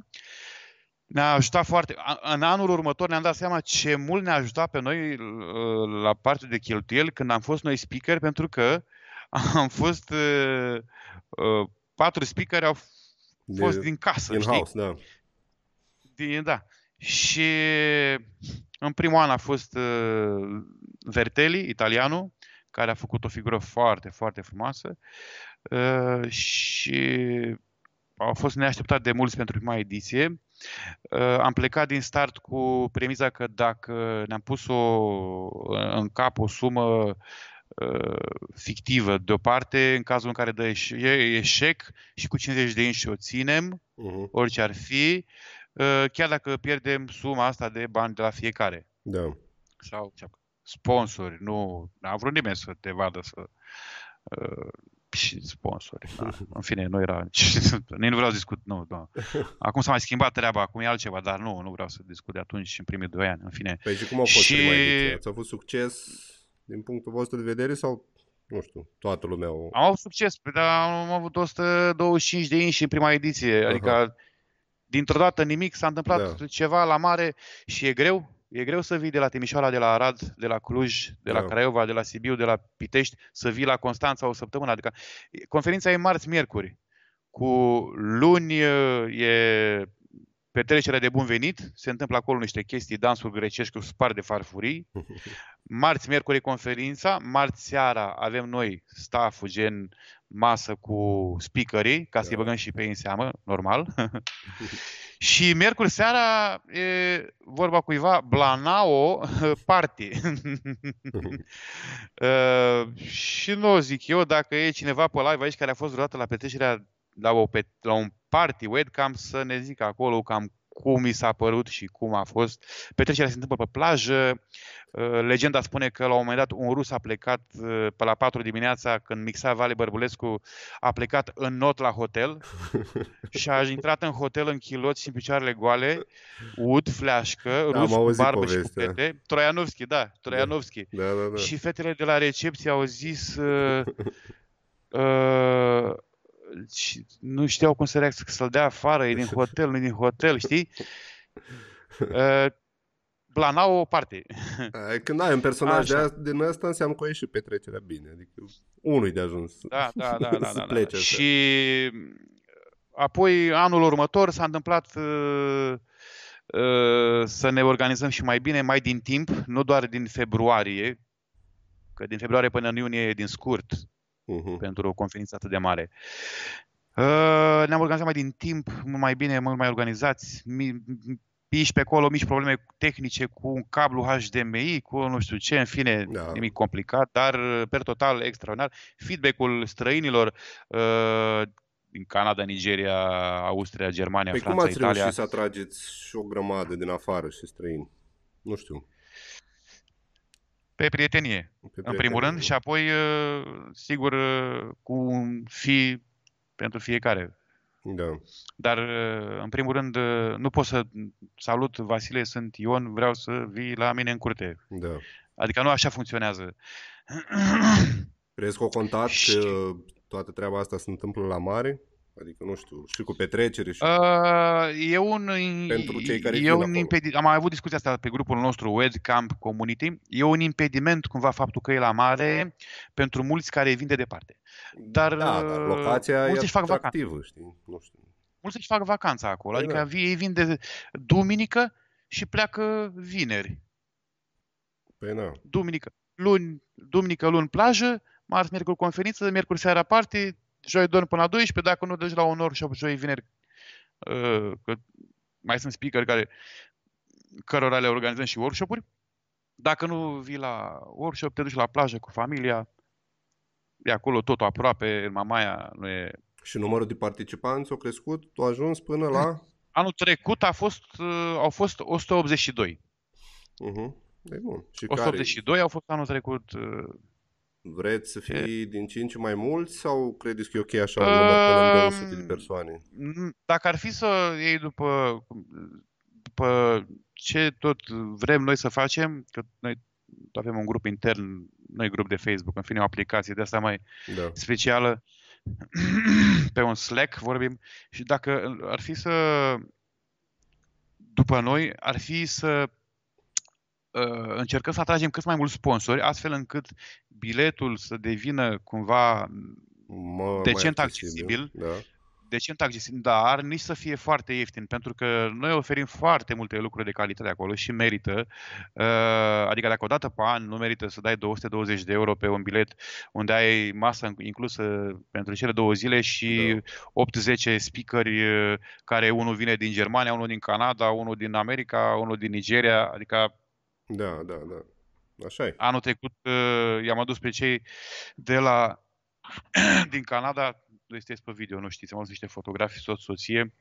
Speaker 10: Ne-a ajutat foarte... a- În anul următor ne-am dat seama ce mult ne-a ajutat pe noi uh, la partea de cheltuieli când am fost noi speaker, pentru că am fost... uh, uh, Patru speakeri au fost din casă, știi?
Speaker 1: In-house, da.
Speaker 10: Din, da. Și în primul an a fost uh, Vertelli, italianul, care a făcut o figură foarte, foarte frumoasă uh, și au fost neașteptat de mulți pentru prima ediție. Uh, am plecat din start cu premiza că dacă ne-am pus o, în cap o sumă uh, fictivă deoparte în cazul în care dă eș- e- eșec și cu 50 de inși o ținem,
Speaker 1: Mhm.
Speaker 10: orice ar fi, uh, chiar dacă pierdem suma asta de bani de la fiecare.
Speaker 1: Da.
Speaker 10: Sau ce- sponsori, nu, n-a vrut nimeni să te vadă să uh, și sponsori. Da. În fine, nu era nici, nici nu vreau să discut, nu, da. Acum s-a mai schimbat treaba, acum e altceva, dar nu, nu vreau să discut de atunci și în primii doi ani, în fine.
Speaker 1: Păi și cum a fost
Speaker 10: Și-
Speaker 1: prima ediție? Ați avut succes din punctul vostru de vedere sau, nu știu, toată lumea o...
Speaker 10: Am avut succes, păi, dar am avut 125 de inși în prima ediție, adică dintr-o dată nimic, s-a întâmplat
Speaker 1: Da.
Speaker 10: ceva la mare și e greu. E greu să vii de la Timișoara, de la Arad, de la Cluj, de la
Speaker 1: Da.
Speaker 10: Craiova, de la Sibiu, de la Pitești, să vii la Constanța o săptămână. Adică conferința e marți-miercuri. Cu luni e petrecerea de bun venit, se întâmplă acolo niște chestii, dansuri grecești cu spar de farfurii. Marți, miercuri e conferința, marți seara avem noi stafful gen masă cu speakerii, ca să-i băgăm și pe ei în seamă, normal. și miercuri seara e vorba cuiva Blanao Party. Uh, și nu o zic eu, dacă e cineva pe live aici care a fost vreodată la petrecerea la, o, pe- la un party webcam să ne zică acolo cam cum mi s-a părut și cum a fost. Petrecerea se întâmplă pe plajă. Uh, Legenda spune că la un moment dat un rus a plecat uh, pe la 4 dimineața când mixa Vale Bărbulescu, a plecat în not la hotel și a intrat în hotel în chiloți și în picioarele goale, ud, fleașcă,
Speaker 1: Da,
Speaker 10: rus
Speaker 1: am
Speaker 10: cu
Speaker 1: auzit
Speaker 10: barbă și cu
Speaker 1: povestea.
Speaker 10: fete. Troianovski, da, Troianovski.
Speaker 1: Da, da, da.
Speaker 10: Și fetele de la recepție au zis uh, uh, și nu știau cum să reacționeze, să-l dea afară, e din hotel, nu e din hotel, știi? Uh, Blanau o parte.
Speaker 1: Ai, Când ai un personaj de
Speaker 10: Așa.
Speaker 1: asta, din asta înseamnă că a ieșit petrecerea bine. Adică unul de ajuns
Speaker 10: Da, da, da, da,
Speaker 1: să
Speaker 10: da, da.
Speaker 1: plece. așa.
Speaker 10: Și apoi anul următor s-a întâmplat uh, uh, să ne organizăm și mai bine, mai din timp, nu doar din februarie, că din februarie până în iunie e din scurt
Speaker 1: Mhm.
Speaker 10: pentru o conferință atât de mare. Uh, ne-am organizat mai din timp, mult mai bine, mult mai organizați, mi- mici pe acolo, mici probleme tehnice cu un cablu HDMI, cu nu știu ce, în fine,
Speaker 1: Da.
Speaker 10: nimic complicat, dar per total extraordinar. Feedback-ul străinilor uh, din Canada, Nigeria, Austria, Germania,
Speaker 1: Păi cum
Speaker 10: Franța,
Speaker 1: ați
Speaker 10: Italia.
Speaker 1: reușit să atrageți și o grămadă din afară și străini? Nu știu.
Speaker 10: Pe prietenie,
Speaker 1: Pe
Speaker 10: în
Speaker 1: prieteni.
Speaker 10: primul rând, și apoi, uh, sigur, uh, cu un fi pentru fiecare.
Speaker 1: Da.
Speaker 10: Dar, uh, în primul rând, uh, nu pot să salut, Vasile, sunt Ion, vreau să vii la mine în curte.
Speaker 1: Da.
Speaker 10: Adică nu așa funcționează.
Speaker 1: Crezi că o contat
Speaker 10: Și-
Speaker 1: că toată treaba asta se întâmplă la mare? Adică, nu știu, și cu petrecere și...
Speaker 10: Uh, e un,
Speaker 1: Pentru cei care
Speaker 10: e
Speaker 1: vin
Speaker 10: un
Speaker 1: acolo.
Speaker 10: impedi- am mai avut discuția asta pe grupul nostru Webcamp Community. E un impediment cumva faptul că e la mare pentru mulți care vin de departe. Dar,
Speaker 1: da, dar
Speaker 10: uh,
Speaker 1: locația
Speaker 10: mulți
Speaker 1: e
Speaker 10: își fac vacanță.
Speaker 1: atractivă, știi? Nu știu.
Speaker 10: Mulți își fac vacanța acolo.
Speaker 1: Păi
Speaker 10: Adică
Speaker 1: da.
Speaker 10: vi- ei vin de duminică și pleacă vineri.
Speaker 1: Păi da.
Speaker 10: Duminică, luni, duminică, luni plajă, marți, miercuri conferință, miercuri seara party, joi dorm până la 12, dacă nu duci la un workshop, joi, vineri, uh, că mai sunt speaker care, cărora le organizăm și workshop-uri. Dacă nu vii la workshop, te duci la plajă cu familia, e acolo totul aproape, în Mamaia, nu e...
Speaker 1: Și numărul de participanți a crescut, a ajuns până la...
Speaker 10: Anul trecut a fost, uh, au fost 182.
Speaker 1: Uh-huh. E bun. Și
Speaker 10: 182 au fost anul trecut. Uh,
Speaker 1: care vreți să fie din ce în ce mai mulți sau credeți că e ok așa un număr până în 200 de
Speaker 10: Um,
Speaker 1: persoane?
Speaker 10: Mm, Dacă ar fi să iei după, după ce tot vrem noi să facem, că noi avem un grup intern, noi grup de Facebook, în fine o aplicație de asta mai
Speaker 1: Da.
Speaker 10: specială, pe un Slack vorbim, și dacă ar fi să, după noi, ar fi să uh, încercăm să atragem cât mai mulți sponsori, astfel încât biletul să devină cumva
Speaker 1: Mă,
Speaker 10: decent
Speaker 1: mai
Speaker 10: accesibil,
Speaker 1: Da.
Speaker 10: decent accesibil, dar nici să fie foarte ieftin, pentru că noi oferim foarte multe lucruri de calitate acolo și merită. Uh, Adică dacă o dată pe an nu merită să dai 220 de euro pe un bilet unde ai masă inclusă pentru cele două zile și
Speaker 1: Da.
Speaker 10: 8-10 speakeri uh, care unul vine din Germania, unul din Canada, unul din America, unul din Nigeria, adică
Speaker 1: Da, da, da. Așa e.
Speaker 10: Anul trecut uh, i-am adus pe cei de la din Canada, este pe video, nu știți, am adus niște fotografii soț soție.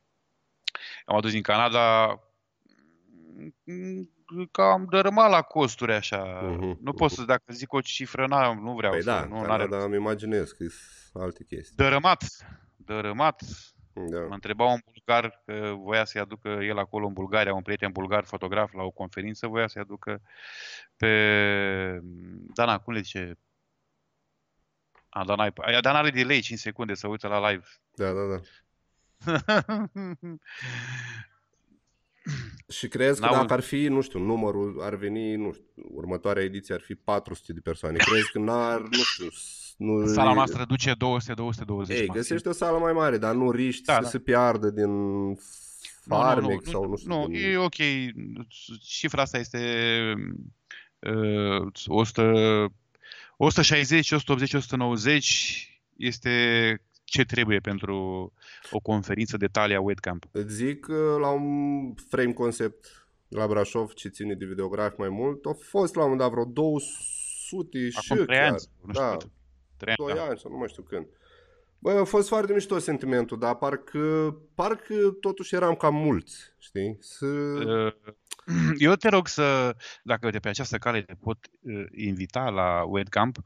Speaker 10: Am adus din Canada mm, cam dărâmat la costuri așa.
Speaker 1: Mhm,
Speaker 10: Nu pot să, dacă zic o cifră, n nu vreau
Speaker 1: Păi
Speaker 10: să,
Speaker 1: da,
Speaker 10: nu, n-are
Speaker 1: Canada îmi imaginez că sunt alte chestii.
Speaker 10: Dărâmat, dărâmat.
Speaker 1: Da.
Speaker 10: Mă întreba un bulgar că voia să-i aducă el acolo în Bulgaria, un prieten bulgar fotograf la o conferință, voia să-i aducă pe Dana, cum le zice? A, Dana, e- Dana are delay 5 secunde să uită la live.
Speaker 1: Da, da, da. Și crezi că
Speaker 10: N-au-
Speaker 1: dacă ar fi, nu știu, numărul ar veni, nu știu, următoarea ediție ar fi 400 de persoane. Crezi că n-ar, nu știu, s- nu...
Speaker 10: Sala noastră duce 200-220.
Speaker 1: Ei, găsești o sală mai mare, dar nu riști
Speaker 10: Da,
Speaker 1: să
Speaker 10: da.
Speaker 1: se piardă din farmec
Speaker 10: nu,
Speaker 1: sau nu știu.
Speaker 10: Nu,
Speaker 1: din...
Speaker 10: e ok. Cifra asta este uh, 100, 160, 180, 190 este ce trebuie pentru o conferință de talia Webcamp.
Speaker 1: Îți zic că la un frame concept la Brașov, ce ține de videograf mai mult, a fost la un moment dat vreo 200 și
Speaker 10: Acum trei
Speaker 1: chiar.
Speaker 10: ani, nu știu
Speaker 1: da,
Speaker 10: cât. Trei ani,
Speaker 1: 2
Speaker 10: da.
Speaker 1: ani sau nu mai știu când. Băi, a fost foarte mișto sentimentul, dar parcă, parcă totuși eram cam mulți, știi? Să...
Speaker 10: Uh, Eu te rog să, dacă uite, pe această cale te pot uh, invita la Webcamp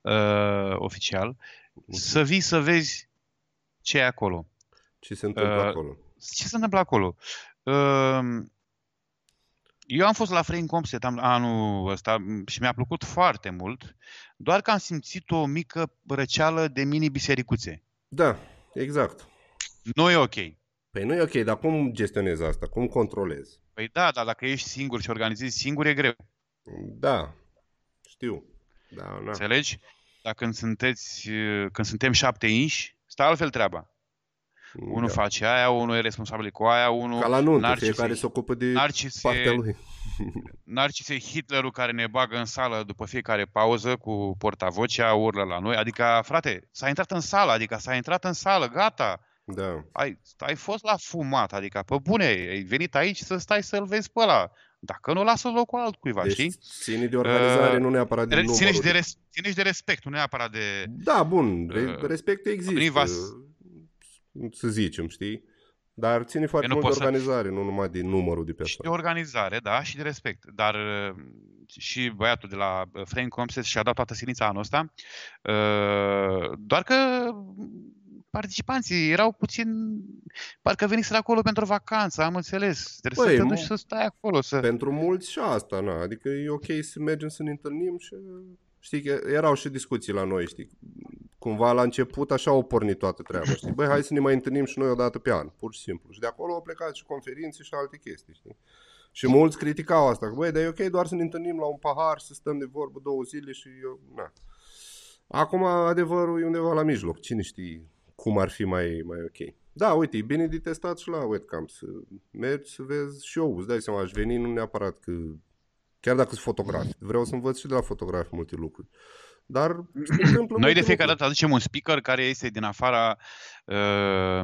Speaker 10: uh, oficial, să vii să vezi ce e acolo.
Speaker 1: Ce se întâmplă
Speaker 10: Uh,
Speaker 1: acolo?
Speaker 10: Ce se întâmplă acolo? Uh, Eu am fost la Frame Comset am- anul ăsta și mi-a plăcut foarte mult, doar că am simțit o mică răceală de mini-bisericuțe.
Speaker 1: Da, exact.
Speaker 10: Nu e ok.
Speaker 1: Păi nu e ok, dar cum gestionezi asta? Cum controlezi?
Speaker 10: Păi da, dar dacă ești singur și organizezi singur, e greu.
Speaker 1: Da, știu. Da, na.
Speaker 10: Înțelegi? Dar când, sunteți, uh, când suntem șapte inși, stă altfel treaba. Unul
Speaker 1: Da.
Speaker 10: face aia, unul e responsabil cu aia, unul...
Speaker 1: Ca la nuntă,
Speaker 10: Narcis
Speaker 1: fiecare
Speaker 10: e-
Speaker 1: se ocupă de
Speaker 10: Narcis
Speaker 1: partea
Speaker 10: e-
Speaker 1: lui.
Speaker 10: Narcis e Hitlerul care ne bagă în sală după fiecare pauză cu portavocea, urlă la noi. Adică, frate, s-a intrat în sală, adică s-a intrat în sală, gata.
Speaker 1: Da.
Speaker 10: Ai, ai fost la fumat, adică, pe bune, ai venit aici să stai să-l vezi pe ăla. Dacă nu, lasă locul altcuiva,
Speaker 1: Deci
Speaker 10: știi?
Speaker 1: ține de organizare,
Speaker 10: Uh,
Speaker 1: nu neapărat de
Speaker 10: Ține și
Speaker 1: numărul
Speaker 10: de,
Speaker 1: de-
Speaker 10: res, ține și de respect, nu neapărat de...
Speaker 1: Da, bun, re-
Speaker 10: Uh,
Speaker 1: respectul
Speaker 10: venit
Speaker 1: există,
Speaker 10: vas-
Speaker 1: să zicem, știi? Dar ține foarte
Speaker 10: nu
Speaker 1: mult de
Speaker 10: poți să-
Speaker 1: organizare, nu numai de numărul de
Speaker 10: Și de
Speaker 1: persoane.
Speaker 10: organizare, da, și de respect. Dar uh, și băiatul de la uh, Frame Comset și-a dat toată silința anul ăsta. Uh, Doar că participanții erau puțin... Parcă veniseră acolo pentru vacanță, am înțeles. Trebuie
Speaker 1: Băi,
Speaker 10: să te
Speaker 1: mu-
Speaker 10: duci să stai acolo. Să...
Speaker 1: Pentru mulți și asta, na. Adică e ok să mergem să ne întâlnim și știi că erau și discuții la noi, știi. Cumva la început așa au pornit toată treaba, știi. Băi, hai să ne mai întâlnim și noi o dată pe an, pur și simplu. Și de acolo au plecat și conferințe și alte chestii, știi. Și mulți criticau asta, că băi, dar e ok doar să ne întâlnim la un pahar, să stăm de vorbă două zile și eu, na. Acum adevărul e undeva la mijloc, cine știe cum ar fi mai, mai ok. Da, uite, e bine de testat și la webcam, să mergi să vezi și eu, îți dai seama, aș veni nu neapărat că, chiar dacă sunt fotograf, vreau să învăț și de la fotografi multe lucruri. Dar se întâmplă
Speaker 10: Noi de
Speaker 1: multe
Speaker 10: fiecare
Speaker 1: lucruri.
Speaker 10: dată aducem un speaker care este din afara uh,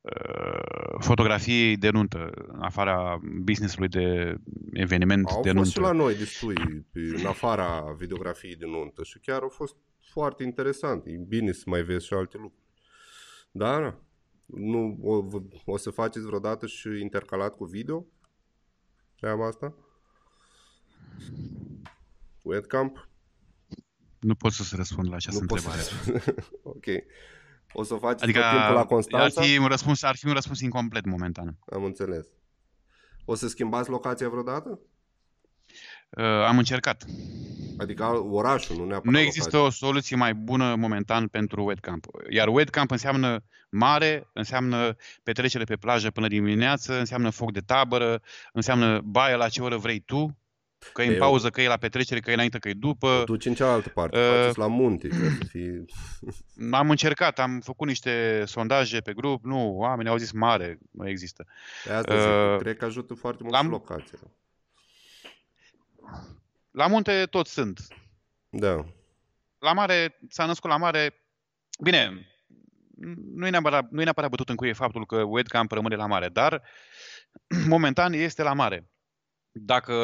Speaker 10: uh, fotografiei de nuntă, în afara business-ului de eveniment
Speaker 1: Au
Speaker 10: de
Speaker 1: fost
Speaker 10: nuntă.
Speaker 1: și la noi destui, pe- în afara videografiei de nuntă și chiar au fost foarte interesant. E bine să mai vezi și alte lucruri. Da, da. Nu, o, o să faceți vreodată și intercalat cu video? Treaba asta? Webcamp?
Speaker 10: Nu pot să-ți răspund la această
Speaker 1: Nu poți
Speaker 10: întrebare.
Speaker 1: să... ok. O să faceți
Speaker 10: Adică
Speaker 1: tot timpul la
Speaker 10: ar
Speaker 1: Constanța?
Speaker 10: fi, un răspuns, ar fi un răspuns incomplet momentan.
Speaker 1: Am înțeles. O să schimbați locația vreodată?
Speaker 10: Uh, am încercat.
Speaker 1: Adică orașul, nu neapărat
Speaker 10: Nu există
Speaker 1: locația.
Speaker 10: o soluție mai bună momentan pentru webcamp. Iar webcamp înseamnă mare, înseamnă petrecere pe plajă până dimineață, înseamnă foc de tabără, înseamnă baie la ce oră vrei tu, că e în
Speaker 1: Eu-
Speaker 10: pauză, că e la petrecere, că e înainte, că e după.
Speaker 1: Duci în cealaltă parte,
Speaker 10: Uh,
Speaker 1: faceți la munte, ca să fie...
Speaker 10: Am încercat, am făcut niște sondaje pe grup, nu, oamenii au zis mare, nu există.
Speaker 1: De asta zic,
Speaker 10: Uh,
Speaker 1: cred că ajută foarte mult
Speaker 10: l-am-
Speaker 1: și locația.
Speaker 10: La munte toți sunt.
Speaker 1: Da.
Speaker 10: La mare, s-a născut la mare, bine, nu e neapărat, nu e neapărat bătut în cuie faptul că webcamp rămâne la mare, dar momentan este la mare. Dacă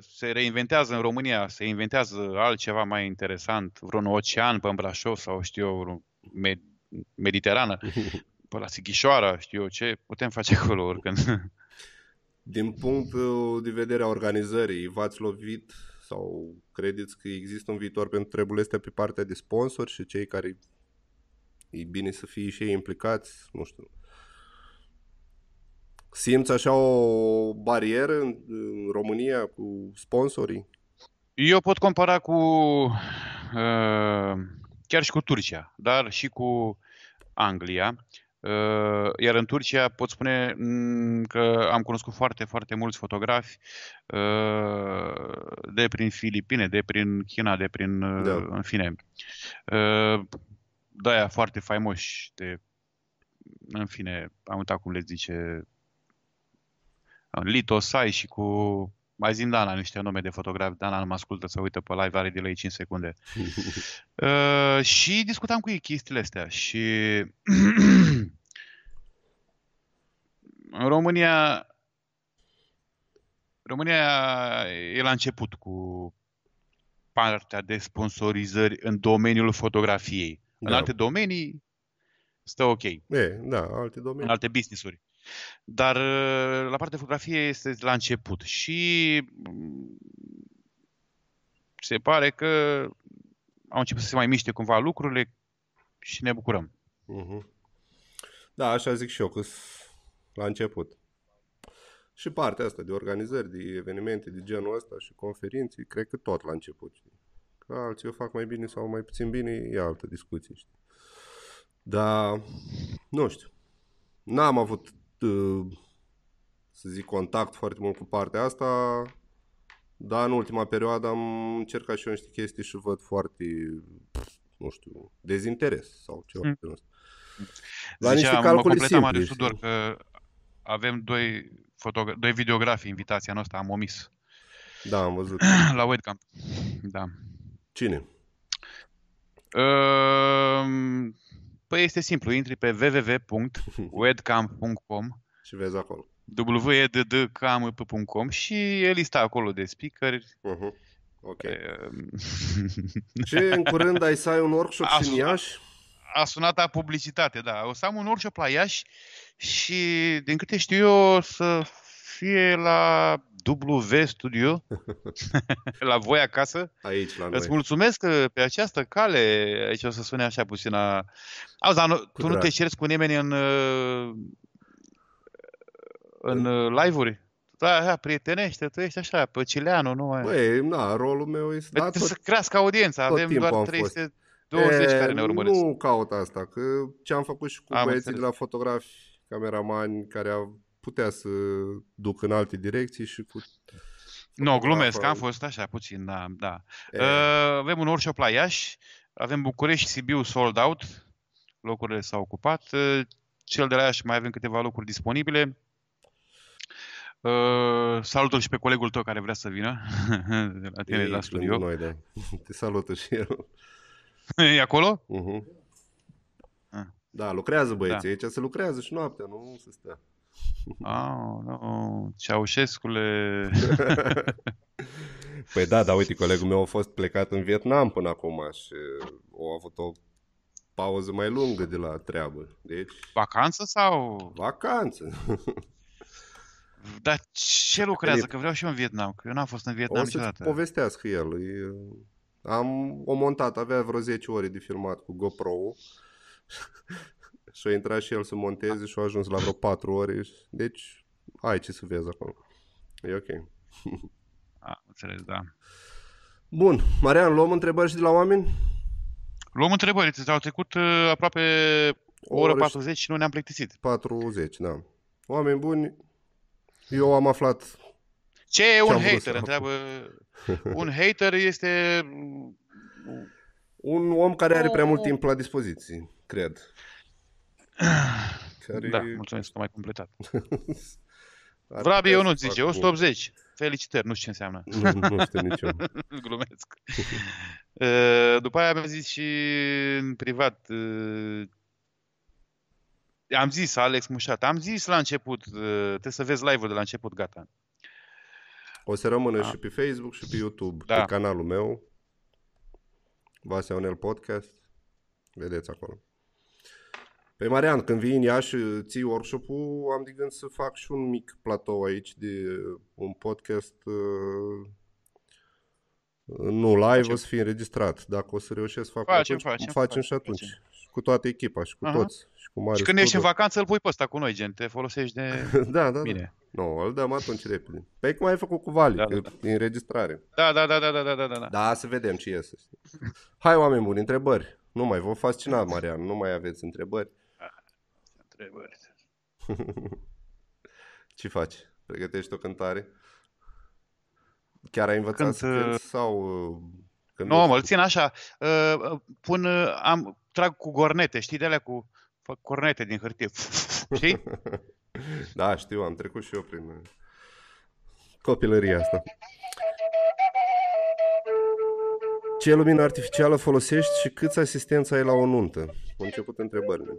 Speaker 10: se reinventează în România, se inventează altceva mai interesant, vreun ocean pe Brașov sau știu eu, vreun med- Mediterană, pe la Sighișoara, știu eu ce, putem face acolo oricând.
Speaker 1: Din punctul de vedere a organizării, v-ați lovit sau credeți că există un viitor pentru treburile astea pe partea de sponsori și cei care e bine să fie și ei implicați, nu știu. Simți așa o barieră în, în România cu sponsorii?
Speaker 10: Eu pot compara cu uh, chiar și cu Turcia, dar și cu Anglia. Uh, iar în Turcia pot spune mm, că am cunoscut foarte, foarte mulți fotografi uh, de prin Filipine, de prin China, de prin, uh,
Speaker 1: Da.
Speaker 10: în fine, uh, de-aia foarte faimoși, de, în fine, am uitat cum le zice, Lito Sai și cu, mai zim Dana niște nume de fotografi, Dana nu mă ascultă să uită pe live, are de la ei 5 secunde. Uh, și discutam cu ei chestiile astea și în România România e la început cu partea de sponsorizări în domeniul fotografiei. În
Speaker 1: Da.
Speaker 10: alte domenii stă ok,
Speaker 1: E, da, alte
Speaker 10: în
Speaker 1: domenii.
Speaker 10: alte business-uri. Dar uh, la partea de fotografie este la început și mm, se pare că au început să se mai miște cumva lucrurile și ne bucurăm.
Speaker 1: Mhm. Da, așa zic și eu, că la început. Și partea asta de organizări, de evenimente de genul ăsta și conferințe, cred că tot la început. Știi? Că alții o fac mai bine sau mai puțin bine, e altă discuție. Știi? Dar, nu știu, n-am avut, uh, să zic, contact foarte mult cu partea asta, dar în ultima perioadă am încercat și eu niște chestii și văd foarte, nu știu, dezinteres sau ceva
Speaker 10: Mm.
Speaker 1: de genul ăsta. La niște
Speaker 10: Zicea, mă
Speaker 1: calcule
Speaker 10: completa
Speaker 1: simple,
Speaker 10: Marius
Speaker 1: știi?
Speaker 10: Tudor că avem doi, fotogra- doi videografi invitația anul ăsta, am omis,
Speaker 1: Da, am văzut.
Speaker 10: la webcam. Da.
Speaker 1: Cine?
Speaker 10: Ehm, Păi este simplu, intri pe www.wedcamp.com
Speaker 1: Și vezi acolo.
Speaker 10: www.camp.com și e lista acolo de speakeri.
Speaker 1: Uh-huh. Ok.
Speaker 10: Ehm,
Speaker 1: Și în curând ai să ai un workshop
Speaker 10: A
Speaker 1: și în
Speaker 10: sunat-
Speaker 1: Iași?
Speaker 10: a sunat a publicitate, da. O să am un workshop la Iași și, din câte știu eu, o să fie la W Studio, la voi acasă.
Speaker 1: Aici, la noi.
Speaker 10: Îți mulțumesc că pe această cale, aici o să sune așa puțin a... Auzi, dar nu, tu nu
Speaker 1: drag.
Speaker 10: te ceri cu nimeni în, uh, în uh, live-uri? Da, așa, prietenește, tu ești așa, pe Cileanu, nu mai...
Speaker 1: Băi, na, rolul meu este... Da,
Speaker 10: Trebuie
Speaker 1: tot,
Speaker 10: să crească audiența,
Speaker 1: tot
Speaker 10: avem
Speaker 1: timpul
Speaker 10: doar
Speaker 1: am fost.
Speaker 10: 320
Speaker 1: E,
Speaker 10: care ne urmăresc.
Speaker 1: Nu caut asta, că ce am făcut și cu
Speaker 10: Am
Speaker 1: băieții de
Speaker 10: înțeles.
Speaker 1: la fotografi, cameramani, care au putea să duc în alte direcții și cu...
Speaker 10: Nu, glumesc,
Speaker 1: fotografă-
Speaker 10: am fost așa puțin, da, da.
Speaker 1: E.
Speaker 10: Uh, avem un workshop la Iași, avem București și Sibiu sold out, locurile s-au ocupat. Uh, cel de la Iași mai avem câteva locuri disponibile. Uh, salutul și pe colegul tău care vrea să vină de la tine
Speaker 1: E
Speaker 10: la
Speaker 1: aici
Speaker 10: studio.
Speaker 1: lângă Noi, da. Te salută și el.
Speaker 10: e acolo?
Speaker 1: Uh-huh.
Speaker 10: Ah.
Speaker 1: Da, lucrează băieții.
Speaker 10: Da.
Speaker 1: Aici se lucrează și noaptea, nu se stă.
Speaker 10: Oh, nu, Ceaușescule.
Speaker 1: Păi da, dar uite, colegul meu a fost plecat în Vietnam până acum și a avut o pauză mai lungă de la treabă. Deci,
Speaker 10: Vacanță sau?
Speaker 1: vacanță.
Speaker 10: Dar ce lucrează?
Speaker 1: Filip.
Speaker 10: Că vreau și eu în Vietnam, că eu n-am fost în
Speaker 1: O
Speaker 10: Vietnam
Speaker 1: să-ți
Speaker 10: niciodată.
Speaker 1: povestească el. E, am o montat, avea vreo 10 ore de filmat cu GoPro-ul și a intrat și el să monteze și a ajuns la vreo 4 ore. Deci, ai ce să vezi acolo. E ok.
Speaker 10: A, înțeles, da.
Speaker 1: Bun, Marian, luăm întrebări și de la oameni?
Speaker 10: Luăm întrebări. Ți au trecut uh, aproape o oră
Speaker 1: oră și-
Speaker 10: 40 și nu ne-am plictisit.
Speaker 1: 40, da. Oameni buni, eu am aflat
Speaker 10: Ce e
Speaker 1: Ce-am
Speaker 10: un
Speaker 1: vrut să
Speaker 10: hater?
Speaker 1: aflu.
Speaker 10: Întreabă. Un hater este...
Speaker 1: un om care are prea mult
Speaker 10: Oh.
Speaker 1: timp la dispoziție, cred. Care
Speaker 10: Da, mulțumesc că m-ai completat.
Speaker 1: ar
Speaker 10: Vrabi
Speaker 1: putea
Speaker 10: eu nu
Speaker 1: să
Speaker 10: zice,
Speaker 1: facă
Speaker 10: 180. Felicitări, nu știu ce înseamnă.
Speaker 1: Nu, nu știu nici eu.
Speaker 10: Glumesc. Uh, După aia mi-a zis și în privat, uh, am zis Alex Mușat, am zis la început, uh, trebuie să vezi live-ul de la început, gata.
Speaker 1: O să rămână
Speaker 10: Da.
Speaker 1: și pe Facebook și pe YouTube,
Speaker 10: Da.
Speaker 1: pe canalul meu. Vasea Onel Podcast. Vedeți acolo. Pe Marian, când vii în Iași, ții workshop-ul, am de gând să fac și un mic platou aici de un podcast uh, nu live,
Speaker 10: Facem.
Speaker 1: o să fie înregistrat. Dacă o să reușesc să fac
Speaker 10: Facem,
Speaker 1: atunci,
Speaker 10: facem,
Speaker 1: facem
Speaker 10: facem,
Speaker 1: și atunci. Și cu toată echipa și cu
Speaker 10: Aha.
Speaker 1: toți. Și cu mare
Speaker 10: Și când ești în
Speaker 1: studio.
Speaker 10: vacanță, îl pui pe ăsta cu noi, gen, te folosești de...
Speaker 1: da, da,
Speaker 10: Bine.
Speaker 1: da. Nu, îl dăm atunci repede. Pe cum ai făcut cu Vali,
Speaker 10: Da,
Speaker 1: da,
Speaker 10: da,
Speaker 1: da, da. înregistrare.
Speaker 10: Da, da, da, da, da, da, da, da.
Speaker 1: Da, să vedem ce iese. Hai, oameni buni, întrebări. Nu mai vă fascina, Marian, nu mai aveți întrebări.
Speaker 10: Întrebări.
Speaker 1: Ce faci? Pregătești o cântare? Chiar ai învățat
Speaker 10: Cânt,
Speaker 1: să cânti
Speaker 10: uh,
Speaker 1: sau... uh, Când
Speaker 10: Nu, mă, îl țin așa. Uh, uh, Pun, uh, am, trag cu gornete, știi de alea cu fac cornete din hârtie. Știi?
Speaker 1: Da, știu, am trecut și eu prin uh, copilăria asta. Ce lumină artificială folosești și câți asistenți ai la o nuntă? Au început întrebările.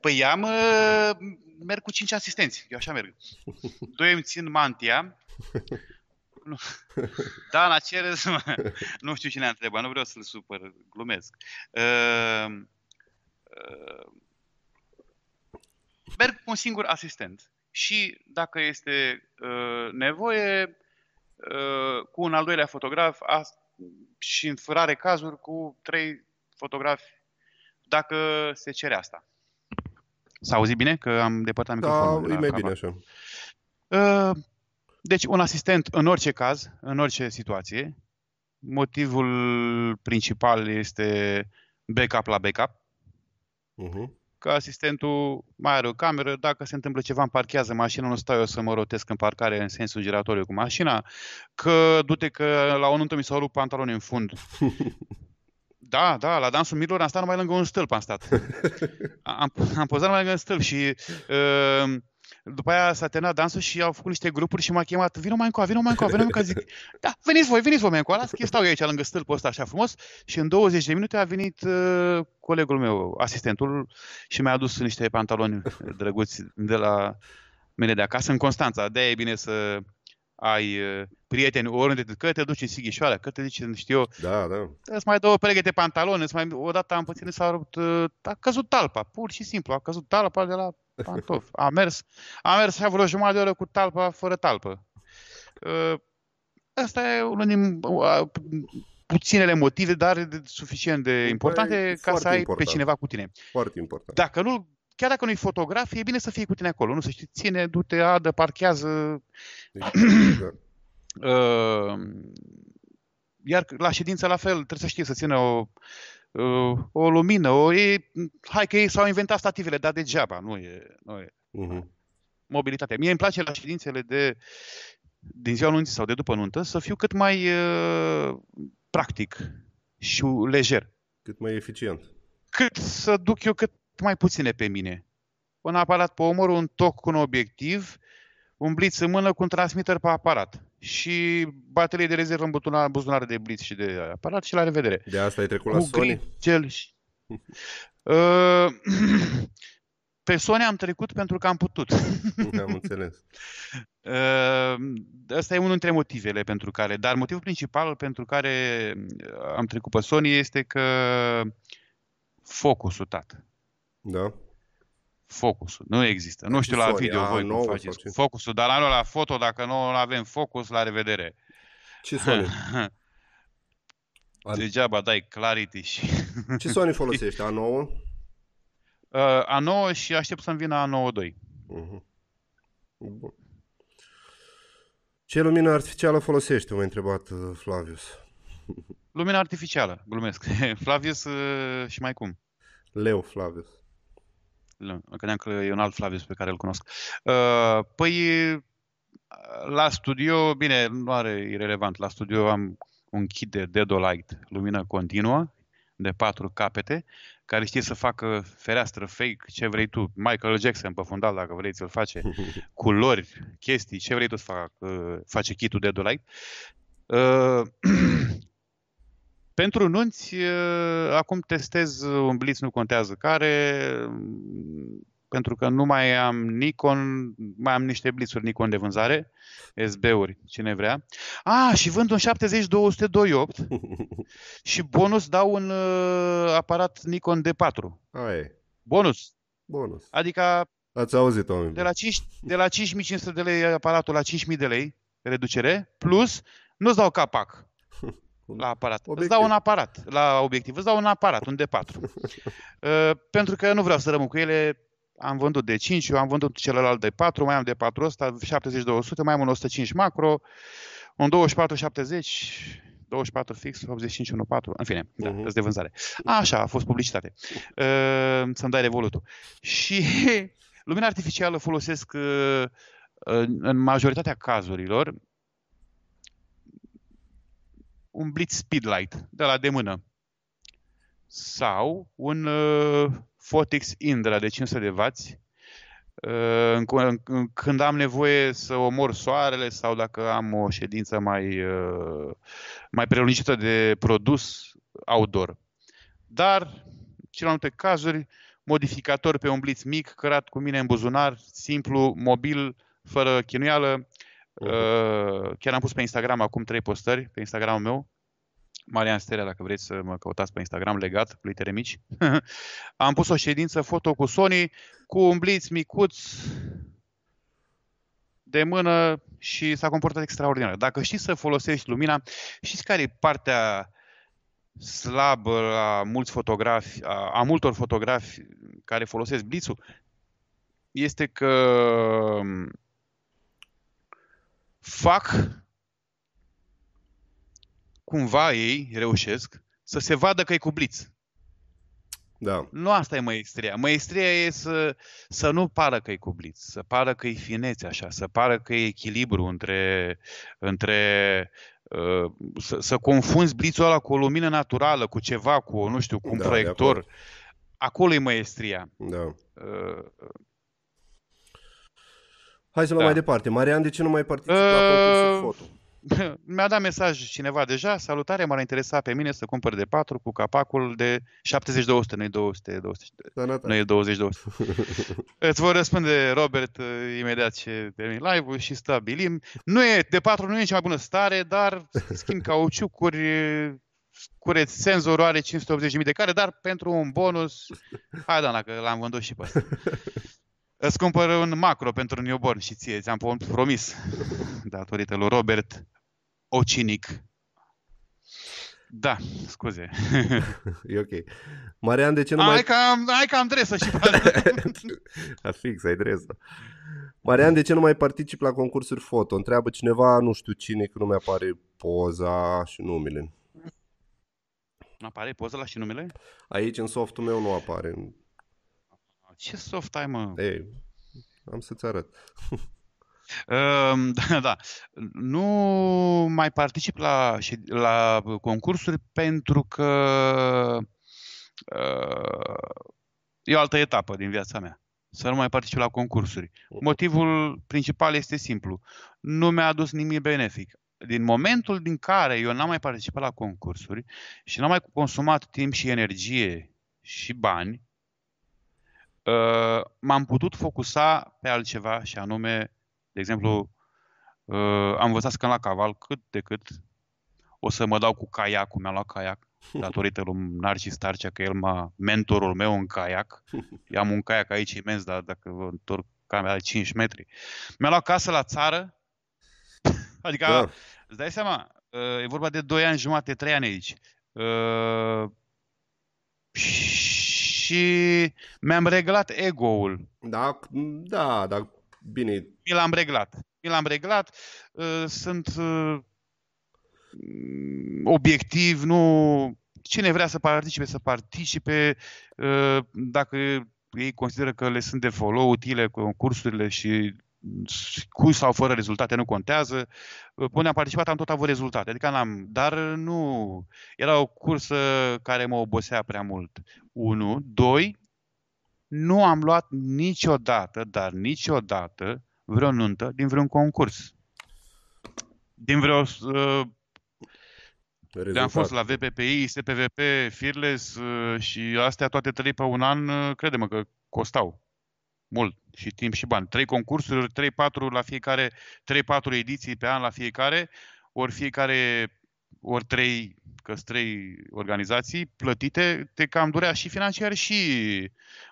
Speaker 10: Păi am, uh, merg cu cinci asistenți, eu așa merg. Doi îmi țin mantia. Nu. Dana, cere să mă... Nu știu cine a întrebat, nu vreau să-l supăr, glumesc. Uh, uh, merg cu un singur asistent. Și dacă este uh, nevoie, uh, cu un al doilea fotograf as- și în rare cazuri cu trei fotografi, dacă se cere asta. S-a auzit bine că am depărtat
Speaker 1: Da,
Speaker 10: microfonul? de
Speaker 1: e
Speaker 10: la
Speaker 1: mai
Speaker 10: capa?
Speaker 1: bine așa.
Speaker 10: Uh, Deci un asistent în orice caz, în orice situație. Motivul principal este backup la backup.
Speaker 1: Uh-huh.
Speaker 10: Că asistentul mai are o cameră, dacă se întâmplă ceva, îmi parchează mașina, nu stau eu să mă rotesc în parcare în sensul giratoriu cu mașina, că du-te că la o nuntă mi s-au rupt pantaloni în fund. Da, da, la dansul mirilor am stat numai lângă un stâlp, am stat. Am, am pozat numai lângă un stâlp și uh, după aia s-a terminat dansul și au făcut niște grupuri și m-a chemat, vino mai încoa, vino mai încoa, vino mai încoa, zic, da, veniți voi, veniți voi mai încoa, las că eu stau eu aici lângă stâlpul ăsta așa frumos și în 20 de minute a venit uh, colegul meu, asistentul și mi-a adus niște pantaloni drăguți de la mine de acasă în Constanța, de e bine să ai uh, prieteni oriunde, că te duci în Sighișoara, că te duci în, știu eu,
Speaker 1: Da, da.
Speaker 10: îți mai dă o pereche de pantaloni, îți mai, odată am pățit, s-a rupt, uh, a căzut talpa, pur și simplu, a căzut talpa de la pantof. A mers, a mers și vreo jumătate de oră cu talpa fără talpă. Uh, Asta e unul din uh, puținele motive, dar de- suficient de importante
Speaker 1: e
Speaker 10: ca
Speaker 1: foarte
Speaker 10: să ai
Speaker 1: important.
Speaker 10: pe cineva cu tine.
Speaker 1: Foarte important.
Speaker 10: Dacă nu, chiar dacă nu-i fotograf, e bine să fie cu tine acolo. Nu să știi, ține, du-te, adă, parchează.
Speaker 1: Da.
Speaker 10: Uh, iar la ședință la fel, trebuie să știe să țină o, uh, o lumină. O, e, hai că ei s-au inventat stativele, dar degeaba, nu e, nu e
Speaker 1: Mhm.
Speaker 10: mobilitatea. Mie îmi place la ședințele de din ziua nunții sau de după nuntă să fiu cât mai uh, practic și lejer.
Speaker 1: Cât mai eficient.
Speaker 10: Cât să duc eu cât mai puține pe mine. Un aparat pe omor, un toc cu un obiectiv, un blitz în mână cu un transmitter pe aparat și baterie de rezervă în buzunar, buzunar de blitz și de aparat și la revedere.
Speaker 1: De asta ai trecut la
Speaker 10: Cu
Speaker 1: Sony?
Speaker 10: gri, gel și... Uh, pe Sony am trecut pentru că am putut.
Speaker 1: Am înțeles.
Speaker 10: Uh, Ăsta e unul dintre motivele pentru care, dar motivul principal pentru care am trecut pe Sony este că focusul, tată.
Speaker 1: Da?
Speaker 10: Focusul. Nu există. Nu știu la
Speaker 1: Sony,
Speaker 10: video
Speaker 1: a,
Speaker 10: voi cum
Speaker 1: nouă sau
Speaker 10: faceți.
Speaker 1: ce?
Speaker 10: Focusul, dar la noi la foto, dacă nu avem focus, la revedere.
Speaker 1: Ce Sony?
Speaker 10: Degeaba dai clarity și...
Speaker 1: Ce Sony folosești? A9?
Speaker 10: Uh, A9 și aștept să-mi vină A92.
Speaker 1: Mhm. Bun. Ce lumină artificială folosești? M-a întrebat uh, Flavius.
Speaker 10: Lumina artificială, glumesc. Flavius uh, și mai cum.
Speaker 1: Leo Flavius.
Speaker 10: Nu, Mă gândeam că e un alt Flavius pe care îl cunosc. Uh, Păi, la studio, bine, nu are irrelevant. La studio am un kit de Dedolight, lumină continuă, de patru capete, care știe să facă fereastră, fake, ce vrei tu. Michael Jackson pe fundal, dacă vrei să-l face. Culori, chestii, ce vrei tu să facă, face kitul Dedolight. Uh, pentru nunți, uh, acum testez un blitz, nu contează care, mm, pentru că nu mai am Nikon, mai am niște blitzuri Nikon de vânzare, SB-uri, cine vrea. Ah, și vând un 70-200-28 și bonus dau un uh, aparat Nikon D4.
Speaker 1: Aia
Speaker 10: Bonus.
Speaker 1: Bonus.
Speaker 10: Adică
Speaker 1: Ați auzit, oameni.
Speaker 10: de la, 5, de la 5500 de lei aparatul la 5000 de lei reducere, plus nu-ți dau capac la aparat. Obiectiv. Îți dau un aparat la obiectiv, îți dau un aparat, un D4. uh, pentru că nu vreau să rămân cu ele, am vândut de 5, eu am vândut celălalt de 4, mai am de 4 ăsta, 70-200, mai am un 105 macro, un 24-70, 24 fix, 85 14, în fine, da, uh-huh. de vânzare. Așa, a fost publicitate. Uh, să-mi dai revolutul. Și lumina artificială folosesc uh, în majoritatea cazurilor un blitz speedlight de la de mână sau un uh, Fotix Indra de 500 de W uh, când am nevoie să omor soarele sau dacă am o ședință mai, uh, mai prelungită de produs outdoor. Dar, celelalte cazuri, modificator pe un blitz mic, cărat cu mine în buzunar, simplu, mobil, fără chinuială. Uh-huh. Chiar am pus pe Instagram acum trei postări, pe Instagramul meu, Marian Sterea, dacă vreți să mă căutați pe Instagram, legat, cu litere mici. Am pus o ședință foto cu Sony, cu un blitz micuț, de mână și s-a comportat extraordinar. Dacă știi să folosești lumina, știți care e partea slabă a mulți fotografi, a, a multor fotografi care folosesc blitzul? Este că um, fac cumva ei reușesc să se vadă că e cu blitz.
Speaker 1: Da.
Speaker 10: Nu asta e maestria. Maestria e să, să nu pară că e cu blitz, să pară că e finețe așa, să pară că e echilibru între, între uh, să, să confunzi blitzul ăla cu o lumină naturală, cu ceva, cu, nu știu, cu un da, proiector. Acolo e maestria.
Speaker 1: Da. Uh, Hai să luăm da. mai departe. Marian, de ce nu mai participi uh, la concursul foto?
Speaker 10: mi-a dat mesaj cineva deja, salutare, m-ar interesa pe mine să cumpăr de 4 cu capacul de 70-200, nu e 200, 200 nu e 20-200. Îți vor răspunde Robert uh, imediat ce termin live-ul și stabilim. Nu e, de 4 nu e cea mai bună stare, dar schimb cauciucuri, cureți senzorul are 580.000 de care, dar pentru un bonus, hai da, că l-am vândut și pe asta. Îți cumpăr un macro pentru un newborn și ție, ți-am promis, datorită lui Robert, o cinic. Da, scuze.
Speaker 1: e ok. Marian, de ce nu hai mai...
Speaker 10: Că am, hai că am dresă și
Speaker 1: A fix, ai dresă. Marian, de ce nu mai particip la concursuri foto? Întreabă cineva, nu știu cine, că nu mi-apare poza și numele.
Speaker 10: Nu apare poza la și numele?
Speaker 1: Aici, în softul meu, nu apare.
Speaker 10: Ce soft ai, mă?
Speaker 1: Ei, am să-ți arăt.
Speaker 10: Ehm, da, da. Nu mai particip la, la concursuri pentru că uh, e o altă etapă din viața mea. Să nu mai particip la concursuri. Motivul principal este simplu. Nu mi-a adus nimic benefic. Din momentul din care eu n-am mai participat la concursuri și n-am mai consumat timp și energie și bani, uh, m-am putut focusa pe altceva și anume de exemplu, uh, am învățat să la caval cât de cât. O să mă dau cu caiacul, mi-am luat caiac datorită lui Narcis Tarcea, că el m-a mentorul meu în caiac. Eu am un caiac aici imens, dar dacă vă întorc camera de 5 metri. Mi-a luat casă la țară, adică, da. îți dai seama, uh, e vorba de 2 ani jumate, 3 ani aici. Uh, și mi-am reglat ego-ul.
Speaker 1: Da, da, dar Bine.
Speaker 10: Mi l-am reglat. Mi l-am reglat. Uh, sunt uh, obiectiv, nu... Cine vrea să participe, să participe. Uh, dacă ei consideră că le sunt de follow utile concursurile și cu sau fără rezultate nu contează. Până am participat am tot avut rezultate, adică n-am, dar nu, era o cursă care mă obosea prea mult. Unu, doi, nu am luat niciodată, dar niciodată, vreo nuntă din vreun concurs. Din vreo uh, De am fost la VPPI, SPVP, Fearless uh, și astea toate trei pe un an, uh, crede-mă că costau mult și timp și bani. Trei concursuri, 3-4 la fiecare, 3-4 ediții pe an la fiecare, ori fiecare, ori trei, că trei organizații plătite, te cam durea și financiar și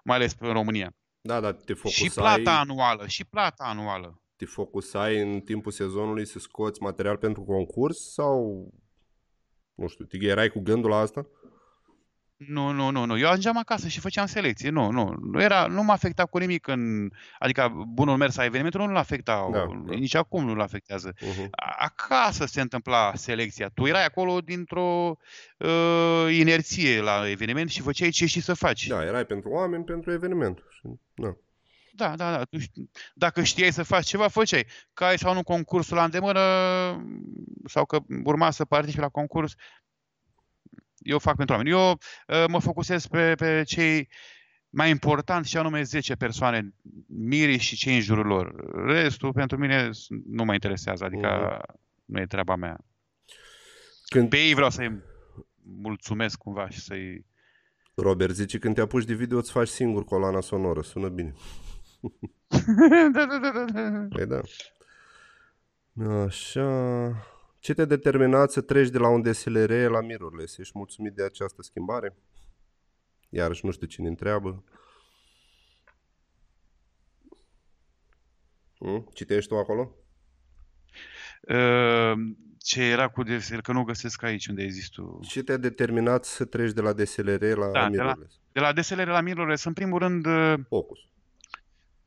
Speaker 10: mai ales în România.
Speaker 1: Da, da, te focusai...
Speaker 10: Și plata anuală, și plata anuală.
Speaker 1: Te focusai în timpul sezonului să scoți material pentru concurs sau, nu știu, te erai cu gândul la asta?
Speaker 10: Nu, nu, nu, nu. Eu ajungeam acasă și făceam selecție. Nu, nu. Nu, era, nu mă afecta cu nimic în... Adică bunul mers a evenimentului nu-l afecta.
Speaker 1: Da,
Speaker 10: da. Nici acum nu-l afectează.
Speaker 1: Uh-huh.
Speaker 10: Acasă se întâmpla selecția. Tu erai acolo dintr-o uh, inerție la eveniment și făceai ce și să faci.
Speaker 1: Da, erai pentru oameni, pentru eveniment. Și, da.
Speaker 10: Da, da, da. Tu, ști- dacă știai să faci ceva, făceai. Că ai sau nu concursul la îndemână sau că urma să participi la concurs, eu fac pentru oameni. Eu uh, mă focusez pe, pe cei mai importanți și anume 10 persoane, mirii și cei în jurul lor. Restul pentru mine s- nu mă interesează, adică nu e treaba mea.
Speaker 1: Când...
Speaker 10: Pe ei vreau să-i mulțumesc cumva și să-i...
Speaker 1: Robert zice, când te apuci de video, îți faci singur coloana sonoră. Sună bine.
Speaker 10: da, da, da, da, da.
Speaker 1: Păi da. Așa... Ce te-a determinat să treci de la un DSLR la mirrorless? Ești mulțumit de această schimbare? Iarăși nu știu cine întreabă. Hmm? Citești tu acolo?
Speaker 10: Uh, Ce era cu DSL, că nu găsesc aici unde există.
Speaker 1: Ce te-a determinat să treci de la DSLR la
Speaker 10: Da, de la,
Speaker 1: mirrorless?
Speaker 10: de la DSLR la mirrorless, în primul rând, uh,
Speaker 1: Focus.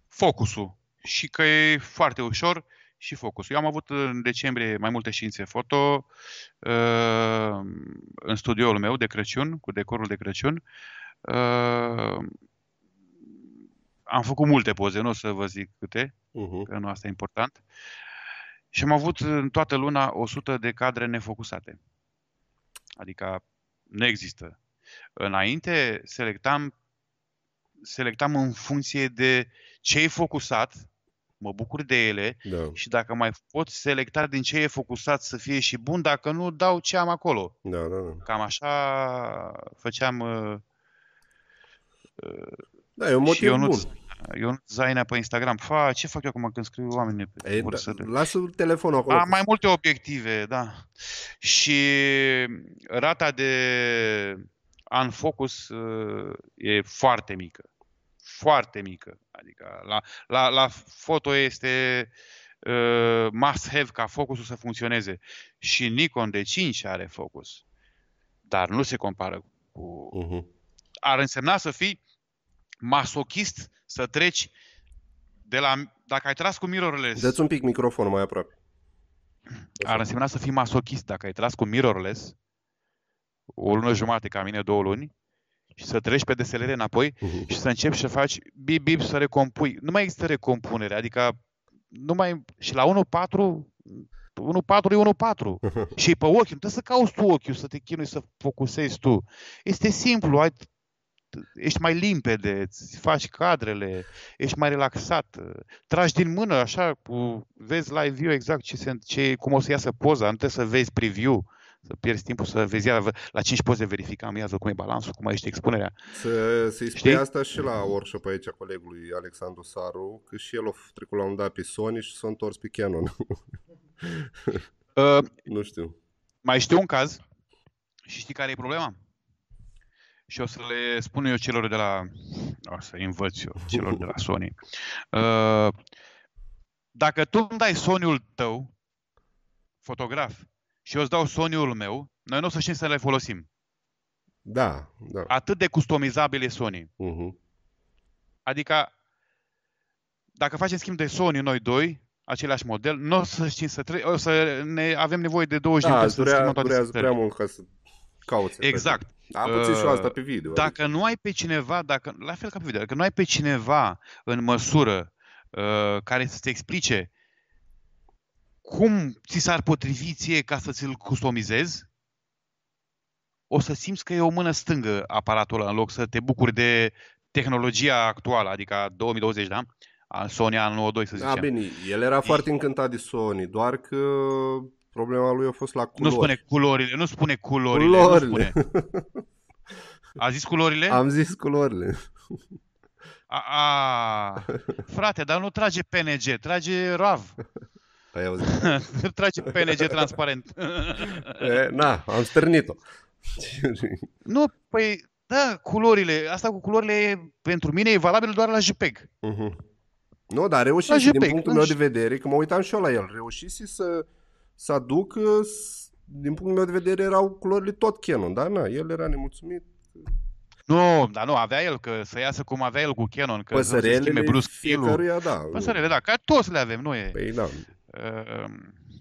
Speaker 10: focusul. Și că e foarte ușor și focusul. Eu am avut în decembrie mai multe științe foto uh, în studioul meu de Crăciun, cu decorul de Crăciun. Uh, am făcut multe poze, nu o să vă zic câte,
Speaker 1: Uh-huh.
Speaker 10: că nu asta e important. Și am avut în toată luna 100 de cadre nefocusate. Adică nu există. Înainte selectam, selectam în funcție de ce e focusat, mă bucur de ele
Speaker 1: Da.
Speaker 10: și dacă mai pot selecta din ce e focusat să fie și bun, dacă nu, dau ce am acolo.
Speaker 1: Da, da, da.
Speaker 10: Cam așa făceam uh,
Speaker 1: Da, e un
Speaker 10: și
Speaker 1: motiv
Speaker 10: eu nu
Speaker 1: bun.
Speaker 10: eu nu Zainea pe Instagram. Fa, ce fac eu acum când scriu oamenii pe
Speaker 1: E,
Speaker 10: vor
Speaker 1: da,
Speaker 10: să le-
Speaker 1: lasă telefonul acolo.
Speaker 10: Am mai multe obiective, da. Și rata de unfocus uh, e foarte mică. Foarte mică. Adică la, la, la foto este uh, must have ca focusul să funcționeze. Și Nikon D5 are focus. Dar nu se compară cu...
Speaker 1: Uh-huh.
Speaker 10: Ar însemna să fii masochist să treci de la... Dacă ai tras cu mirrorless...
Speaker 1: Dă-ți un pic microfonul mai aproape.
Speaker 10: Ar însemna să fii masochist dacă ai tras cu mirrorless o lună jumate ca mine, două luni, și să treci pe DSLR înapoi
Speaker 1: Uh-huh.
Speaker 10: și să începi să faci bip bip să recompui. Nu mai există recompunere, adică nu mai și la 1.4 1.4 e 1.4 și e pe ochi, nu trebuie să cauți tu ochiul, să te chinui să focusezi tu. Este simplu, ai, ești mai limpede, îți faci cadrele, ești mai relaxat, tragi din mână așa, cu, vezi live view exact ce se, ce, cum o să iasă poza, nu trebuie să vezi preview, să pierzi timpul să vezi iar, la 5 poze verificam, iază cum e balansul, cum ești expunerea.
Speaker 1: Să, să-i spui
Speaker 10: Știi?
Speaker 1: asta și la workshop aici, colegului Alexandru Saru, că și el a trecut la un dat pe Sony și s-a întors pe Canon.
Speaker 10: Uh,
Speaker 1: nu știu.
Speaker 10: Mai știu un caz și știi care e problema? Și o să le spun eu celor de la... O să învăț eu celor de la Sony. Uh, dacă tu îmi dai Sony-ul tău, fotograf, și eu îți dau Sony-ul meu, noi nu o să știm să le folosim.
Speaker 1: Da, da.
Speaker 10: Atât de customizabil e Sony.
Speaker 1: Uh-huh.
Speaker 10: Adică, dacă facem schimb de Sony noi doi, același model, nu o să știm să tre- o să ne avem nevoie de 20
Speaker 1: Da,
Speaker 10: de să
Speaker 1: durea,
Speaker 10: schimbăm toate
Speaker 1: durează
Speaker 10: setările.
Speaker 1: prea mult ca să cauți.
Speaker 10: Exact.
Speaker 1: Am puțin și eu asta
Speaker 10: Uh,
Speaker 1: pe video.
Speaker 10: Dacă nu ai pe cineva, dacă, la fel ca pe video, dacă nu ai pe cineva în măsură uh, care să-ți explice cum ți s-ar potrivi ție ca să ți-l customizezi, o să simți că e o mână stângă aparatul ăla în loc să te bucuri de tehnologia actuală, adică 2020, da? A Sony anul 92, să
Speaker 1: Da,
Speaker 10: zicem.
Speaker 1: bine, el era foarte încântat de Sony, doar că Problema lui a fost la
Speaker 10: Nu
Speaker 1: culori.
Speaker 10: spune culorile, nu spune culorile,
Speaker 1: Culorile.
Speaker 10: nu spune. A zis culorile?
Speaker 1: Am zis culorile.
Speaker 10: A, a, frate, dar nu trage PNG, trage RAV.
Speaker 1: Ai auzit?
Speaker 10: trage PNG transparent.
Speaker 1: E, na, am stârnit-o.
Speaker 10: nu, păi, da, culorile, asta cu culorile e- pentru mine e valabil doar la JPEG.
Speaker 1: Mhm. Nu, dar reușise
Speaker 10: La
Speaker 1: din
Speaker 10: JPEG,
Speaker 1: punctul
Speaker 10: nu
Speaker 1: meu de
Speaker 10: știu.
Speaker 1: vedere, că mă uitam și eu la el, reușise să, să aducă, s- din punctul meu de vedere, erau culorile tot Canon, dar na, el era nemulțumit.
Speaker 10: Nu, dar nu, avea el, că să iasă cum avea el cu Canon, că să se schimbe
Speaker 1: Păsărelele
Speaker 10: brusc stilul.
Speaker 1: fiecăruia, da.
Speaker 10: Păsărele, da, ca toți le avem, nu e.
Speaker 1: Păi da.
Speaker 10: Uh,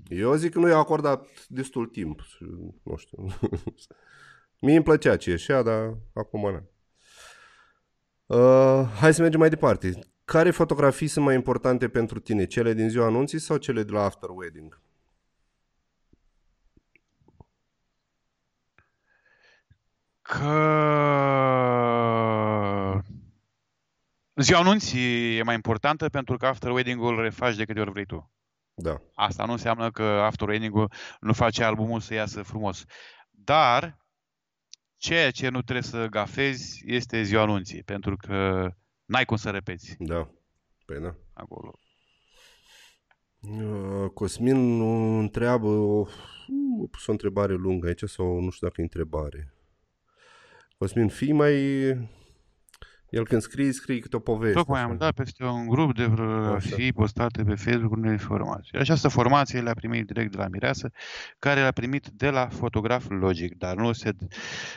Speaker 1: Eu zic că nu i-au acordat destul timp. și Nu știu. Mie îmi plăcea ce ieșea, dar acum nu. Uh, hai să mergem mai departe. Care fotografii sunt mai importante pentru tine? Cele din ziua anunții sau cele de la after wedding?
Speaker 10: că ziua anunții e mai importantă pentru că after wedding-ul îl refaci de câte ori vrei tu.
Speaker 1: Da.
Speaker 10: Asta nu înseamnă că after wedding-ul nu face albumul să iasă frumos. Dar ceea ce nu trebuie să gafezi este ziua anunții, pentru că n-ai cum să repeți
Speaker 1: Da. Păi da.
Speaker 10: acolo.
Speaker 1: Uh, Cosmin nu întreabă, o, a pus o întrebare lungă aici sau nu știu dacă e întrebare. Cosmin, fii mai... El când scrie, scrie câte o poveste.
Speaker 10: Tocmai
Speaker 1: așa.
Speaker 10: am dat peste un grup de fotografii postate pe Facebook unei informații. Această formație le-a primit direct de la Mireasă, care le-a primit de la fotograf logic, dar nu se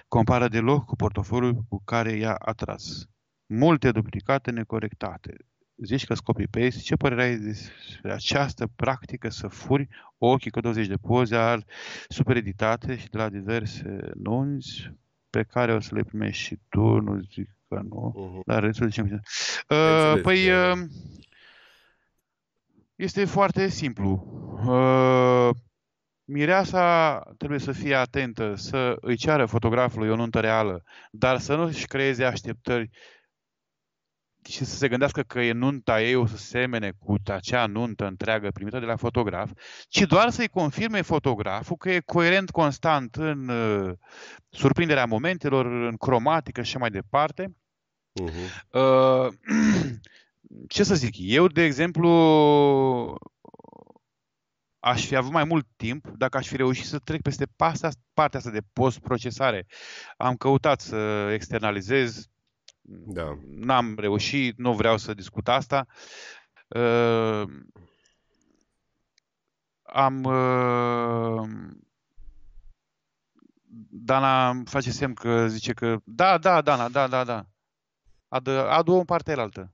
Speaker 10: compară deloc cu portofoliul cu care i-a atras. Multe duplicate necorectate. Zici că copy-paste, ce părere ai despre această practică să furi ochii cu 20 de poze al supereditate și de la diverse nunți pe care o să le primești și tu, nu zic că nu,
Speaker 1: Mhm.
Speaker 10: dar restul zicem. Uh,
Speaker 1: înțeles,
Speaker 10: păi,
Speaker 1: da.
Speaker 10: uh, este foarte simplu. Uh, Mireasa trebuie să fie atentă, să îi ceară fotografului o nuntă reală, dar să nu își creeze așteptări și să se gândească că e nunta ei o să semene cu acea nuntă întreagă primită de la fotograf, ci doar să-i confirme fotograful că e coerent constant în uh, surprinderea momentelor, în cromatică și așa mai departe.
Speaker 1: Mhm.
Speaker 10: Uh, ce să zic, eu, de exemplu, aș fi avut mai mult timp dacă aș fi reușit să trec peste partea, partea asta de post-procesare. Am căutat să externalizez,
Speaker 1: Da.
Speaker 10: n-am reușit, nu vreau să discut asta. Uh, am uh, Dana îmi face semn că zice că da, da, Dana, da, da, da. Adă, adu-o în partea elaltă.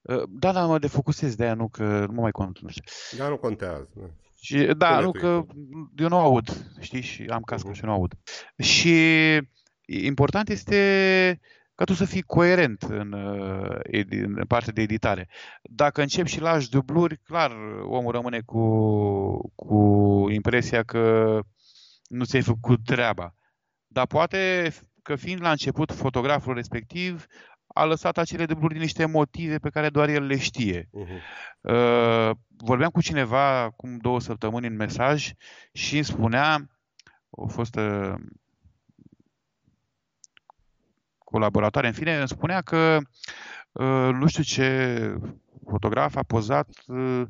Speaker 10: Uh, Da, da, mă defocusez de aia, nu că nu mă mai cont, nu știu.
Speaker 1: Dar nu contează. da.
Speaker 10: Și, da,
Speaker 1: Spune
Speaker 10: nu
Speaker 1: tu,
Speaker 10: că eu nu aud, știi, și am cască
Speaker 1: Mhm.
Speaker 10: și nu aud. Și important este ca tu să fii coerent în, uh, edi- în partea de editare. Dacă începi și lași dubluri, clar, omul rămâne cu, cu impresia că nu ți-ai făcut treaba. Dar poate că fiind la început fotograful respectiv a lăsat acele dubluri din niște motive pe care doar el le știe.
Speaker 1: Mhm.
Speaker 10: Uh, vorbeam cu cineva acum două săptămâni în mesaj și îmi spunea, a fost uh, colaboratoare, în fine, îmi spunea că uh, nu știu ce fotograf a pozat uh,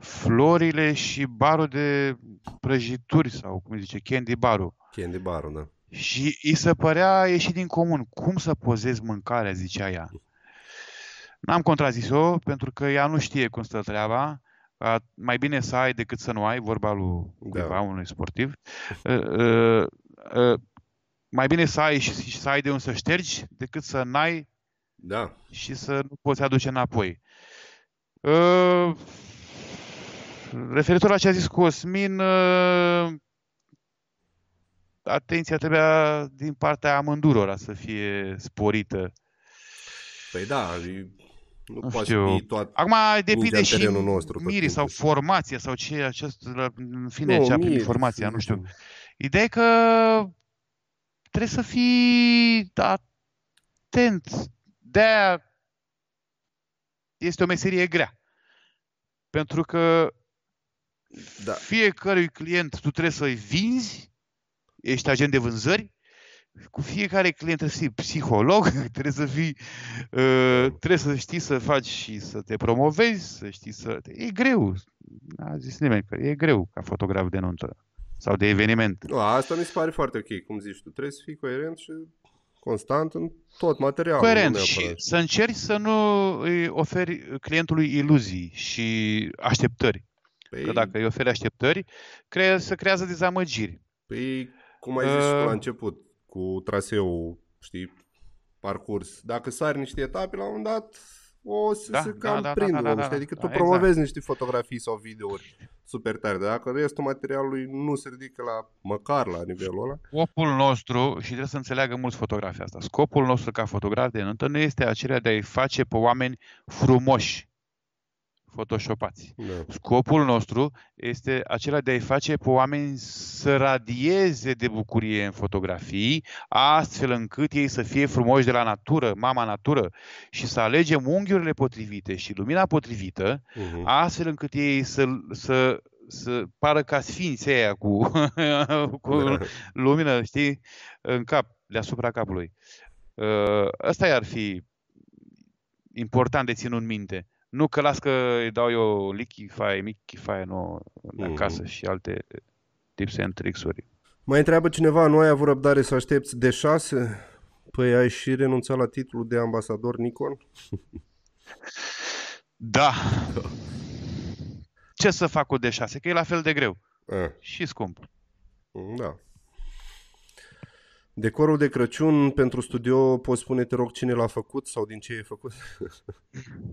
Speaker 10: florile și barul de prăjituri sau cum îi zice, candy barul.
Speaker 1: Candy bar da.
Speaker 10: Și îi se părea ieșit din comun. Cum să pozezi mâncarea, zicea ea. N-am contrazis-o, pentru că ea nu știe cum stă treaba. A, Mai bine să ai decât să nu ai, vorba lui cuiva, unui sportiv. Uh, uh, uh, Mai bine să ai și și să ai de unde să ștergi, decât să n-ai
Speaker 1: Da.
Speaker 10: și să nu poți aduce înapoi. Uh, Referitor la ce a zis Cosmin, uh, atenția trebuia din partea amândurora să fie sporită.
Speaker 1: Păi da, e- nu,
Speaker 10: Nu
Speaker 1: poți
Speaker 10: știu.
Speaker 1: fi toat...
Speaker 10: Acum depinde
Speaker 1: mingea în
Speaker 10: și
Speaker 1: terenul nostru tot
Speaker 10: mirii sau
Speaker 1: timpul.
Speaker 10: formația sau ce acest, în fine,
Speaker 1: Nu,
Speaker 10: ce a primit
Speaker 1: mirii,
Speaker 10: formația,
Speaker 1: să
Speaker 10: nu știu.
Speaker 1: zicem.
Speaker 10: Ideea e că trebuie să fii atent. de este o meserie grea. Pentru că
Speaker 1: Da.
Speaker 10: Fiecărui client tu trebuie să-i vinzi, ești agent de vânzări, cu fiecare client trebuie să fii psiholog, trebuie să fii, uh, trebuie să știi să faci și să te promovezi, să știi să... E greu. A zis nimeni că e greu ca fotograf de nuntă sau de eveniment.
Speaker 1: Nu, asta mi se pare foarte ok, cum zici tu. Trebuie să fii coerent și constant în tot materialul.
Speaker 10: Coerent
Speaker 1: nu
Speaker 10: și
Speaker 1: neapărat.
Speaker 10: să încerci să nu îi oferi clientului iluzii și așteptări.
Speaker 1: Păi,
Speaker 10: Că dacă îi oferi așteptări, cre- se creează dezamăgiri.
Speaker 1: păi, cum ai zis și tu la
Speaker 10: Uh,
Speaker 1: început, cu traseul, știi, parcurs. Dacă sari niște etape, la un moment dat o să
Speaker 10: Da,
Speaker 1: se
Speaker 10: da,
Speaker 1: cam
Speaker 10: da, da,
Speaker 1: prind
Speaker 10: da,
Speaker 1: omul,
Speaker 10: da, da,
Speaker 1: știi? Adică
Speaker 10: da,
Speaker 1: tu
Speaker 10: exact.
Speaker 1: promovezi niște fotografii sau videouri super tare, dar dacă restul materialului nu se ridică la măcar la nivelul ăla,
Speaker 10: Scopul nostru, și trebuie să înțeleagă mulți fotografii asta, scopul nostru ca fotograf de nuntă nu este acela de a-i face pe oameni frumoși, photoshopați.
Speaker 1: da.
Speaker 10: Scopul nostru este acela de a-i face pe oameni să radieze de bucurie în fotografii, astfel încât ei să fie frumoși de la natură, mama natură, și să alegem unghiurile potrivite și lumina potrivită,
Speaker 1: Uh-huh.
Speaker 10: astfel încât ei să, să, să pară ca sfinții aia cu, cu
Speaker 1: Da.
Speaker 10: lumină, știi, în cap, deasupra capului. Uh, Ăsta ar fi important de ținut minte. Nu că las că îi dau eu lichify, michify, nu, de
Speaker 1: Mhm.
Speaker 10: acasă și alte tips and tricks-uri.
Speaker 1: Mai întreabă cineva, nu ai avut răbdare să aștepți de 6? Păi ai și renunțat la titlul de ambasador Nikon?
Speaker 10: Da. Ce să fac cu D6? Că e la fel de greu
Speaker 1: A,
Speaker 10: și scump.
Speaker 1: da. Decorul de Crăciun pentru studio, poți spune, te rog, cine l-a făcut sau din ce e făcut?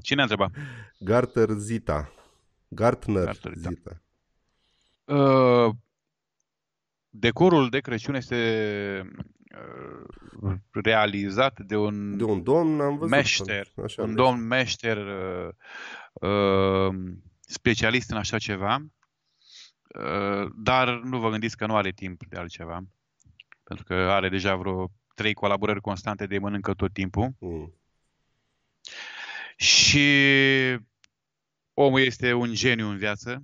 Speaker 10: Cine a întrebat?
Speaker 1: Garter Zita. Gartner
Speaker 10: Gartner Zita.
Speaker 1: Zita.
Speaker 10: Uh, decorul de Crăciun este uh, realizat de un
Speaker 1: De un domn am văzut.
Speaker 10: meșter,
Speaker 1: Așa,
Speaker 10: un
Speaker 1: meșter.
Speaker 10: domn meșter uh, uh, specialist în așa ceva, uh, dar nu vă gândiți că nu are timp de altceva, pentru că are deja vreo trei colaborări constante de mănâncă tot timpul
Speaker 1: Mm.
Speaker 10: și omul este un geniu în viață.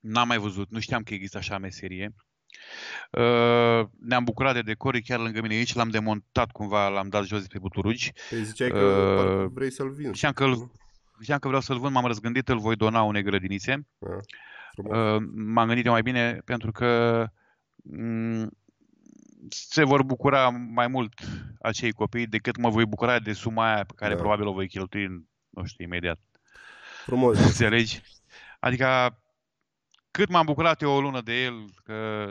Speaker 10: N-am mai văzut, nu știam că există așa meserie. Uh, ne-am bucurat de decor, e chiar lângă mine aici, l-am demontat cumva, l-am dat jos de pe buturugi.
Speaker 1: Păi ziceai că
Speaker 10: Uh,
Speaker 1: parcă vrei să-l vinzi.
Speaker 10: Știam că, îl, știam că vreau să-l vând, m-am răzgândit, îl voi dona unei grădinițe.
Speaker 1: Da, frumos.
Speaker 10: Uh, m-am gândit eu mai bine pentru că mm, se vor bucura mai mult acei copii decât mă voi bucura de suma aia pe care
Speaker 1: Da.
Speaker 10: probabil o voi cheltui, nu știu, imediat.
Speaker 1: Frumos.
Speaker 10: Înțelegi? Adică cât m-am bucurat eu o lună de el, că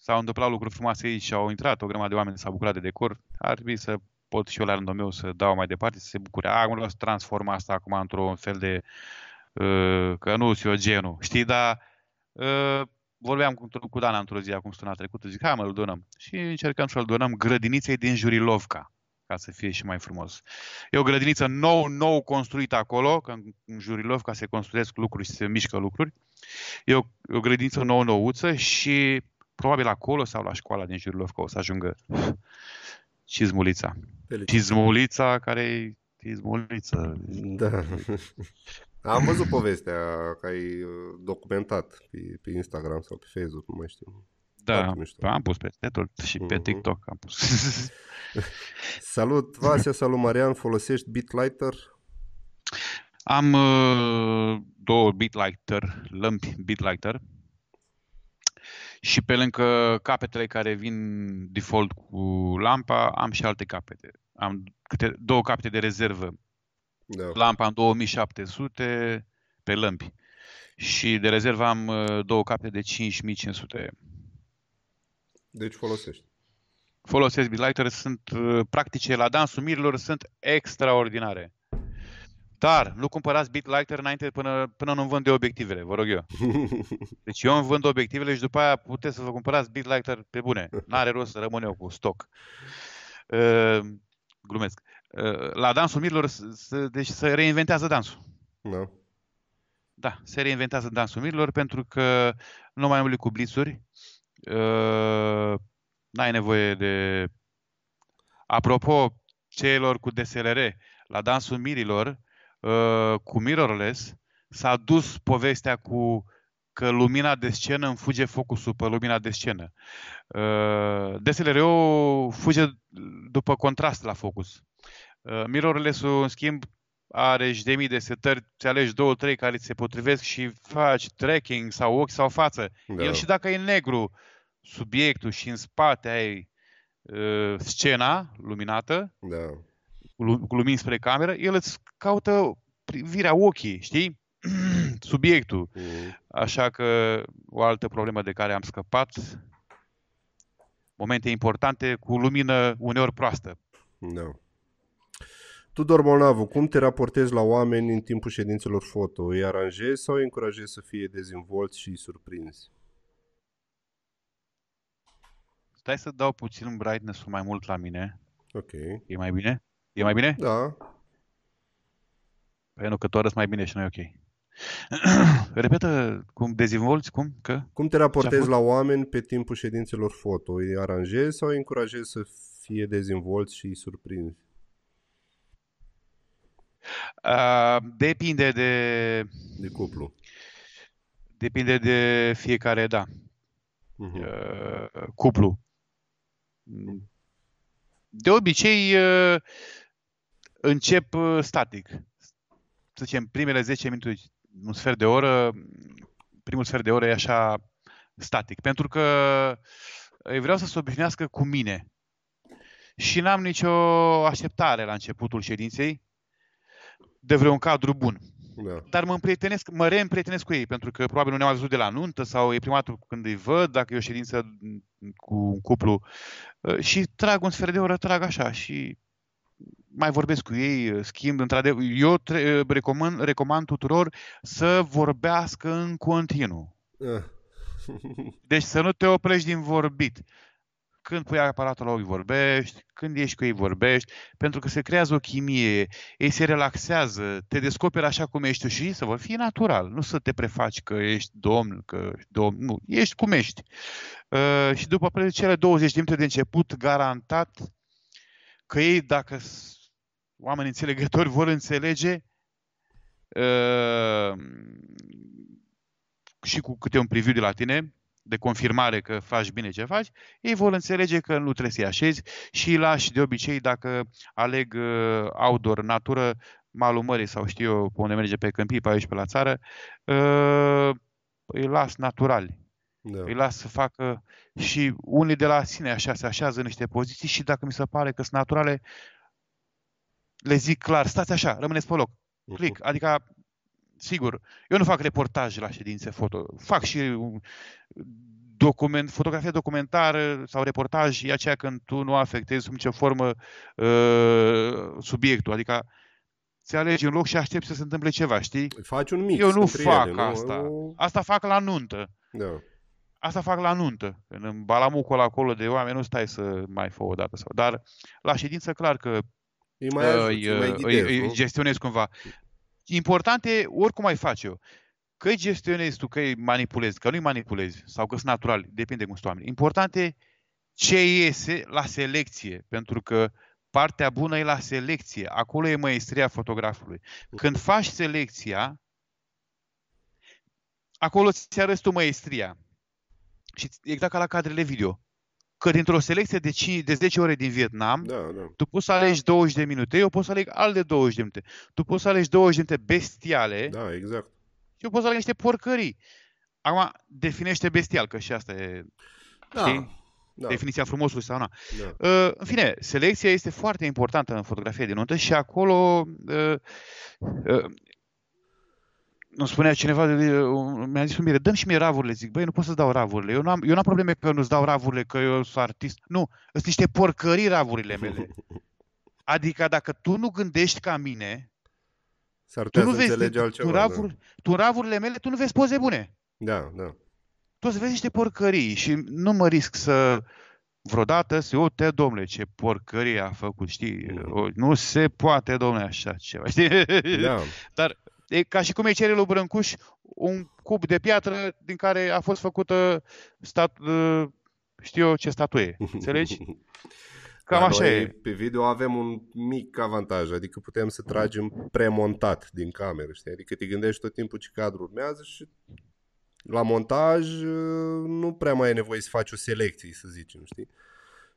Speaker 10: s-au întâmplat lucruri frumoase aici și au intrat o grămadă de oameni, s-au bucurat de decor, ar trebui să pot și eu la rândul meu să dau mai departe, să se bucure. A, nu vreau să transform asta acum într-un fel de uh, că nu sunt eu genul, știi, dar uh, vorbeam cu, cu Dana într-o zi acum săptămâna trecută, zic, hai mă, îl donăm. Și încercăm să-l donăm grădiniței din Jurilovca, ca să fie și mai frumos. E o grădiniță nou, nou construită acolo, că în, în Jurilovca se construiesc lucruri și se mișcă lucruri. E o, o grădiniță nou-nouță și probabil acolo sau la școala din Jurilovca o să ajungă cizmulița.
Speaker 1: Felicitări.
Speaker 10: Cizmulița care e cizmuliță.
Speaker 1: Da. Am văzut povestea că ai uh, documentat pe, pe Instagram sau pe Facebook, nu mai știu.
Speaker 10: Da,
Speaker 1: Foarte mișto.
Speaker 10: am pus peste tot și pe
Speaker 1: Mhm.
Speaker 10: TikTok am pus.
Speaker 1: Salut, Vasia, salut, Marian, folosești BitLighter?
Speaker 10: Am uh, două BitLighter, lămpi BitLighter și pe lângă capetele care vin default cu lampa, am și alte capete. Am câte, două capete de rezervă.
Speaker 1: Da.
Speaker 10: Lampa în 2700 pe lămpi și de rezervă am uh, două capete de 5500.
Speaker 1: Deci folosești.
Speaker 10: Folosesc BitLighter, sunt uh, practice la dansul mirilor, sunt extraordinare. Dar nu cumpărați BitLighter înainte până, până nu vând de obiectivele, vă rog eu. Deci eu îmi vând obiectivele și după aia puteți să vă cumpărați BitLighter pe bune. N-are rost să rămân eu cu stoc. Uh, glumesc. Uh, la dansul mirilor, s- s- deci se reinventează dansul.
Speaker 1: Da.
Speaker 10: Da, se reinventează dansul mirilor pentru că nu mai umbli cu blițuri. Uh, n-ai nevoie de... Apropo, celor cu DSLR, la dansul mirilor, uh, cu mirrorless, s-a dus povestea cu că lumina de scenă îmi fuge focusul pe lumina de scenă. Uh, DSLR-ul fuge după contrast la focus. Uh, mirrorless-ul, în schimb, are și de mii de setări, ți alegi două, trei care ți se potrivesc și faci tracking sau ochi sau față.
Speaker 1: Da.
Speaker 10: El și dacă e negru subiectul și în spate ai uh, scena luminată,
Speaker 1: Da.
Speaker 10: cu, lu- cu lumini spre cameră, el îți caută privirea ochii, știi? Subiectul.
Speaker 1: Mhm.
Speaker 10: Așa că o altă problemă de care am scăpat, momente importante cu lumină uneori proastă.
Speaker 1: Da. Tudor Molnavu, cum te raportezi la oameni în timpul ședințelor foto? Îi aranjezi sau îi încurajezi să fie dezvolți și surprinzi?
Speaker 10: Stai să dau puțin brightness-ul mai mult la mine.
Speaker 1: Ok.
Speaker 10: E mai bine? E mai bine?
Speaker 1: Da.
Speaker 10: Păi nu, că tu arăți mai bine și nu e ok. Repetă, cum dezvolți, cum? Că?
Speaker 1: Cum te
Speaker 10: Ce-a
Speaker 1: raportezi
Speaker 10: fost?
Speaker 1: la oameni pe timpul ședințelor foto? Îi aranjezi sau îi încurajezi să fie dezvolți și surprinzi?
Speaker 10: Uh, depinde de...
Speaker 1: De cuplu.
Speaker 10: Depinde de fiecare, da.
Speaker 1: Mhm.
Speaker 10: uh, cuplu. De obicei uh, încep uh, static. Să zicem, primele 10 minute, un sfert de oră, primul sfert de oră e așa static. Pentru că îi vreau să se obișnuiască cu mine. Și n-am nicio așteptare la începutul ședinței de vreun cadru bun.
Speaker 1: Da.
Speaker 10: Dar mă împrietenesc, mă reîmprietenesc cu ei, pentru că probabil nu ne-am mai văzut de la nuntă sau e prima dată când îi văd, dacă e o ședință cu un cuplu uh, și trag un sfert de oră, trag așa și mai vorbesc cu ei, uh, schimb, într-adevăr, eu tre- uh, recomand, recomand tuturor să vorbească în continuu.
Speaker 1: Ah.
Speaker 10: Deci să nu te oprești din vorbit. Când pui aparatul la ochi vorbești, când ești cu ei vorbești, pentru că se creează o chimie, ei se relaxează, te descoperi așa cum ești tu și să vă fie natural, nu să te prefaci că ești domn, că ești domn, nu, ești cum ești. Uh, și după pre- cele 20 de minute de început, garantat că ei, dacă s- oameni înțelegători vor înțelege uh, și cu câte un preview de la tine, de confirmare că faci bine ce faci, ei vor înțelege că nu trebuie să-i așezi și îi lași de obicei dacă aleg uh, outdoor, natură, malul mării sau știu eu pe unde merge pe câmpii, pe aici pe la țară, uh, îi las naturali.
Speaker 1: Da.
Speaker 10: Îi las să facă și unii de la sine așa se așează în niște poziții și dacă mi se pare că sunt naturale, le zic clar, stați așa, rămâneți pe loc. Click, adică sigur, eu nu fac reportaj la ședințe foto, fac și un document, fotografie documentară sau reportaj, e aceea când tu nu afectezi sub nicio formă uh, subiectul, adică ți alegi un loc și aștepți să se întâmple ceva, știi?
Speaker 1: Faci un mix
Speaker 10: Eu nu
Speaker 1: între
Speaker 10: fac
Speaker 1: ele, nu?
Speaker 10: asta.
Speaker 1: O-
Speaker 10: Asta fac la nuntă.
Speaker 1: Da.
Speaker 10: Asta fac la nuntă. Când în balamucul acolo de oameni nu stai să mai fă o dată. Sau. Dar la ședință clar că
Speaker 1: Îi mai ajuți,
Speaker 10: îi,
Speaker 1: îi mai
Speaker 10: îi,
Speaker 1: ghidezi,
Speaker 10: îi
Speaker 1: nu?
Speaker 10: gestionezi cumva. Important e oricum ai face eu. Că îi gestionezi tu, că îi manipulezi, că nu îi manipulezi sau că sunt naturali, depinde cum sunt oamenii. Important e ce iese la selecție, pentru că partea bună e la selecție. Acolo e măestria fotografului. Când faci selecția, acolo ți arăți tu măestria. Și exact ca la cadrele video. Că dintr-o selecție de, 5, de 10 ore din Vietnam,
Speaker 1: da, da.
Speaker 10: tu poți să alegi 20 de minute, eu pot să aleg alte 20 de minute. Tu poți să alegi 20 de minute bestiale
Speaker 1: Da, exact.
Speaker 10: și eu pot să aleg niște porcării. Acum, definește bestial, că și asta e
Speaker 1: Da,
Speaker 10: știi?
Speaker 1: da.
Speaker 10: definiția frumosului sau nu.
Speaker 1: Da.
Speaker 10: Uh, în fine, selecția este foarte importantă în fotografie de nuntă și acolo uh, uh, îmi spunea cineva, uh, mi-a zis un mire, dăm și mie ravurile. Zic, băi, nu pot să-ți dau ravurile. Eu n-am, eu n-am probleme că nu-ți dau ravurile, că eu sunt artist. Nu, sunt niște porcării ravurile mele. Adică dacă tu nu gândești ca mine,
Speaker 1: S-ar
Speaker 10: tu
Speaker 1: putea
Speaker 10: nu
Speaker 1: să
Speaker 10: vezi,
Speaker 1: înțelegi
Speaker 10: tu,
Speaker 1: altceva.
Speaker 10: ravuri, tu în ravurile mele, tu nu vezi poze bune.
Speaker 1: Da, da.
Speaker 10: Tu o să vezi niște porcării și nu mă risc să vreodată să uite, domnule, ce porcărie a făcut, știi? O- Nu se poate, domnule, așa ceva, știi?
Speaker 1: Da.
Speaker 10: Dar e ca și cum îi cere lui Brâncuș un cub de piatră din care a fost făcută stat, uh, știu eu ce statuie, înțelegi? Cam
Speaker 1: Dar
Speaker 10: așa
Speaker 1: noi
Speaker 10: e.
Speaker 1: pe video avem un mic avantaj, adică putem să tragem premontat din cameră, știi? Adică te gândești tot timpul ce cadru urmează și La montaj uh, nu prea mai e nevoie să faci o selecție, să zicem, știi?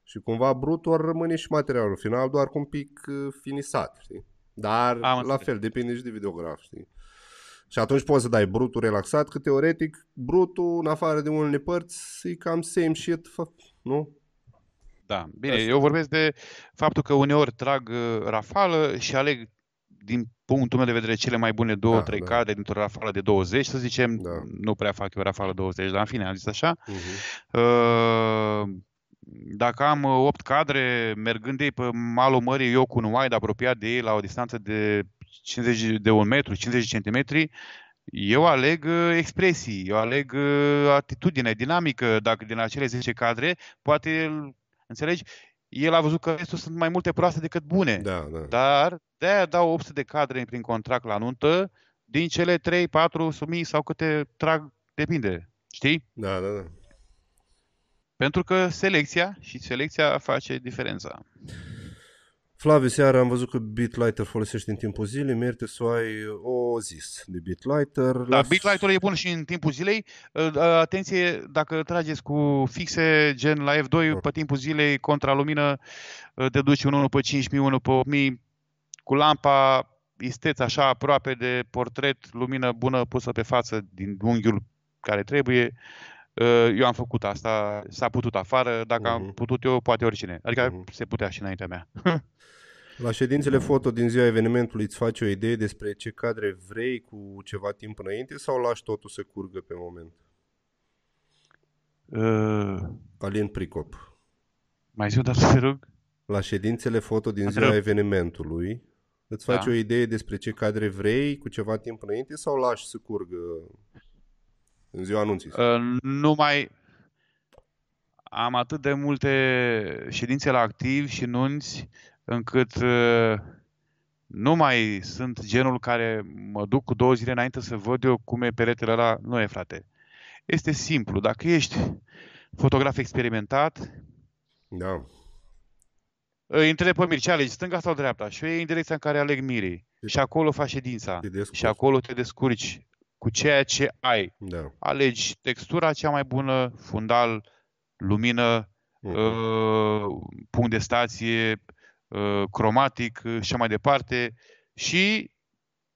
Speaker 1: Și cumva brutul ar rămâne și materialul final, doar cu un pic uh, finisat, știi? Dar
Speaker 10: Am
Speaker 1: la
Speaker 10: înțeles.
Speaker 1: fel, depinde și de videograf, știi? Și atunci poți să dai brutul relaxat, că teoretic brutul, în afară de unele părți, e cam same shit, fă- nu?
Speaker 10: Da, bine,
Speaker 1: Asta.
Speaker 10: eu vorbesc de faptul că uneori trag uh, rafală și aleg din punctul meu de vedere cele mai bune două,
Speaker 1: Da,
Speaker 10: trei
Speaker 1: da.
Speaker 10: cadre dintr-o rafală de 20, să zicem,
Speaker 1: Da.
Speaker 10: nu prea fac eu rafală 20, dar în fine, am zis așa.
Speaker 1: Uh-huh.
Speaker 10: Uh, Dacă am 8 cadre, mergând ei pe malul mării, eu cu un wide apropiat de ei la o distanță de 50 de 1 metru, 50 centimetri, eu aleg uh, expresii, eu aleg uh, atitudine, dinamică. Dacă din acele 10 cadre, poate, el- înțelegi, el a văzut că restul sunt mai multe proaste decât bune.
Speaker 1: Da, da.
Speaker 10: Dar de-aia dau 800 de cadre prin contract la nuntă, din cele 3, 4 sumii sau câte trag, depinde. Știi?
Speaker 1: Da, da, da.
Speaker 10: Pentru că selecția și selecția face diferența.
Speaker 1: Flaviu, seara am văzut că BitLighter folosești în timpul zilei, merită să o ai o zis de BitLighter.
Speaker 10: Da, Bitlighter e bun și în timpul zilei. Uh, Atenție, dacă trageți cu fixe, gen la F2, pe timpul zilei, contra lumină, uh, te duci un 1 pe 5000, 1 pe 8000, cu lampa, isteț așa aproape de portret, lumină bună pusă pe față din unghiul care trebuie. Uh, Eu am făcut asta, s-a putut afară, dacă am putut eu, poate oricine. Adică se putea și înaintea mea.
Speaker 1: La ședințele foto din ziua evenimentului îți faci o idee despre ce cadre vrei cu ceva timp înainte sau lași totul să curgă pe moment?
Speaker 10: Uh,
Speaker 1: Alin Pricop.
Speaker 10: mai zi o dată, te rog?
Speaker 1: La ședințele foto din
Speaker 10: Mă
Speaker 1: ziua
Speaker 10: întreb.
Speaker 1: evenimentului îți faci
Speaker 10: Da.
Speaker 1: o idee despre ce cadre vrei cu ceva timp înainte sau lași să curgă în ziua anunții?
Speaker 10: Uh, nu mai am atât de multe ședințe la activ și nunți încât uh, nu mai sunt genul care mă duc cu două zile înainte să văd eu cum e peretele ăla. Nu e, frate. Este simplu. Dacă ești fotograf experimentat,
Speaker 1: Da.
Speaker 10: îi întreb pe Mir ce alegi, stânga sau dreapta? Și eu iei în direcția în care aleg Mirii. Și acolo faci ședința. Și acolo te descurci cu ceea ce ai.
Speaker 1: Da.
Speaker 10: Alegi textura cea mai bună, fundal, lumină, uh, punct de stație, uh, cromatic uh, și așa mai departe. Și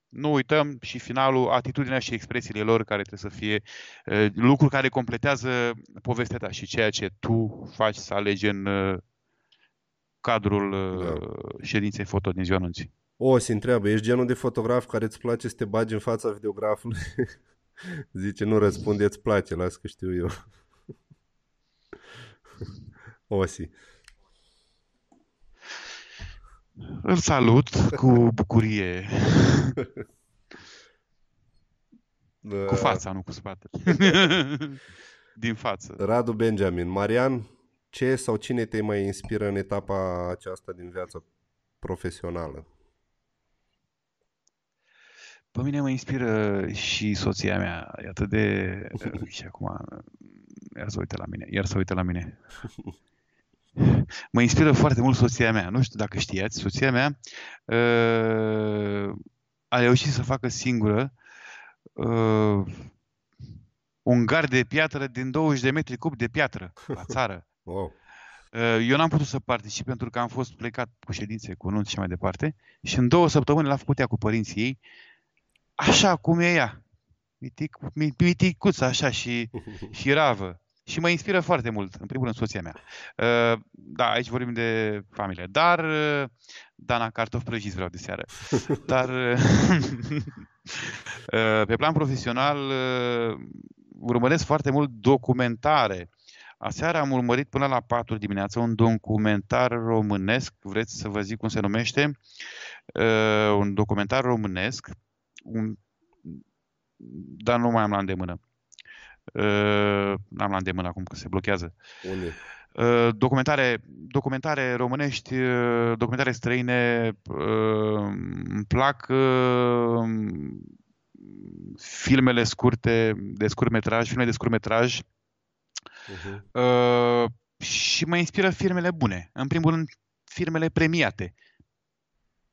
Speaker 10: nu uităm și finalul, atitudinea și expresiile lor care trebuie să fie uh, lucruri care completează povestea ta și ceea ce tu faci să alegi în uh, cadrul uh, ședinței foto din ziua anunții.
Speaker 1: O, se întreabă, ești genul de fotograf care îți place să te bagi în fața videografului? Zice, nu răspunde, îți place, las că știu eu. Osi.
Speaker 10: Îl salut cu bucurie. Cu fața, nu cu spatele. Din față.
Speaker 1: Radu Benjamin. Marian, ce sau cine te mai inspiră în etapa aceasta din viața profesională?
Speaker 10: Pe mine mă inspiră și soția mea. E atât de... și acum... Iar să uite la mine. Iar să uite la mine. Mă inspiră foarte mult soția mea. Nu știu dacă știați, soția mea uh, a reușit să facă singură uh, un gard de piatră din 20 de metri cub de piatră la țară.
Speaker 1: Wow.
Speaker 10: Uh, Eu n-am putut să particip pentru că am fost plecat cu ședințe, cu nunți și mai departe și în două săptămâni l-a făcut ea cu părinții ei așa cum e ea. Mitic, mi- miticuță așa și, și ravă. Și mă inspiră foarte mult, în primul rând, soția mea. Uh, Da, aici vorbim de familie. Dar, uh, Dana, cartofi prăjiți vreau de seară. Dar, uh, uh, pe plan profesional, uh, urmăresc foarte mult documentare. Aseară am urmărit până la 4 dimineața un documentar românesc, vreți să vă zic cum se numește? Uh, Un documentar românesc, un, dar nu mai am la îndemână. Uh, N-am la îndemână acum că se blochează.
Speaker 1: Unde?
Speaker 10: Uh, documentare, documentare românești, uh, documentare străine, uh, îmi plac uh, filmele scurte, de scurtmetraj, filme de scurtmetraj
Speaker 1: Uh-huh.
Speaker 10: uh, și mă inspiră firmele bune. În primul rând, firmele premiate.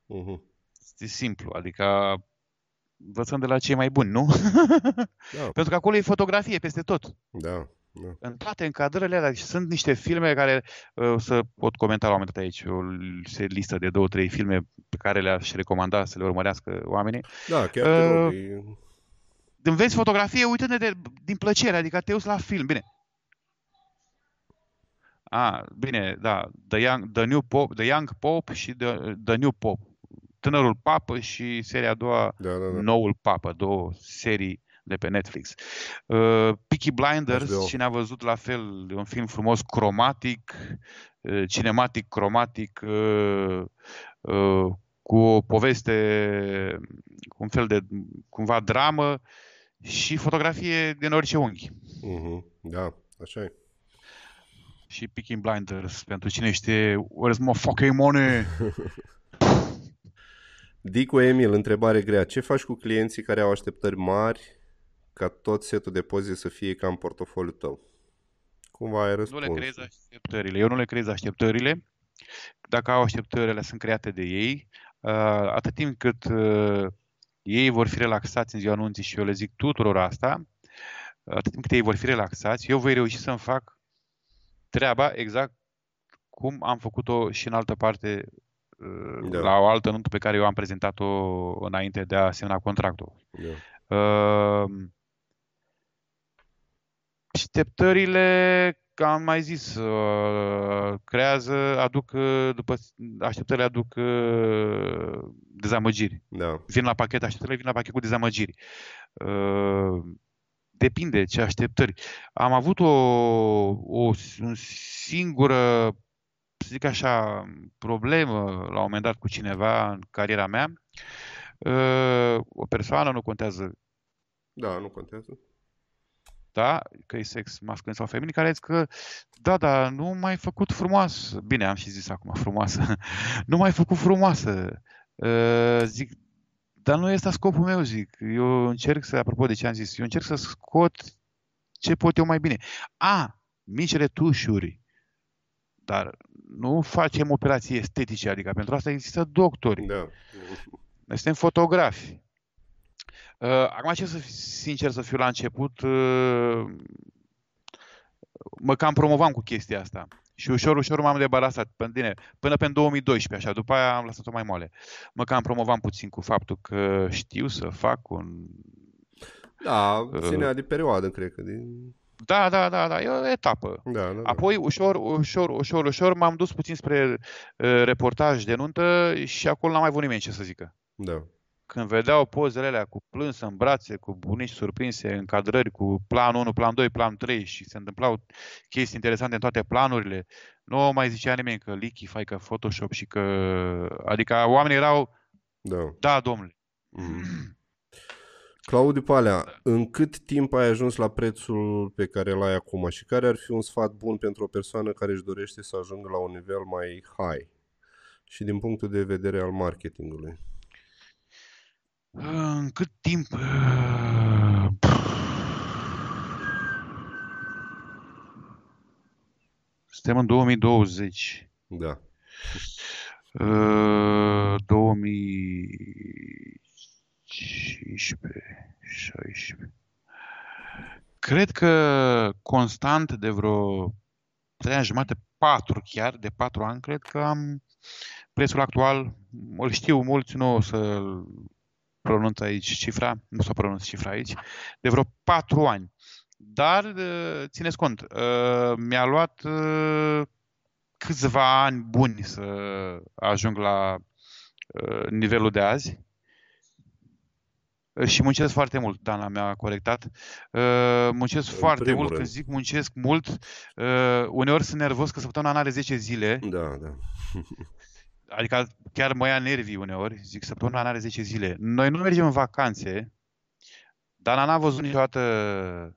Speaker 1: Uh-huh.
Speaker 10: Este simplu, adică învățăm de la cei mai buni, nu?
Speaker 1: Da,
Speaker 10: Pentru că acolo e fotografie peste tot.
Speaker 1: da, da.
Speaker 10: În toate încadrările alea și sunt niște filme care uh, să pot comenta la un moment dat aici o se- listă de două, trei filme pe care le-aș recomanda să le urmărească oamenii.
Speaker 1: Da, chiar te rog,
Speaker 10: Uh,
Speaker 1: e-
Speaker 10: Când vezi fotografie, uită-te de, din plăcere, adică te uiți la film, bine. A, bine, da, The Young, The New Pope, The Young Pope și The, The New Pope. Tânărul Papă și seria a doua,
Speaker 1: da, da, da.
Speaker 10: Noul Papă, două serii de pe Netflix. Uh, Peaky Blinders,
Speaker 1: HBO.
Speaker 10: cine a văzut la fel, e un film frumos, cromatic, uh, cinematic, cromatic, uh, uh, cu o poveste, cu un fel de, cumva, dramă și fotografie din orice unghi.
Speaker 1: Mhm, Da, așa e.
Speaker 10: Și Peaky Blinders, pentru cine știe, where's my fucking money?
Speaker 1: Dicu Emil, întrebare grea. Ce faci cu clienții care au așteptări mari ca tot setul de poze să fie ca în portofoliul tău? Cumva ai
Speaker 10: Nu
Speaker 1: răspuns.
Speaker 10: le creez așteptările. Eu nu le creez așteptările. Dacă au așteptările, sunt create de ei. Uh, Atât timp cât uh, ei vor fi relaxați în ziua anunții și eu le zic tuturor asta, atât timp cât ei vor fi relaxați, eu voi reuși să-mi fac treaba exact cum am făcut-o și în altă parte uh,
Speaker 1: Da.
Speaker 10: la o altă nuntă pe care eu am prezentat-o înainte de a semna contractul.
Speaker 1: Da.
Speaker 10: Uh, Așteptările, ca am mai zis, uh, creează, aduc, uh, după așteptările aduc uh, dezamăgiri.
Speaker 1: Da.
Speaker 10: Vin la pachet, așteptările vin la pachet cu dezamăgiri. Uh, Depinde ce așteptări. Am avut o, o, o singură, să zic așa, problemă la un moment dat cu cineva în cariera mea. Uh, O persoană, nu contează
Speaker 1: Da, nu contează.
Speaker 10: da, că e sex masculin sau feminin, care a zis că, da, dar nu m-ai făcut frumoasă. Bine, am și zis acum frumoasă. nu m-ai făcut frumoasă. Uh, zic, dar nu este scopul meu, zic. Eu încerc să, apropo de ce am zis, eu încerc să scot ce pot eu mai bine. A, mici retușuri. Dar nu facem operații estetice, adică pentru asta există doctori.
Speaker 1: Da.
Speaker 10: Noi suntem fotografi. Uh, acum, ce să fiu sincer să fiu la început, uh, mă cam promovam cu chestia asta. Și ușor, ușor m-am debarasat. Până, bine, până pe în 2012, așa. După aia am lăsat-o mai moale. Mă cam promovam puțin cu faptul că știu să fac un...
Speaker 1: Da,
Speaker 10: Uh.
Speaker 1: ținea de perioadă, cred că. De...
Speaker 10: Da, da, da, da, e o etapă.
Speaker 1: Da, da, da.
Speaker 10: Apoi, ușor, ușor, ușor, ușor, m-am dus puțin spre uh, reportaj de nuntă și acolo n-am mai avut nimeni ce să zică.
Speaker 1: Da.
Speaker 10: când vedeau pozele alea cu plâns în brațe, cu bunici surprinse, încadrări, cu plan 1, plan 2, plan 3 și se întâmplau chestii interesante în toate planurile, nu mai zicea nimeni că Licky, fai că Photoshop și că... Adică oamenii erau,
Speaker 1: Da.
Speaker 10: da, domnule.
Speaker 1: Mhm. Claudiu Palea, în cât timp ai ajuns la prețul pe care l-ai acum și care ar fi un sfat bun pentru o persoană care își dorește să ajungă la un nivel mai high și din punctul de vedere al marketingului?
Speaker 10: Ah, în cât timp? Uh, Suntem în 2020.
Speaker 1: Da.
Speaker 10: Uh, 2000 15, 16. Cred că constant de vreo 3 ani jumate, 4 chiar, de 4 ani, cred că am prețul actual, îl știu mulți, nu o să pronunț aici cifra, nu s-a pronunț cifra aici, de vreo 4 ani. Dar, țineți cont, ă, mi-a luat ă, câțiva ani buni să ajung la ă, nivelul de azi, Uh, Și muncesc foarte mult, Dana mi-a corectat. Uh, muncesc
Speaker 1: În
Speaker 10: foarte
Speaker 1: primul
Speaker 10: mult, când
Speaker 1: rând.
Speaker 10: zic muncesc mult, uh, uneori sunt nervos că săptămâna n-are 10 zile.
Speaker 1: Da, da.
Speaker 10: Adică chiar mă ia nervii uneori, zic săptămâna n-are 10 zile. Noi nu mergem în vacanțe, Dana n-a văzut niciodată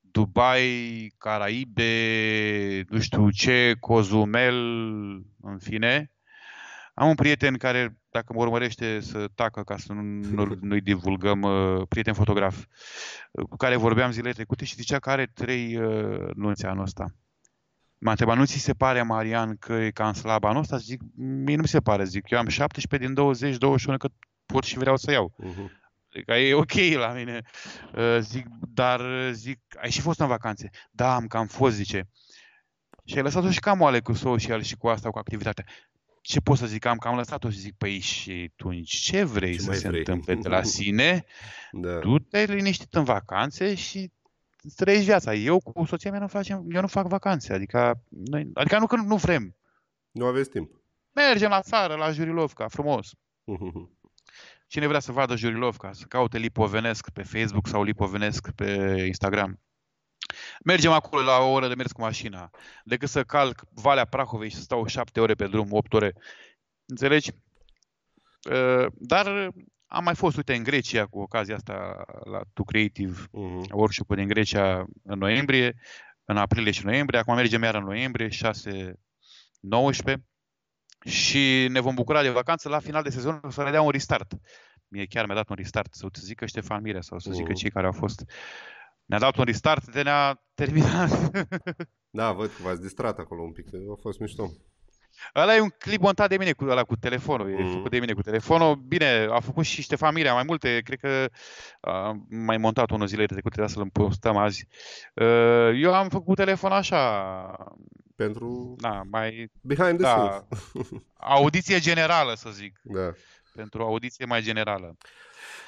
Speaker 10: Dubai, Caraibe, nu știu ce, Cozumel, în fine. Am un prieten care, dacă mă urmărește, să tacă ca să nu, nu, nu-i divulgăm, uh, prieten fotograf, uh, cu care vorbeam zilele trecute și zicea că are trei uh, nunți anul ăsta. M-a întrebat, nu ți se pare, Marian, că e cam slab anul ăsta? Zic, mie nu mi se pare. Zic, eu am 17 din 20, 21, că pot și vreau să iau.
Speaker 1: Mhm.
Speaker 10: Adică e ok la mine. Uh, zic, dar uh, zic, ai și fost în vacanțe? Da, am cam fost, zice. Și ai lăsat-o și cam moale cu social și cu asta, cu activitatea. Ce pot să zic? Am cam lăsat-o și zic, păi și atunci ce vrei
Speaker 1: Ce
Speaker 10: să
Speaker 1: mai
Speaker 10: se
Speaker 1: vrei?
Speaker 10: întâmple de la sine?
Speaker 1: Da.
Speaker 10: Tu te-ai liniștit în vacanțe și îți trăiești viața. Eu cu soția mea nu facem, eu nu fac vacanțe, adică, noi, adică nu că nu vrem.
Speaker 1: Nu aveți timp.
Speaker 10: Mergem la țară, la Jurilovca, frumos. Cine vrea să vadă Jurilovca, să caute Lipovenesc pe Facebook sau Lipovenesc pe Instagram. Mergem acolo la o oră de mers cu mașina, decât să calc Valea Prahovei și să stau șapte ore pe drum, opt ore. Înțelegi? Uh, Dar am mai fost, uite, în Grecia cu ocazia asta la Tu Creative, workshop-ul din Grecia în noiembrie, în aprilie și noiembrie. Acum mergem iar în noiembrie, 6-19 și ne vom bucura de vacanță la final de sezon să ne dea un restart. Mie chiar mi-a dat un restart, să zică Ștefan Mirea sau să zică
Speaker 1: Mhm.
Speaker 10: cei care au fost. Ne-a dat un restart de ne-a terminat.
Speaker 1: Da, văd că v-ați distrat acolo un pic. A fost mișto.
Speaker 10: Ăla e un clip montat de mine cu, ăla cu telefonul, e
Speaker 1: Mhm.
Speaker 10: făcut de mine cu telefonul. Bine, a făcut și Ștefan Mirea mai multe, cred că a mai montat unul zilele trecute, trebuie să-l postăm azi. Uh, Eu am făcut telefon așa,
Speaker 1: Pentru
Speaker 10: da, mai...
Speaker 1: behind the
Speaker 10: da,
Speaker 1: scenes.
Speaker 10: audiție generală, să zic.
Speaker 1: Da.
Speaker 10: Pentru audiție mai generală.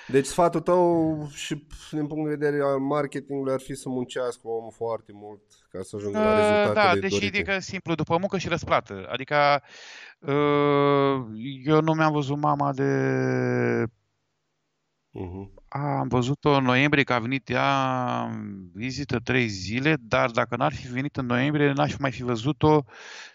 Speaker 1: Deci sfatul tău și din punct de vedere al marketingului ar fi să muncească omul foarte mult ca să ajungă la
Speaker 10: Uh,
Speaker 1: rezultatele
Speaker 10: Da, deși
Speaker 1: dorite.
Speaker 10: adică simplu, după muncă și răsplată. Adică uh, eu nu mi-am văzut mama de...
Speaker 1: Mhm.
Speaker 10: A, am văzut-o în noiembrie, că a venit ea în vizită trei zile, dar dacă n-ar fi venit în noiembrie, n-aș fi mai fi văzut-o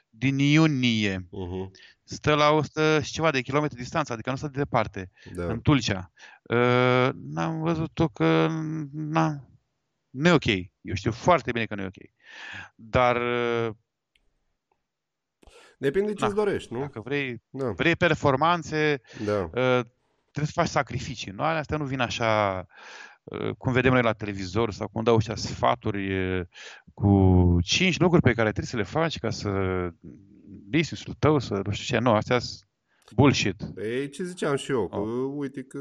Speaker 10: din iunie.
Speaker 1: Mhm.
Speaker 10: Stă la 100 și ceva de kilometri distanță, adică nu stă de departe,
Speaker 1: Da.
Speaker 10: în Tulcea. Uh, n-am văzut-o că n nu e ok. Eu știu foarte bine că nu e ok. Dar uh,
Speaker 1: Depinde ce
Speaker 10: Na,
Speaker 1: îți dorești, nu?
Speaker 10: dacă vrei,
Speaker 1: Da.
Speaker 10: vrei performanțe,
Speaker 1: Da.
Speaker 10: uh, trebuie să faci sacrificii. Nu, alea astea nu vin așa uh, cum vedem noi la televizor sau cum dau ăștia sfaturi uh, cu cinci lucruri pe care trebuie să le faci ca să business-ul tău, să nu știu ce. Nu, astea sunt bullshit.
Speaker 1: Ei, ce ziceam și eu, că
Speaker 10: Oh.
Speaker 1: uite că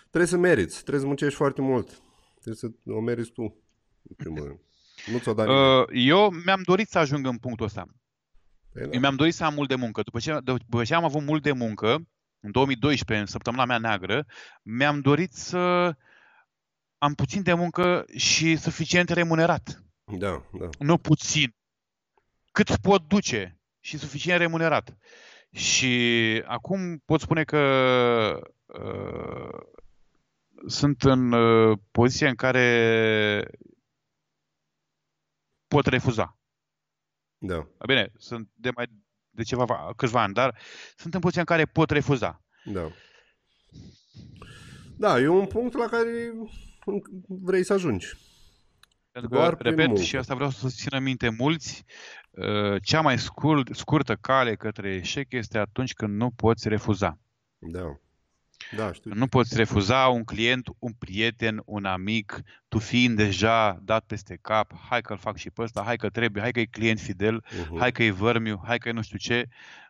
Speaker 1: trebuie să meriți, trebuie să muncești foarte mult. Trebuie să o meriți tu, în primul rând. Nu ți-o da nimeni.
Speaker 10: Uh, Eu mi-am dorit să ajung în punctul ăsta.
Speaker 1: Păi da.
Speaker 10: Eu mi-am dorit să am mult de muncă. După ce, după ce am avut mult de muncă, în 2012, în săptămâna mea neagră, mi-am dorit să am puțin de muncă și suficient remunerat.
Speaker 1: Da, da.
Speaker 10: Nu puțin. Cât pot duce și suficient remunerat. Și acum pot spune că uh, sunt în uh, poziția în care pot refuza.
Speaker 1: Da,
Speaker 10: Bine, sunt de mai de ceva va- câțiva ani, dar sunt în poziția în care pot refuza.
Speaker 1: da. Da, e un punct la care vrei să ajungi.
Speaker 10: Pentru că,
Speaker 1: Doar prin
Speaker 10: repet,
Speaker 1: muncă.
Speaker 10: și asta vreau să țină minte mulți, uh, cea mai scurt, scurtă cale către eșec este atunci când nu poți refuza.
Speaker 1: Da. Da, știu.
Speaker 10: Nu poți refuza un client, un prieten, un amic, tu fiind deja dat peste cap, hai că-l fac și pe ăsta, hai că trebuie, hai că e client fidel,
Speaker 1: Mhm.
Speaker 10: hai că e vărmiu, hai că e nu știu ce,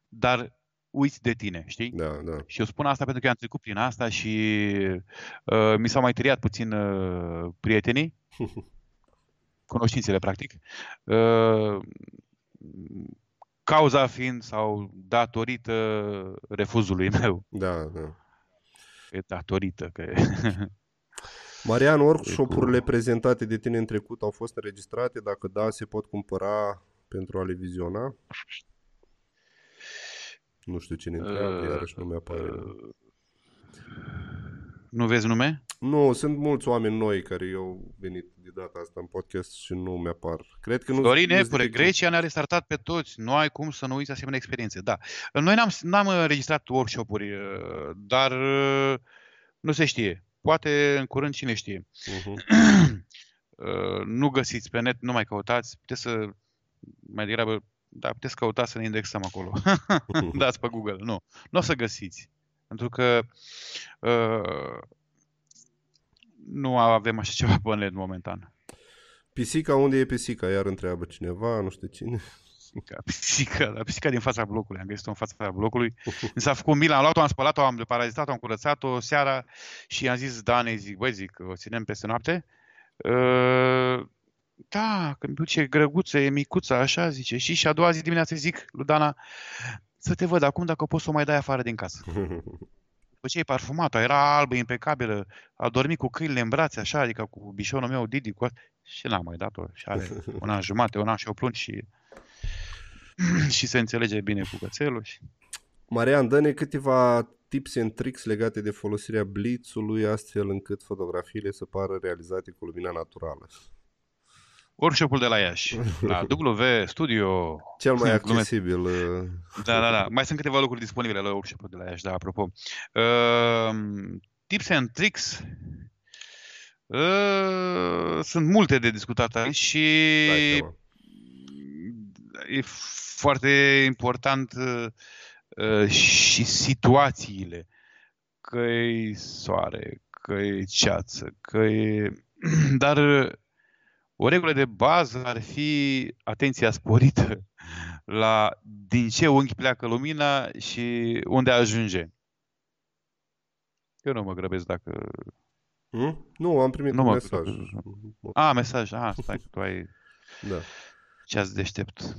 Speaker 10: dar uiți de tine, știi?
Speaker 1: Da, da.
Speaker 10: Și eu spun asta pentru că am trecut prin asta și uh, mi s-au mai tăiat puțin uh, prietenii, cunoștințele, practic. Uh, cauza fiind sau datorită refuzului meu.
Speaker 1: Da, da.
Speaker 10: E datorită, că
Speaker 1: Marian, workshop-urile prezentate de tine în trecut au fost înregistrate? Dacă da, se pot cumpăra pentru a le viziona? Nu știu cine întreabă,
Speaker 10: Uh,
Speaker 1: iarăși nu mi-apare.
Speaker 10: Nu vezi nume?
Speaker 1: Nu, sunt mulți oameni noi care au venit de data asta în podcast și nu mi-apar. Cred că nu
Speaker 10: Florin
Speaker 1: nu-s
Speaker 10: Epure,
Speaker 1: direct-
Speaker 10: Grecia ne-a restartat pe toți. Nu ai cum să nu uiți asemenea experiențe. Da. Noi n-am, n-am înregistrat workshop-uri, uh, dar uh, nu se știe. Poate în curând cine știe.
Speaker 1: Mhm.
Speaker 10: Uh, nu găsiți pe net, nu mai căutați. Puteți să, mai degrabă, da, puteți căuta să ne indexăm acolo. Dați pe Google. Nu. Nu o să găsiți. Pentru că uh, nu avem așa ceva pe net momentan.
Speaker 1: Pisica, unde e pisica? Iar întreabă cineva, nu știu cine.
Speaker 10: Pisica, pisica, da, pisica din fața blocului. Am găsit-o în fața blocului. Mi s-a făcut mila, am luat-o, am spălat-o, am deparazitat-o, am curățat-o seara și am zis Danei, zic, băi, zic, o ținem peste noapte. Uh, da, când duce grăguță, e micuță, așa, zice. Și, și a doua zi dimineață zic lui Dana, să te văd acum dacă poți să o mai dai afară din casă. După ce e parfumată, era albă, impecabilă, a dormit cu câinile în brațe, așa, adică cu bișonul meu, Didi, cu asta. Și n-am mai dat-o. Și are un an jumate, un an și o plunci și, și se înțelege bine cu cățelul. Și...
Speaker 1: Marian, dă-ne câteva tips and tricks legate de folosirea blitzului astfel încât fotografiile să pară realizate cu lumina naturală.
Speaker 10: Workshop-ul de la Iași, la W Studio.
Speaker 1: Cel mai accesibil. uh,
Speaker 10: Da, da, da. Mai sunt câteva lucruri disponibile la workshop-ul de la Iași, da, apropo. Uh, tips and tricks. Uh, sunt multe de discutat aici și
Speaker 1: Dai seama.
Speaker 10: e foarte important uh, uh, și situațiile. Că e soare, că e ceață, că e... Dar uh, o regulă de bază ar fi atenția sporită la din ce unghi pleacă lumina și unde ajunge. Eu nu mă grăbesc dacă...
Speaker 1: Hmm? Nu, am primit
Speaker 10: Nu
Speaker 1: un
Speaker 10: mă
Speaker 1: mesaj.
Speaker 10: A, mesaj. A, stai că tu ai
Speaker 1: Da.
Speaker 10: ceas deștept.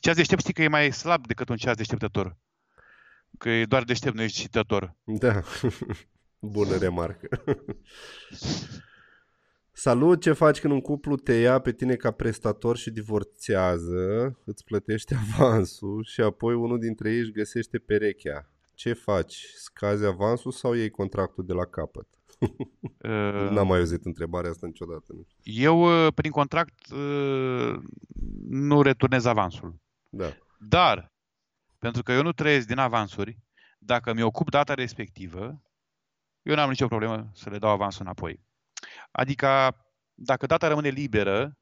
Speaker 10: Ceas deștept știi că e mai slab decât un ceas deșteptător. Că e doar deștept, nu ești citător.
Speaker 1: Da. Bună remarcă. Salut, ce faci când un cuplu te ia pe tine ca prestator și divorțează, îți plătește avansul și apoi unul dintre ei își găsește perechea? Ce faci? Scazi avansul sau iei contractul de la capăt?
Speaker 10: Uh,
Speaker 1: N-am mai auzit întrebarea asta niciodată. nu știu.
Speaker 10: Eu, uh, prin contract, uh, nu returnez avansul.
Speaker 1: Da.
Speaker 10: Dar, pentru că eu nu trăiesc din avansuri, dacă mi ocup data respectivă, eu n-am nicio problemă să le dau avansul înapoi. Adică, dacă data rămâne liberă,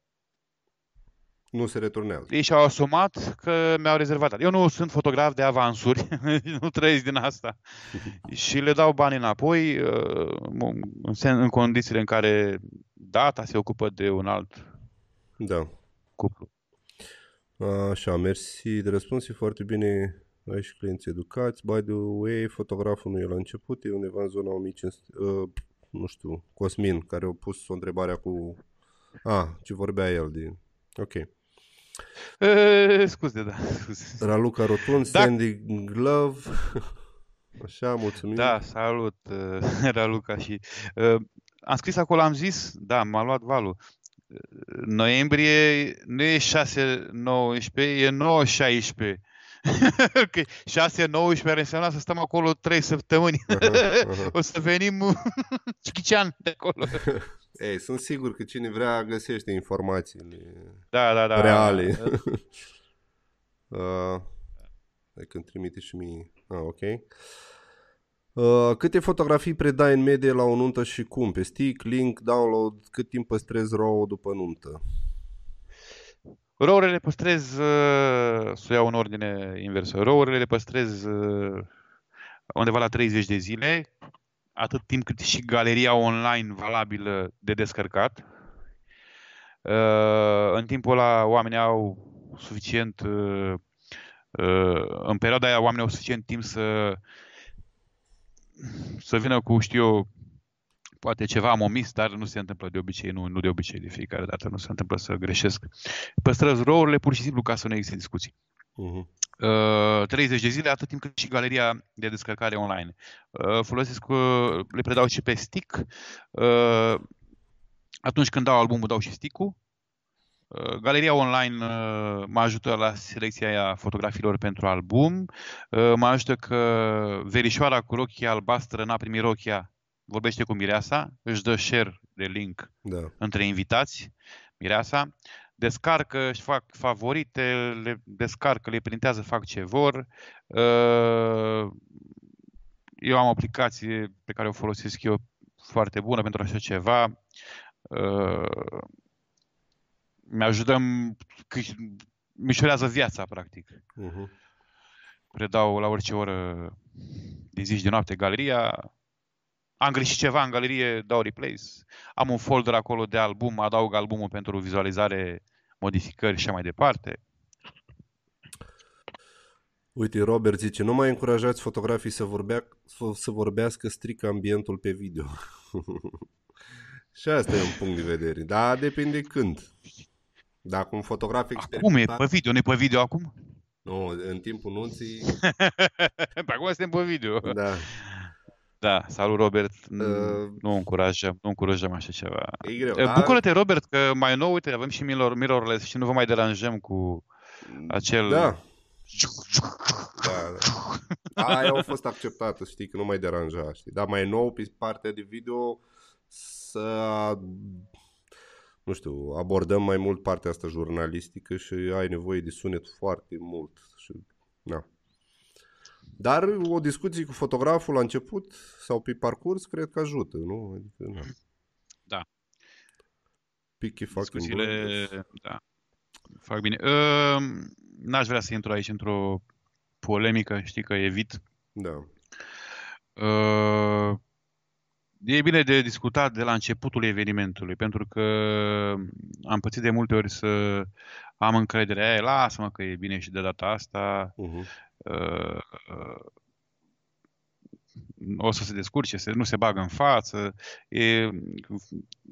Speaker 1: Nu se returnează.
Speaker 10: ei și-au asumat că mi-au rezervat. Eu nu sunt fotograf de avansuri, nu trăiesc din asta. și le dau bani înapoi uh, în, sen- în condițiile în care data se ocupă de un alt
Speaker 1: Da.
Speaker 10: cuplu.
Speaker 1: Așa, mersi de răspuns, e foarte bine. Ai și clienți educați. By the way, fotograful nu e la început, e undeva în zona 1500, uh, nu știu, Cosmin, care a pus o întrebare cu... Ah, ce vorbea el din... Ok.
Speaker 10: E, scuze, da, scuze.
Speaker 1: Raluca Rotund,
Speaker 10: Da.
Speaker 1: Sandy Glove. Așa, mulțumim.
Speaker 10: Da, salut, uh, Raluca și... Uh, am scris acolo, am zis, da, m-a luat valul. Uh, Noiembrie nu e 6-19, e 9-16. Că 6-19 ar însemna să stăm acolo 3 săptămâni.
Speaker 1: aha.
Speaker 10: o să venim Chichician de acolo.
Speaker 1: Ei, sunt sigur că cine vrea găsește informațiile
Speaker 10: Da, da, da.
Speaker 1: reale. uh, hai când trimite și mie. Ah, ok. Uh, câte fotografii predai în medie la o nuntă și cum? Pe stick, link, download, cât timp păstrezi RAW după nuntă?
Speaker 10: Rourile le păstrez, uh, să o iau în ordine inversă, rourile le păstrez uh, undeva la 30 de zile, atât timp cât și galeria online valabilă de descărcat. Uh, În timpul ăla oamenii au suficient, uh, uh, în perioada aia oamenii au suficient timp să să vină cu, știu eu, poate ceva am omis, dar nu se întâmplă de obicei, nu, nu de obicei, de fiecare dată nu se întâmplă să greșesc. Păstrez rourile pur și simplu ca să nu existe discuții.
Speaker 1: Uh-huh.
Speaker 10: Uh, 30 de zile, atât timp cât și galeria de descărcare online. Uh, folosesc, uh, le predau și pe stick. Uh, atunci când dau albumul, dau și stick-ul. Uh, Galeria online uh, mă ajută la selecția aia fotografiilor pentru album. Uh, Mă ajută că verișoara cu rochia albastră n-a primit rochia, vorbește cu mireasa, își dă share de link
Speaker 1: Da.
Speaker 10: între invitați, mireasa, descarcă, își fac favorite, le descarcă, le printează, fac ce vor. Uh, Eu am o aplicație pe care o folosesc eu foarte bună pentru așa ceva. Uh, Mi-ajută, mișorează viața, practic.
Speaker 1: Uh-huh.
Speaker 10: Predau la orice oră din zi și de noapte galeria. Am greșit ceva în galerie, dau replace. Am un folder acolo de album, adaug albumul pentru vizualizare, modificări și așa mai departe.
Speaker 1: Uite, Robert zice, nu mai încurajați fotografii să, vorbea, să, să vorbească strict ambientul pe video. Și asta e un punct de vedere. Da, depinde când. Dacă un fotograf
Speaker 10: Acum e
Speaker 1: experimentat...
Speaker 10: pe video, nu e pe video acum?
Speaker 1: Nu, în timpul nunții...
Speaker 10: pe acum suntem pe video.
Speaker 1: Da.
Speaker 10: Da, salut Robert.
Speaker 1: Uh,
Speaker 10: nu încurajăm, nu încurajăm așa ceva.
Speaker 1: E greu,
Speaker 10: Uh,
Speaker 1: dar-
Speaker 10: Bucură-te, Robert, că mai nou, uite, avem și mirror, mirrorless și nu vă mai deranjăm cu acel...
Speaker 1: Da. Da, da. Aia a fost acceptată, știi, că nu mai deranja, știi. Dar mai nou, pe partea de video, să, nu știu, abordăm mai mult partea asta jurnalistică și ai nevoie de sunet foarte mult. Și, na. Dar o discuție cu fotograful la început sau pe parcurs, cred că ajută, nu? Adică, na.
Speaker 10: Da.
Speaker 1: Picky fucking
Speaker 10: Discuțiile,
Speaker 1: blinders.
Speaker 10: da, fac bine. Uh, n-aș vrea să intru aici într-o polemică, știi că evit.
Speaker 1: Da.
Speaker 10: Uh, e bine de discutat de la începutul evenimentului, pentru că am pățit de multe ori să am încredere. Aia, lasă-mă că e bine și de data asta.
Speaker 1: Uh-huh.
Speaker 10: Uh, uh, o să se descurce, să nu se bagă în față. E,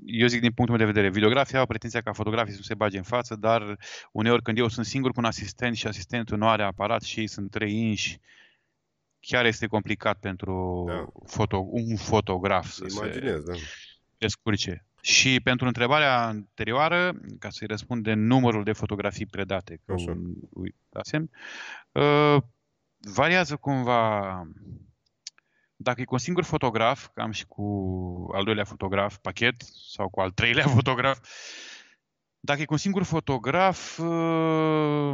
Speaker 10: eu zic din punctul meu de vedere, videografii au pretenția ca fotografii să nu se bage în față, dar uneori când eu sunt singur cu un asistent și asistentul nu are aparat și ei sunt trei inși, chiar este complicat pentru
Speaker 1: Da.
Speaker 10: foto, un fotograf să
Speaker 1: Imaginez, da.
Speaker 10: se descurce. Și pentru întrebarea anterioară, ca să-i răspund de numărul de fotografii predate, că
Speaker 1: Așa.
Speaker 10: un, uitasem, uh, variază cumva dacă e cu un singur fotograf, cam și cu al doilea fotograf pachet sau cu al treilea fotograf, dacă e cu un singur fotograf, uh,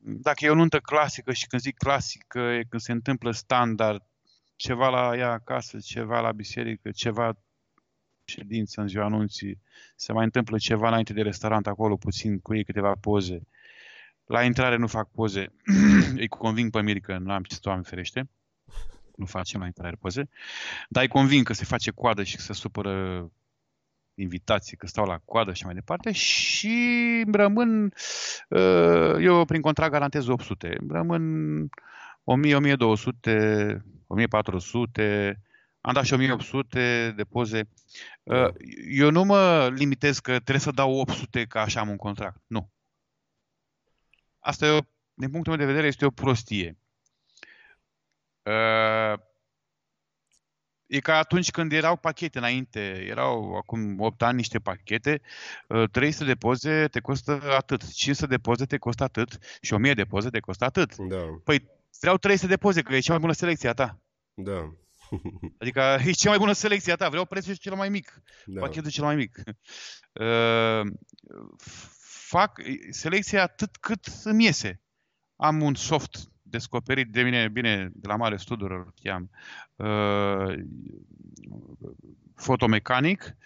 Speaker 10: dacă e o nuntă clasică și când zic clasică e când se întâmplă standard, ceva la ea acasă, ceva la biserică, ceva ședință în ziua anunții, se mai întâmplă ceva înainte de restaurant acolo, puțin cu ei câteva poze. La intrare nu fac poze, îi conving pe Miri că nu am ce să Doamne ferește nu facem la intrare poze, dar îi convin că se face coadă și că se supără invitații, că stau la coadă și mai departe și rămân, uh, eu prin contract garantez 800, rămân 1000, 1200, 1400, am dat și 1800 de poze. Uh, Eu nu mă limitez că trebuie să dau 800 că așa am un contract. Nu. Asta e, o, din punctul meu de vedere, este o prostie. Uh, E ca atunci când erau pachete înainte, erau acum 8 ani niște pachete, uh, 300 de poze te costă atât, 500 de poze te costă atât și 1000 de poze te costă atât.
Speaker 1: Da,
Speaker 10: Păi vreau 300 de poze, că e cea mai bună selecție a ta.
Speaker 1: da.
Speaker 10: Adică e cea mai bună selecție a ta, vreau prețul cel mai mic,
Speaker 1: Da.
Speaker 10: pachetul cel mai mic. Uh, fac selecția atât cât îmi iese. Am un soft descoperit de mine, bine, de la Mare Studio îl cheam, uh, fotomecanic,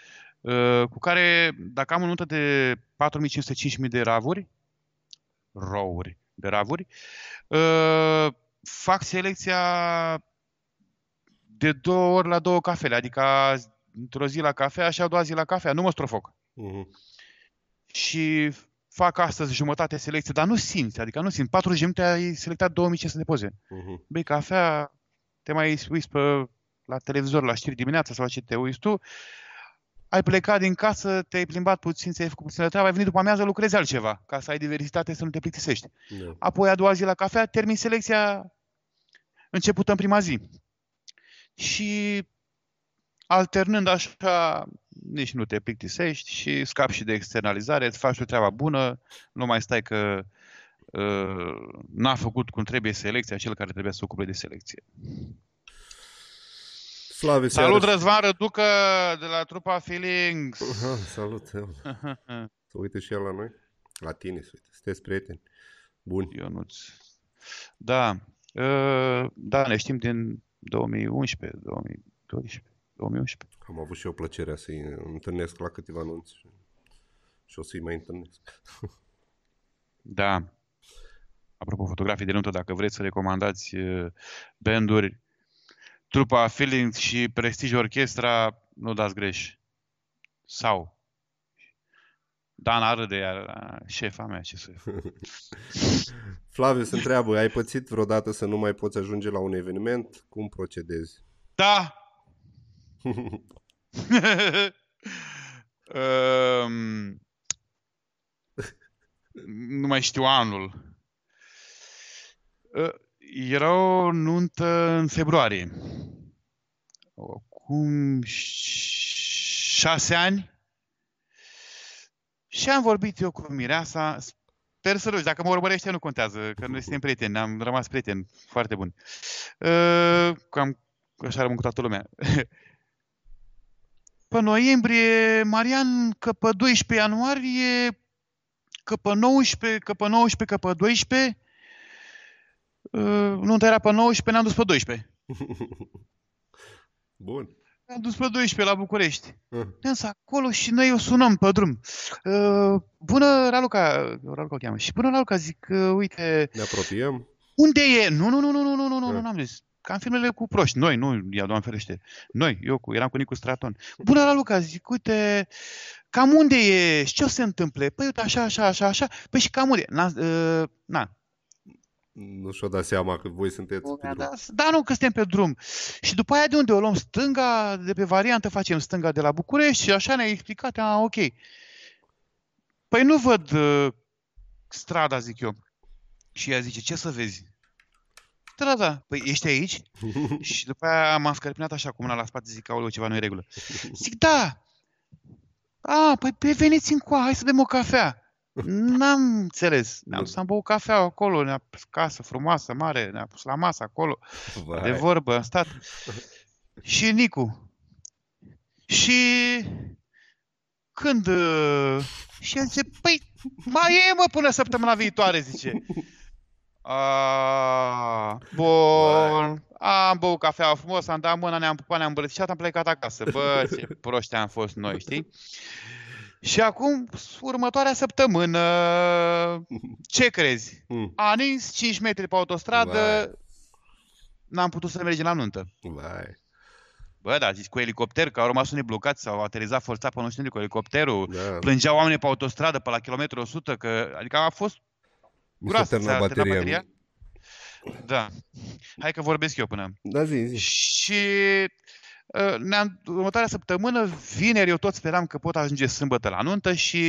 Speaker 10: uh, cu care, dacă am o notă de 4500-5000 de ravuri, rouri de ravuri, uh, fac selecția de două ori la două cafele, adică într-o zi la cafea și a doua zi la cafea, nu mă strofoc.
Speaker 1: Mhm.
Speaker 10: Și fac astăzi jumătate selecție, dar nu simți, adică nu simți. 40 de minute ai selectat 2500 de poze.
Speaker 1: Mhm.
Speaker 10: Bei cafea, te mai uiți pe, la televizor, la știri dimineața sau la ce te uiți tu, ai plecat din casă, te-ai plimbat puțin, ți-ai făcut puțină treabă, ai venit după amiază, lucrezi altceva, ca să ai diversitate, să nu te plictisești.
Speaker 1: Da.
Speaker 10: Apoi a doua zi la cafea, termin selecția începută în prima zi. Și alternând așa, nici nu te plictisești și scapi și de externalizare, îți faci o treaba bună, nu mai stai că uh, n-a făcut cum trebuie selecția cel care trebuie să se ocupe de selecție.
Speaker 1: Slave
Speaker 10: Salut
Speaker 1: seară.
Speaker 10: Răzvan Răducă de la trupa Feelings!
Speaker 1: Aha, salut. Să uite și el la noi. La tine, să uite. Sunteți prieteni. Buni.
Speaker 10: Ionuț. Da, uh, da, ne știm din 2011, 2012, 2011.
Speaker 1: Am avut și eu plăcerea să-i întâlnesc la câteva anunți și, și o să-i mai întâlnesc.
Speaker 10: Da. Apropo, fotografii de nuntă, dacă vreți să recomandați uh, banduri, trupa Feelings și Prestige Orchestra, nu dați greș. Sau Dana râde, iar a, șefa mea, ce să
Speaker 1: Flaviu se întreabă, ai pățit vreodată să nu mai poți ajunge la un eveniment? Cum procedezi?
Speaker 10: Da! Um, nu mai știu anul. Uh, era o nuntă în februarie. Acum șase ani. Și am vorbit eu cu Mireasa. Sper să rog, dacă mă urmărește nu contează, că noi suntem prieteni, am rămas prieteni foarte buni. Uh, cam așa rămân cu toată lumea. pe noiembrie, Marian, că pe 12 ianuarie, că pe 19, că pe 19, că pe 12, uh, nu era pe 19, ne-am dus pe 12.
Speaker 1: Bun.
Speaker 10: Ne-am dus pe 12 la București. Ah. Ne-am uh. acolo și noi o sunăm pe drum. Uh, bună, Raluca, Raluca o cheamă. Și bună, Raluca, zic, uh, uite...
Speaker 1: Ne apropiem?
Speaker 10: Unde e? Nu, nu, nu, nu, nu, nu, nu, uh. nu, ah. n-am zis. Cam filmele cu proști. Noi, nu, ia doamne ferește. Noi, eu cu, eram cu Nicu Straton. Bună, Raluca, zic, uite, cam unde e? Și ce o se întâmple? Păi uite, așa, așa, așa, așa. Păi și cam unde? Na, uh, na,
Speaker 1: nu și-o dat seama că voi sunteți pe drum.
Speaker 10: da, da, nu, că suntem pe drum. Și după aia de unde o luăm stânga, de pe variantă facem stânga de la București și așa ne-a explicat, a, ok. Păi nu văd uh, strada, zic eu. Și ea zice, ce să vezi? Strada. Păi ești aici? și după aia m-am scărpinat așa cu mâna la spate, zic, aoleu, ceva nu e regulă. Zic, da. A, păi, păi veniți încoa, hai să bem o cafea. N-am înțeles. Ne-am dus, am băut cafea acolo, ne-a pus casă frumoasă, mare, ne-a pus la masă acolo, Vai. de vorbă, am stat. Și Nicu. Și când... Uh, și el zice, păi, mai e mă până săptămâna viitoare, zice. A, bun. Am băut cafea frumos, am dat mâna, ne-am pupat, ne-am îmbrățișat, am plecat acasă. Bă, ce proști am fost noi, știi? Și acum, următoarea săptămână, ce crezi? Mm. A nins 5 metri pe autostradă, Vai. n-am putut să mergem la nuntă.
Speaker 1: Vai.
Speaker 10: Bă, da, zis cu elicopter, că au rămas unii blocați, sau au aterizat forțat pe nu știu cu elicopterul, da. plângeau oamenii pe autostradă pe la kilometru 100, că, adică a fost groasă,
Speaker 1: s-a bateria. bateria.
Speaker 10: Da. Hai că vorbesc eu până.
Speaker 1: Da, zi, zi.
Speaker 10: Și Uh, ne-am, următoarea săptămână, vineri, eu tot speram că pot ajunge sâmbătă la nuntă și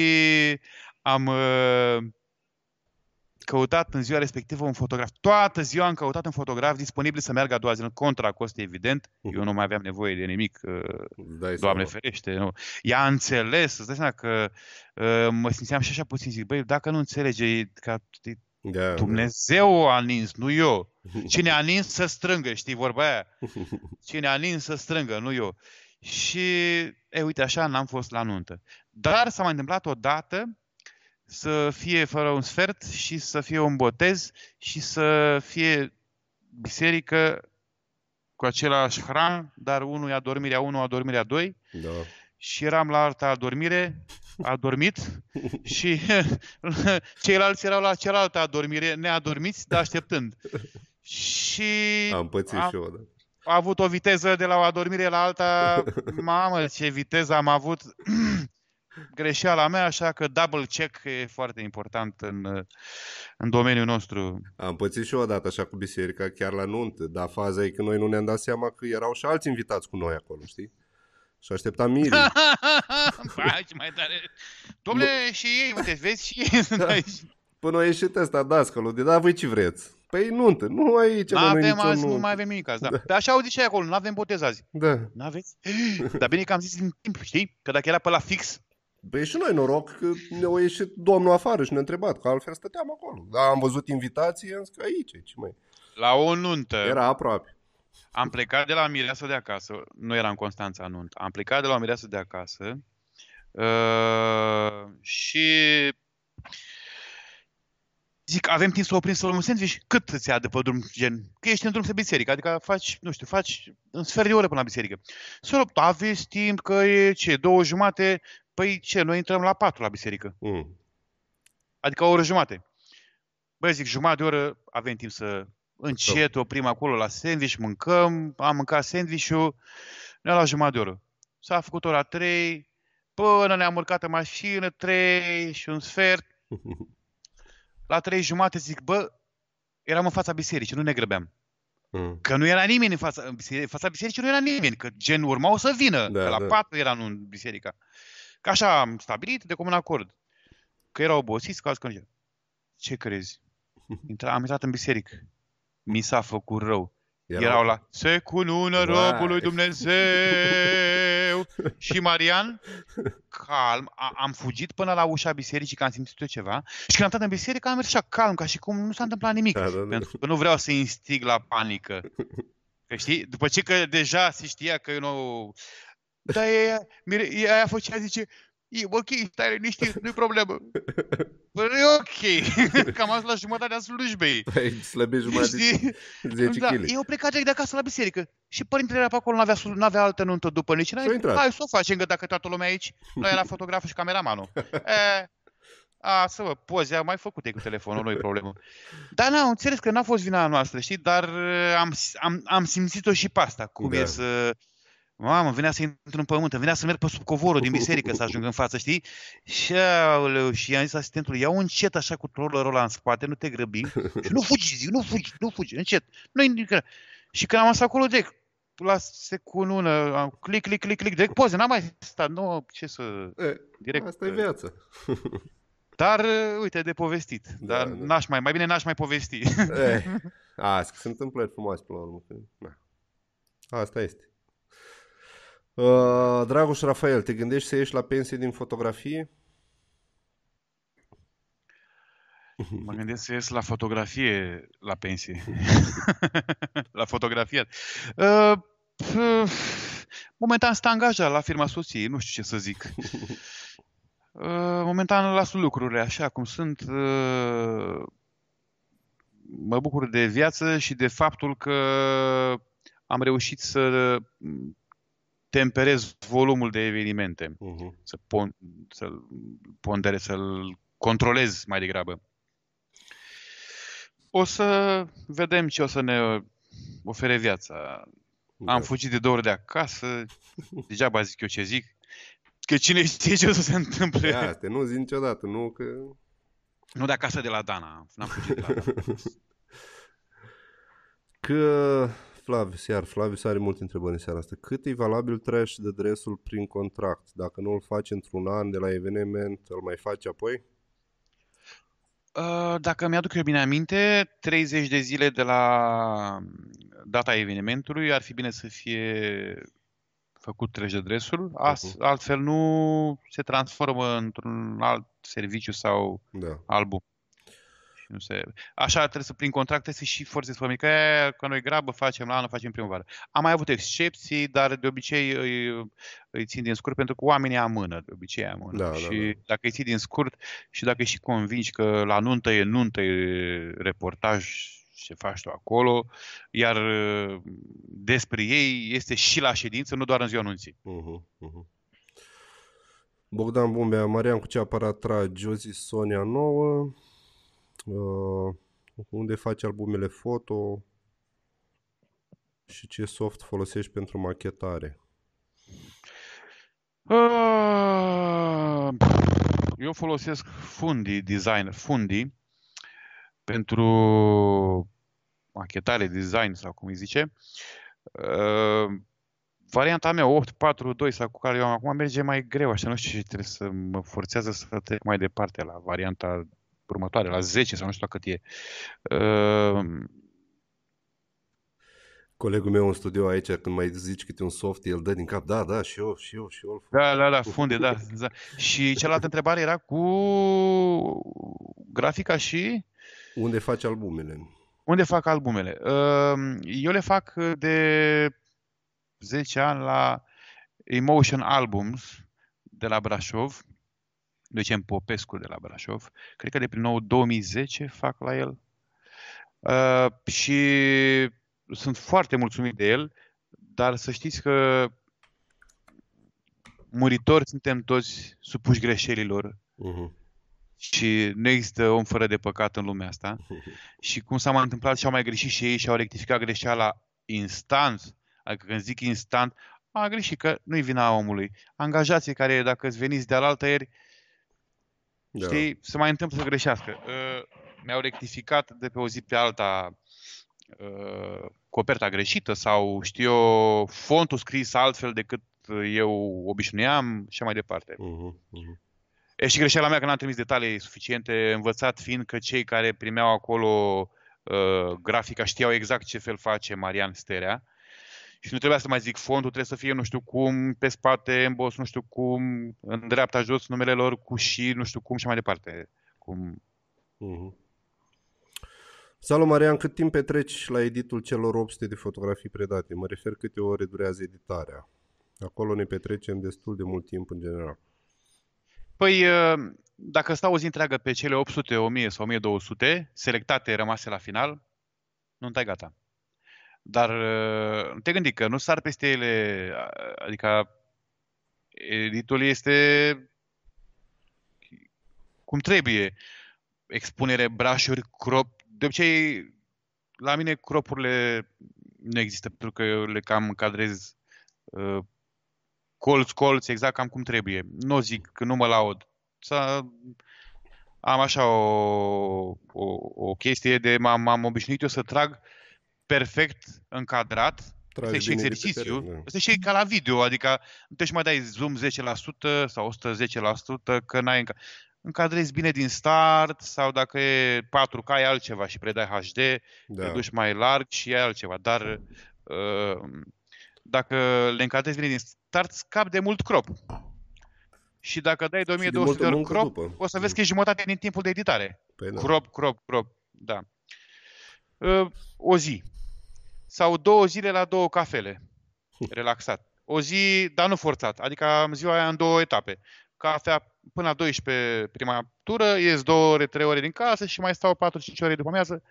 Speaker 10: am uh, căutat în ziua respectivă un fotograf. Toată ziua am căutat un fotograf disponibil să meargă a doua zi, contra cost, evident. Eu nu mai aveam nevoie de nimic, uh, Dai doamne seama. ferește. Nu. Ea a înțeles, îți dai seama că uh, mă simțeam și așa puțin, zic, băi, dacă nu înțelege, ca
Speaker 1: da,
Speaker 10: Dumnezeu a nins, nu eu. Cine a nins să strângă, știi vorba aia? Cine a nins să strângă, nu eu. Și, e, uite, așa n-am fost la nuntă. Dar s-a mai întâmplat odată să fie fără un sfert și să fie un botez și să fie biserică cu același hram, dar unul e adormirea 1, adormirea 2.
Speaker 1: Da.
Speaker 10: Și eram la alta adormire a dormit și ceilalți erau la cealaltă adormire, neadormiți, dar așteptând. Și
Speaker 1: am pățit a, și eu, da.
Speaker 10: A avut o viteză de la o adormire la alta, mamă, ce viteză am avut. Greșeala mea, așa că double check e foarte important în, în domeniul nostru.
Speaker 1: Am pățit și eu odată așa cu biserica, chiar la nuntă, dar faza e că noi nu ne-am dat seama că erau și alți invitați cu noi acolo, știi? Și aștepta Miri.
Speaker 10: Hai, ce mai tare. Domnule, nu... și ei, uite, vezi, și ei sunt da. aici.
Speaker 1: Până a ieșit ăsta, dascălul, de da, voi ce vreți? Păi nuntă, nu aici,
Speaker 10: nu avem azi, nu mai avem nimic azi, da. Pe așa auzi și acolo, nu avem botez azi.
Speaker 1: Da.
Speaker 10: Nu aveți? Dar bine că am zis din timp, știi? Că dacă era pe la fix,
Speaker 1: Păi și noi noroc că ne-a ieșit domnul afară și ne-a întrebat, că altfel stăteam acolo. Da, am văzut invitații, am zis că aici, ce mai.
Speaker 10: La o nuntă.
Speaker 1: Era aproape.
Speaker 10: Am plecat de la mireasă de acasă, nu era în Constanța nunt, am plecat de la mireasă de acasă uh, și zic, avem timp să oprim să luăm un sandwich? Cât îți ia de pe drum, gen? Că ești în drum spre biserică, adică faci, nu știu, faci un sfert de oră până la biserică. Să aveți timp că e ce, două jumate? Păi ce, noi intrăm la patru la biserică. Mm. Adică o oră jumate. Băi, zic, jumătate de oră avem timp să încet oprim acolo la sandwich, mâncăm, am mâncat sandwich-ul, ne-a luat jumătate de oră. S-a făcut ora 3, Până ne-am urcat în mașină, trei și un sfert. La trei jumate zic, bă, eram în fața bisericii, nu ne grăbeam.
Speaker 1: Mm.
Speaker 10: Că nu era nimeni în fața, în biserică, în fața bisericii, nu era nimeni, că gen urmau să vină,
Speaker 1: Da,
Speaker 10: că la
Speaker 1: da.
Speaker 10: patru era în biserica. Că așa am stabilit de comun acord. Că erau obosiți, că alți că nu știu. Ce crezi? Intra, am intrat în biserică. Mi s-a făcut rău.
Speaker 1: Erau-
Speaker 10: Erau, la Se cunună
Speaker 1: Vai.
Speaker 10: robului Dumnezeu. și Marian, calm, a, am fugit până la ușa bisericii că am simțit eu ceva și când am intrat în biserică am mers așa calm, ca și cum nu s-a întâmplat nimic.
Speaker 1: Da, da, da.
Speaker 10: Pentru că nu vreau să instig la panică. Că știi? După ce că deja se știa că eu nu... Dar ea, mire, ea făcea, zice, e ok, stai liniștit, nu-i problemă. Bă, e ok. Că am ajuns la jumătatea slujbei.
Speaker 1: Ai slăbit jumătate
Speaker 10: Știi?
Speaker 1: 10
Speaker 10: da,
Speaker 1: kg.
Speaker 10: eu plecat direct de acasă la biserică. Și părintele era pe acolo, n-avea, slu- n-avea altă nuntă după nici
Speaker 1: Și-a
Speaker 10: înainte.
Speaker 1: intrat.
Speaker 10: Hai să o facem, că dacă toată lumea aici, noi era fotograful și cameramanul. E, a, să vă, poze am mai făcute cu telefonul, nu e problemă. Dar n-am înțeles că n-a fost vina noastră, știi? Dar uh, am, am, am simțit-o și pe asta, cum
Speaker 1: Da.
Speaker 10: e să... Mamă, venea să intru în pământ, îmi venea să merg pe sub covorul din biserică să ajung în față, știi? Și, șaoleu, și i-am zis asistentului, ia încet așa cu trollerul ăla în spate, nu te grăbi. Și nu fugi, zic, nu fugi, nu fugi, încet. Nu nimic. Și când am ajuns acolo, direct, la secundă, am click, click, click, click, direct poze, n-am mai stat, nu, ce să...
Speaker 1: E,
Speaker 10: Direct.
Speaker 1: Asta e viața.
Speaker 10: Dar, uh, uite, de povestit.
Speaker 1: Da,
Speaker 10: Dar
Speaker 1: da.
Speaker 10: n-aș mai, mai bine n-aș mai povesti.
Speaker 1: Eh, Asta se întâmplă frumoase până la urmă. că- Na. Asta este. Uh, Dragoș Rafael, te gândești să ieși la pensie din fotografie?
Speaker 10: Mă gândesc să ies la fotografie la pensie. la fotografie. Uh, pf, momentan sunt angajat la firma soției, nu știu ce să zic. Uh, momentan las lucrurile așa cum sunt. Uh, mă bucur de viață și de faptul că am reușit să temperez volumul de evenimente,
Speaker 1: Uh-huh.
Speaker 10: să pon, să-l pondere, să-l controlez mai degrabă. O să vedem ce o să ne ofere viața. Am fugit de două ori de acasă, degeaba zic eu ce zic, că cine știe ce o să se întâmple.
Speaker 1: Da, asta nu zi niciodată, nu că...
Speaker 10: Nu de acasă de la Dana, n-am fugit de la Dana.
Speaker 1: Că Flavius, iar Flavius are multe întrebări în seara asta. Cât e valabil trash de dresul prin contract? Dacă nu îl faci într-un an de la eveniment, îl mai faci apoi?
Speaker 10: Uh, Dacă mi-aduc eu bine aminte, 30 de zile de la data evenimentului ar fi bine să fie făcut treci de dresul, As- altfel nu se transformă într-un alt serviciu sau
Speaker 1: Da.
Speaker 10: album. Și nu se... Așa trebuie să, prin contract, trebuie să și forțezi pe oamenii, că, "E, că noi grabă facem la anul, facem primăvară. Am mai avut excepții, dar de obicei îi, îi țin din scurt pentru că oamenii amână, de obicei amână.
Speaker 1: Da, da,
Speaker 10: și
Speaker 1: da.
Speaker 10: dacă îi ții din scurt și dacă îi și convingi că la nuntă e nuntă, e reportaj ce faci tu acolo, iar uh, despre ei este și la ședință, nu doar în ziua anunții.
Speaker 1: Uh-huh, uh-huh. Bogdan Bumbea, Marian, cu ce aparat tragi? Eu zis Sonia 9. Uh, unde faci albumele foto? Și ce soft folosești pentru machetare?
Speaker 10: Ah, Eu folosesc Fundi Designer, Fundi, pentru machetare, design sau cum îi zice. Uh, Varianta mea 842 sau cu care eu am acum merge mai greu, așa nu știu ce trebuie să mă forțează să trec mai departe la varianta următoare, la 10 sau nu știu la cât e. Uh,
Speaker 1: Colegul meu în studio aici, când mai zici câte un soft, el dă din cap, da, da, și eu, și eu, și eu. îl
Speaker 10: Da, da, da, funde, da, da. Și cealaltă întrebare era cu grafica și
Speaker 1: Unde faci albumele?
Speaker 10: unde fac albumele. Uh, Eu le fac de 10 ani la Emotion Albums de la Brașov, Lucian Popescu de la Brașov. Cred că de prin nou 2010 fac la el. Uh, și sunt foarte mulțumit de el, dar să știți că muritori suntem toți supuși greșelilor
Speaker 1: Uh-huh.
Speaker 10: și nu există om fără de păcat în lumea asta. Și cum s-a mai întâmplat și au mai greșit și ei și au rectificat greșeala instant, adică când zic instant, a greșit, că nu-i vina omului. Angajații care, dacă îți veniți de-al ieri,
Speaker 1: Da.
Speaker 10: știi, se mai întâmplă să greșească. Uh, mi-au rectificat de pe o zi pe alta uh, coperta greșită sau, știu eu, fontul scris altfel decât eu obișnuiam și așa mai departe.
Speaker 1: Mhm, mhm.
Speaker 10: E și greșeala mea că n-am trimis detalii suficiente, învățat fiind că cei care primeau acolo uh, grafica știau exact ce fel face Marian Sterea. Și nu trebuia să mai zic fondul, trebuie să fie nu știu cum, pe spate, emboss, nu știu cum, în dreapta jos numele lor cu și, nu știu cum și mai departe. Cum...
Speaker 1: Mhm. Salut, Marian, cât timp petreci la editul celor 800 de fotografii predate? Mă refer câte ore durează editarea. Acolo ne petrecem destul de mult timp în general.
Speaker 10: Păi, uh, dacă stau o zi întreagă pe cele 800, 1000 sau 1200, selectate, rămase la final, nu tai gata. Dar uh, nu te gândi că nu sar peste ele, uh, adică editul este cum trebuie. Expunere, brașuri, crop. De obicei, la mine cropurile nu există, pentru că eu le cam cadrez uh, colț, colț, exact cam cum trebuie. Nu zic că nu mă laud. Să am așa o, o, o chestie de m-am, m-am obișnuit eu să trag perfect încadrat.
Speaker 1: Tragi
Speaker 10: Asta e și
Speaker 1: bine de pe
Speaker 10: exercițiu.
Speaker 1: teren, da.
Speaker 10: Asta e și ca la video, adică nu te și mai dai zoom 10% sau 110% că n-ai înca- încadrezi bine din start sau dacă e 4K e altceva și predai HD,
Speaker 1: Da.
Speaker 10: te duci mai larg și e altceva. Dar uh, dacă le încadrezi bine din start, scapi de mult crop. Și dacă dai de
Speaker 1: Și de
Speaker 10: 1200
Speaker 1: multă
Speaker 10: de ori
Speaker 1: muncă
Speaker 10: crop,
Speaker 1: după.
Speaker 10: o să vezi că e jumătate din timpul de editare.
Speaker 1: Păi da.
Speaker 10: Crop, crop, crop, da. Uh, O zi. Sau două zile la două cafele. Relaxat. O zi, dar nu forțat. Adică am ziua aia în două etape. Cafea până la 12 prima tură, ies două ore, trei ore din casă și mai stau 4-5 ore după amiază.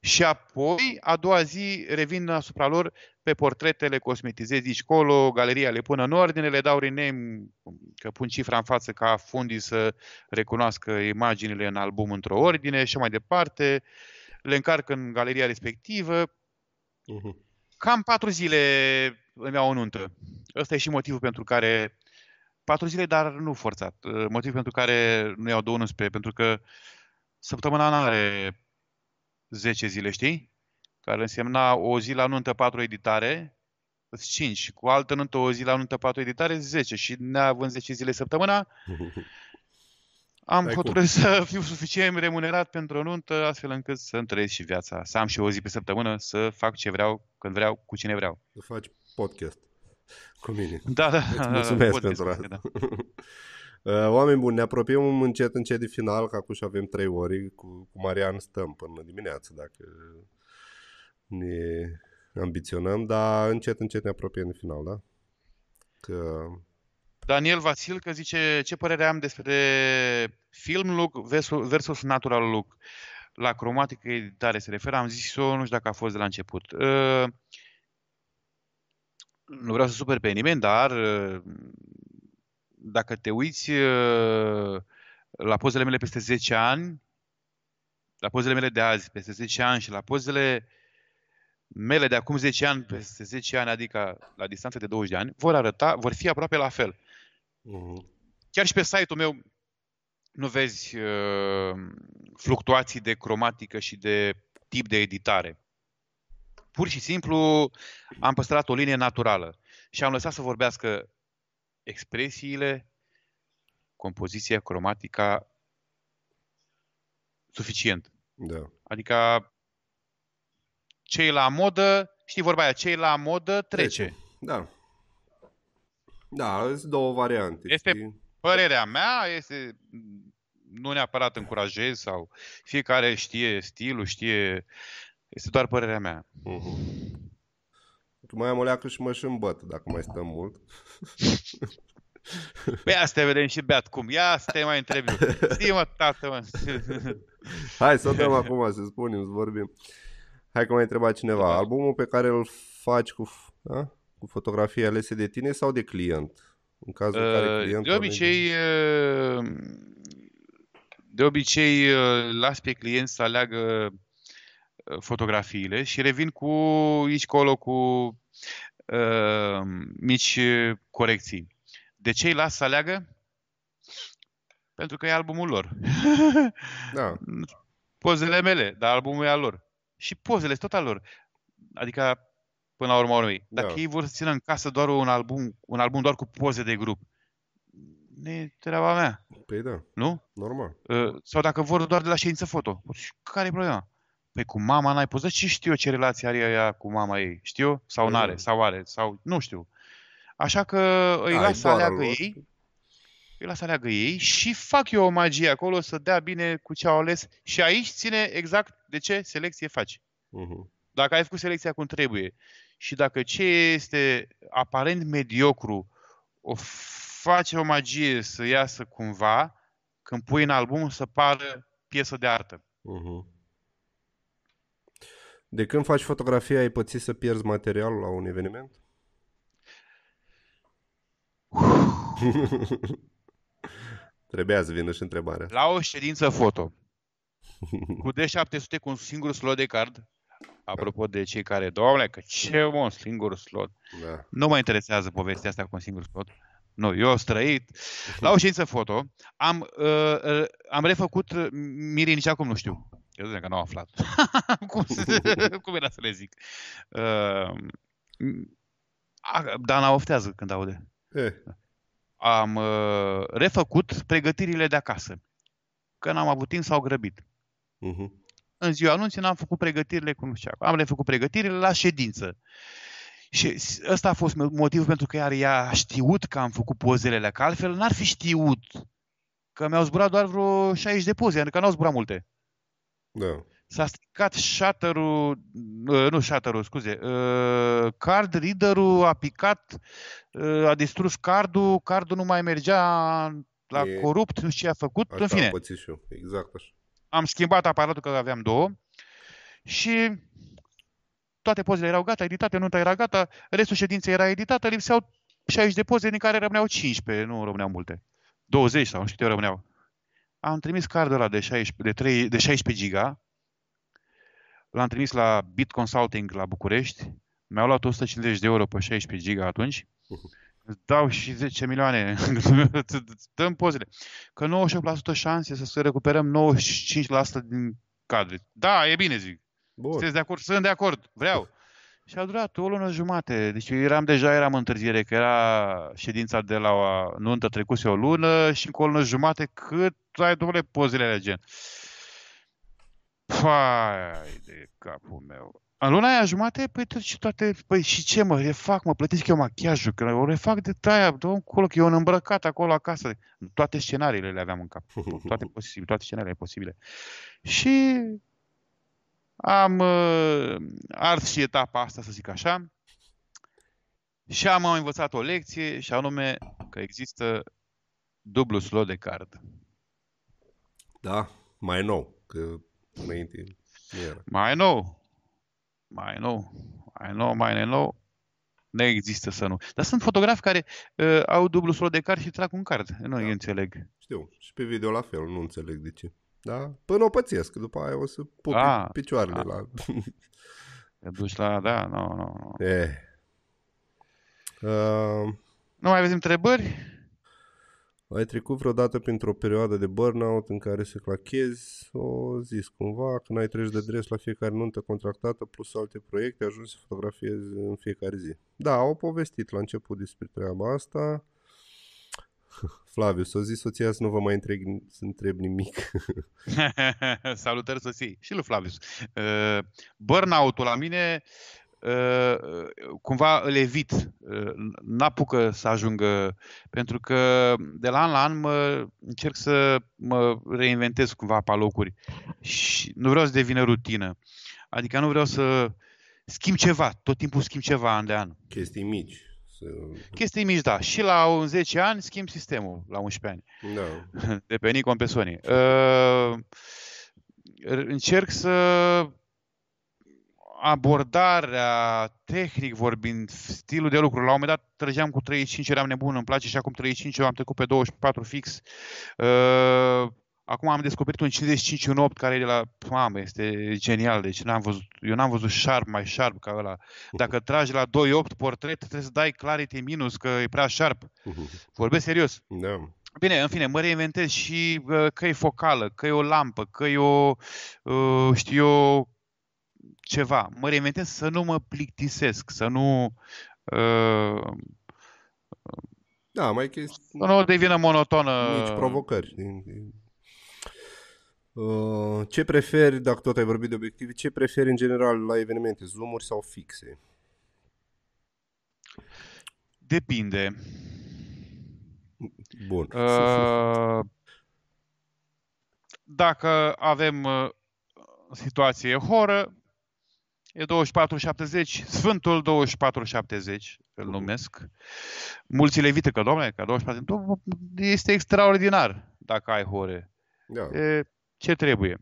Speaker 10: Și apoi, a doua zi, revin asupra lor pe portrete, le cosmetizez aici colo, galeria le pun în ordine, le dau rename, că pun cifra în față ca fundii să recunoască imaginile în album într-o ordine și mai departe. Le încarc în galeria respectivă.
Speaker 1: Mhm.
Speaker 10: Cam patru zile îmi iau o nuntă. Ăsta e și motivul pentru care patru zile, dar nu forțat. Motivul pentru care nu iau două 11, pentru că săptămâna nu are 10 zile, știi? Care însemna o zi la nuntă, patru editare, 5. Cu altă nuntă, o zi la nuntă, patru editare, 10. Și neavând 10 zile săptămâna, am
Speaker 1: Ai cum.
Speaker 10: hotărât să fiu suficient remunerat pentru o nuntă, astfel încât să îmi trăiesc și viața. Să am și o zi pe săptămână, să fac ce vreau, când vreau, cu cine vreau.
Speaker 1: Să faci podcast cu mine.
Speaker 10: Da, da,
Speaker 1: Îți
Speaker 10: da,
Speaker 1: mulțumesc
Speaker 10: podcast,
Speaker 1: pentru asta.
Speaker 10: da.
Speaker 1: Uh, Oameni buni, ne apropiem încet încet de final, că acum și avem 3 ore. Cu, cu Marian stăm până dimineață, dacă ne ambiționăm, dar încet încet ne apropiem de final, da? Că
Speaker 10: Daniel Vasilcă zice ce părere am despre film look versus, versus natural look. La cromatică editare se referă, am zis-o, nu știu dacă a fost de la început. Uh, Nu vreau să super pe nimeni, dar uh, dacă te uiți uh, la pozele mele peste 10 ani, la pozele mele de azi peste 10 ani și la pozele mele de acum 10 ani peste 10 ani, adică la distanță de 20 de ani, vor arăta, vor fi aproape la fel.
Speaker 1: Mhm.
Speaker 10: Chiar și pe site-ul meu nu vezi uh, fluctuații de cromatică și de tip de editare. Pur și simplu am păstrat o linie naturală și am lăsat să vorbească expresiile, compoziția, cromatica suficient.
Speaker 1: Da.
Speaker 10: Adică cei la modă, știi vorba aia, cei la modă trece.
Speaker 1: Da. Da, sunt două variante.
Speaker 10: Este
Speaker 1: știi?
Speaker 10: părerea mea, este nu neapărat încurajez sau fiecare știe stilul, știe este doar părerea mea.
Speaker 1: Mhm. Tu mai am o leacă și mă și îmbăt, dacă mai stăm mult.
Speaker 10: Păi ia să te vedem și beat cum. Ia să te mai întrebi. Zi mă, tată, mă.
Speaker 1: Hai să o dăm acum, să spunem, să vorbim. Hai că mai întreba cineva. Albumul pe care îl faci cu, f- da? Cu fotografii alese de tine sau de client? În cazul în care
Speaker 10: Uh,
Speaker 1: clientul
Speaker 10: De obicei, uh, de obicei uh, las pe client să aleagă uh, fotografiile și revin cu aici colo cu uh, mici uh, corecții. De ce îi las să aleagă? Pentru că e albumul lor.
Speaker 1: Da.
Speaker 10: Pozele mele, dar albumul e al lor. Și pozele sunt tot al lor. Adică, până la urmă urmei, dacă
Speaker 1: Da.
Speaker 10: ei vor să țină în casă doar un album, un album doar cu poze de grup, e treaba mea,
Speaker 1: Păi da,
Speaker 10: nu?
Speaker 1: normal.
Speaker 10: Uh, Sau dacă vor doar de la ședință foto. Și care e problema? Păi cu mama n-ai pozat și știu eu ce relație are ea cu mama ei. Știu? Sau
Speaker 1: Păi
Speaker 10: n-are,
Speaker 1: da.
Speaker 10: sau are, sau nu știu. Așa că îi
Speaker 1: Da, e
Speaker 10: las să
Speaker 1: doar al
Speaker 10: aleagă
Speaker 1: lor.
Speaker 10: ei, îi las să aleagă ei și fac eu o magie acolo să dea bine cu ce au ales. Și aici ține exact de ce selecție faci.
Speaker 1: Mhm.
Speaker 10: Dacă ai făcut selecția cum trebuie și dacă ce este aparent mediocru o face o magie să iasă cumva, când pui în album să pară piesă de artă.
Speaker 1: Mhm. De când faci fotografia, ai pățit să pierzi materialul la un eveniment? Trebuia să vină și întrebarea.
Speaker 10: La o ședință foto cu D700 cu un singur slot de card, apropo de cei care, doamne, că ce mă, un singur slot.
Speaker 1: Da.
Speaker 10: Nu mă interesează povestea asta cu un singur slot. Nu, eu am străit. La o ședință foto am, uh, uh, am refăcut uh, Mirii nici acum nu știu. Eu zic că nu am aflat. cum, să- cum era să le zic? Uh, a- Dana oftează când aude.
Speaker 1: Eh,
Speaker 10: Am uh, refăcut pregătirile de acasă. Că n-am avut timp, s-au grăbit.
Speaker 1: mhm.
Speaker 10: În ziua anunții n-am făcut pregătirile cu nu știu. Am refăcut pregătirile la ședință. Și ăsta a fost motivul pentru că iar ea a știut că am făcut pozele alea, că altfel n-ar fi știut. Că mi-au zburat doar vreo 60 de poze, adică n-au zburat multe.
Speaker 1: Da.
Speaker 10: S-a stricat shutter-ul, uh, nu shutter-ul, scuze, uh, card reader-ul a picat, uh, a distrus cardul, cardul nu mai mergea la
Speaker 1: E-
Speaker 10: corupt, nu știu ce a făcut,
Speaker 1: Asta
Speaker 10: în fine
Speaker 1: am pățit și eu. Exact așa.
Speaker 10: Am schimbat aparatul că aveam două și toate pozele erau gata, editate, nunta era gata, restul ședinței era editată, lipseau 60 de poze din care rămâneau 15, nu rămâneau multe. 20 sau nu știu câte rămâneau. Am trimis cardul ăla de 16, de 3, de 16 giga, l-am trimis la Bit Consulting la București, mi-au luat 150 de euro pe 16 giga atunci, îți dau și 10 milioane, dăm pozele. Că 98% șanse să se recuperăm 95% din cadre. Da, e bine, zic.
Speaker 1: Bun.
Speaker 10: Sunteți de acord? Sunt de acord, vreau. Și a durat o lună jumate. Deci eu eram deja, eram în întârziere, că era ședința de la o nuntă trecuse o lună și încă o lună jumate cât ai, domnule, pozele alea gen. Păi, de capul meu. În luna aia jumate, păi tot și toate, păi și ce mă, refac, mă, plătesc eu machiajul, că o refac de aia, dă acolo, că eu un îmbrăcat acolo acasă. Toate scenariile le aveam în cap, toate, posibile, toate scenariile posibile. Și am uh, ars și etapa asta, să zic așa, și am învățat o lecție, și anume că există dublu slot de card.
Speaker 1: Da, mai nou, că înainte nu era.
Speaker 10: Mai nou, mai nou, mai nou, mai nou, nu există să nu. Dar sunt fotografi care uh, au dublu slot de card și trag un card. Nu da. înțeleg.
Speaker 1: Știu, și pe video la fel, nu înțeleg de ce. Da? Până o pățesc, după aia o să pup
Speaker 10: Ah,
Speaker 1: picioarele
Speaker 10: ah.
Speaker 1: la...
Speaker 10: Te duci la, da, nu, nu, nu.
Speaker 1: eh. Uh,
Speaker 10: Nu mai aveți întrebări?
Speaker 1: Ai trecut vreodată printr-o perioadă de burnout în care se clachezi, o zis cumva, când ai treci de dres la fiecare nuntă contractată plus alte proiecte, ajungi să fotografiezi în fiecare zi. Da, au povestit la început despre treaba asta. Flaviu, s-a zis soția să nu vă mai întreb, să întreb nimic.
Speaker 10: Salutări soției. Și lui Flavius. Uh, burnout-ul la mine uh, cumva îl evit. Uh, n-apucă să ajungă pentru că de la an la an mă, încerc să mă reinventez cumva pe locuri și nu vreau să devină rutină. Adică nu vreau să schimb ceva, tot timpul schimb ceva an de an.
Speaker 1: Chestii mici. Să...
Speaker 10: Chestii mici, da. Și la un 10 ani schimb sistemul, la 11 ani
Speaker 1: Da.
Speaker 10: de pe Nikon pe Sony. Uh, încerc să abordarea, tehnic vorbind, stilul de lucru. La un moment dat trăgeam cu 35, eram nebun, îmi place și acum 35, eu am trecut pe 24 fix. Uh, Acum am descoperit un 55 în 8 care e de la... Mamă, este genial. Deci n-am văzut, eu n-am văzut sharp mai sharp ca ăla. Dacă tragi la 2.8 portret, trebuie să dai clarity minus, că e prea sharp. Vorbesc serios.
Speaker 1: Da.
Speaker 10: Bine, în fine, mă reinventez și uh, că e focală, că e o lampă, că e o, uh, știu eu, ceva. Mă reinventez să nu mă plictisesc, să nu... Uh,
Speaker 1: Da, mai chestii...
Speaker 10: să nu devină monotonă.
Speaker 1: Mici provocări. Din- din- Uh, Ce preferi, dacă tot ai vorbit de obiective, ce preferi în general la evenimente, zoom-uri sau fixe?
Speaker 10: Depinde.
Speaker 1: Bun.
Speaker 10: Uh, dacă avem uh, situație horă, e 24-70, Sfântul 24-70, îl numesc. Mulți le evită că, domnule, că 24 este extraordinar dacă ai hore.
Speaker 1: Da.
Speaker 10: E, ce trebuie.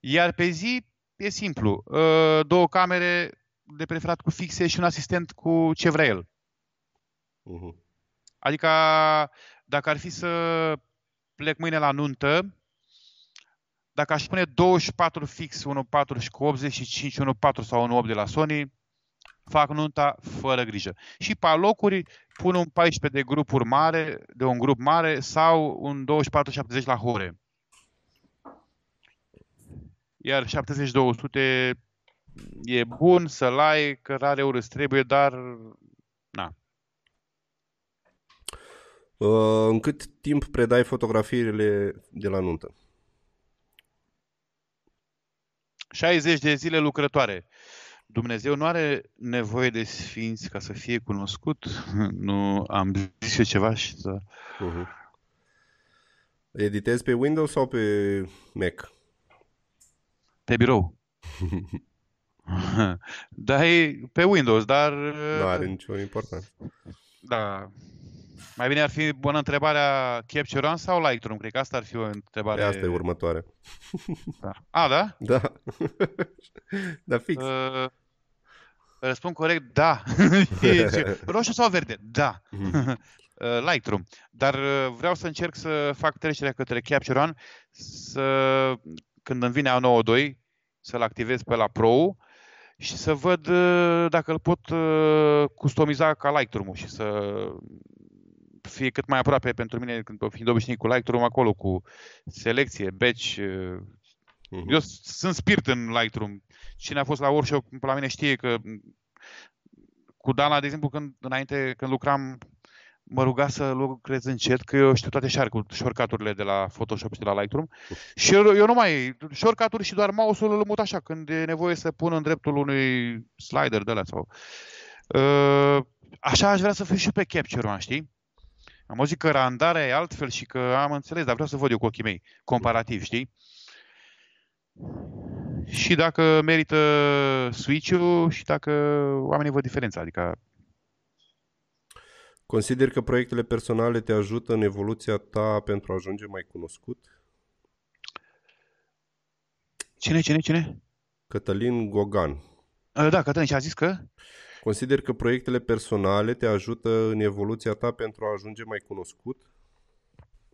Speaker 10: Iar pe zi e simplu. Uh, Două camere de preferat cu fixe și un asistent cu ce vrea el.
Speaker 1: Mhm.
Speaker 10: Adică dacă ar fi să plec mâine la nuntă, dacă aș pune 24 fix, 1.4 și cu 85, 1.4 sau 1.8 de la Sony, fac nunta fără grijă. Și pe alocuri pun un 14 de grupuri mare, de un grup mare sau un 24-70 la hore. Iar 70-200 e bun să-l ai, că rare ori îți trebuie, dar na,
Speaker 1: Uh, În cât timp predai fotografiile de la nuntă?
Speaker 10: 60 de zile lucrătoare. Dumnezeu nu are nevoie de sfinți ca să fie cunoscut. Nu am zis eu ceva și să...
Speaker 1: Uh-huh. Editezi pe Windows sau pe Mac?
Speaker 10: Pe birou. da, e pe Windows, dar...
Speaker 1: Nu are nicio importanță.
Speaker 10: Da. Mai bine ar fi bună întrebarea Capture One sau Lightroom? Cred că asta ar fi o întrebare...
Speaker 1: Asta e următoarea.
Speaker 10: Da. A, da?
Speaker 1: Da. da, fix.
Speaker 10: Uh, răspund corect, da. E ce- Roșu sau verde? Da.
Speaker 1: Mhm.
Speaker 10: Uh, Lightroom. Dar uh, vreau să încerc să fac trecerea către Capture One, să, când îmi vine A92, să-l activez pe la Pro și să văd uh, dacă îl pot uh, customiza ca Lightroom-ul și să fie cât mai aproape pentru mine, când fiind obișnuit cu Lightroom, acolo cu selecție, batch. uh,
Speaker 1: Mhm.
Speaker 10: Eu s- sunt spirit în Lightroom. Cine a fost la workshop la mine știe că m, cu Dana, de exemplu, când, înainte, când lucram, mă ruga să lucrez încet, că eu știu toate shortcut- shortcut-urile de la Photoshop și de la Lightroom. Și eu, eu nu mai... Shortcut-uri și doar mouse-ul îl mut așa, când e nevoie să pun în dreptul unui slider de la sau... Uh, așa aș vrea să fiu și pe Capture One, știi? Am auzit că randarea e altfel și că am înțeles, dar vreau să văd eu cu ochii mei, comparativ, știi? Și dacă merită switch-ul și dacă oamenii văd diferența, adică
Speaker 1: Consider că proiectele personale te ajută în evoluția ta pentru a ajunge mai cunoscut?
Speaker 10: Cine, cine, cine?
Speaker 1: Cătălin Gogan.
Speaker 10: Uh, Da, Cătălin, și a zis că?
Speaker 1: Consider că proiectele personale te ajută în evoluția ta pentru a ajunge mai cunoscut?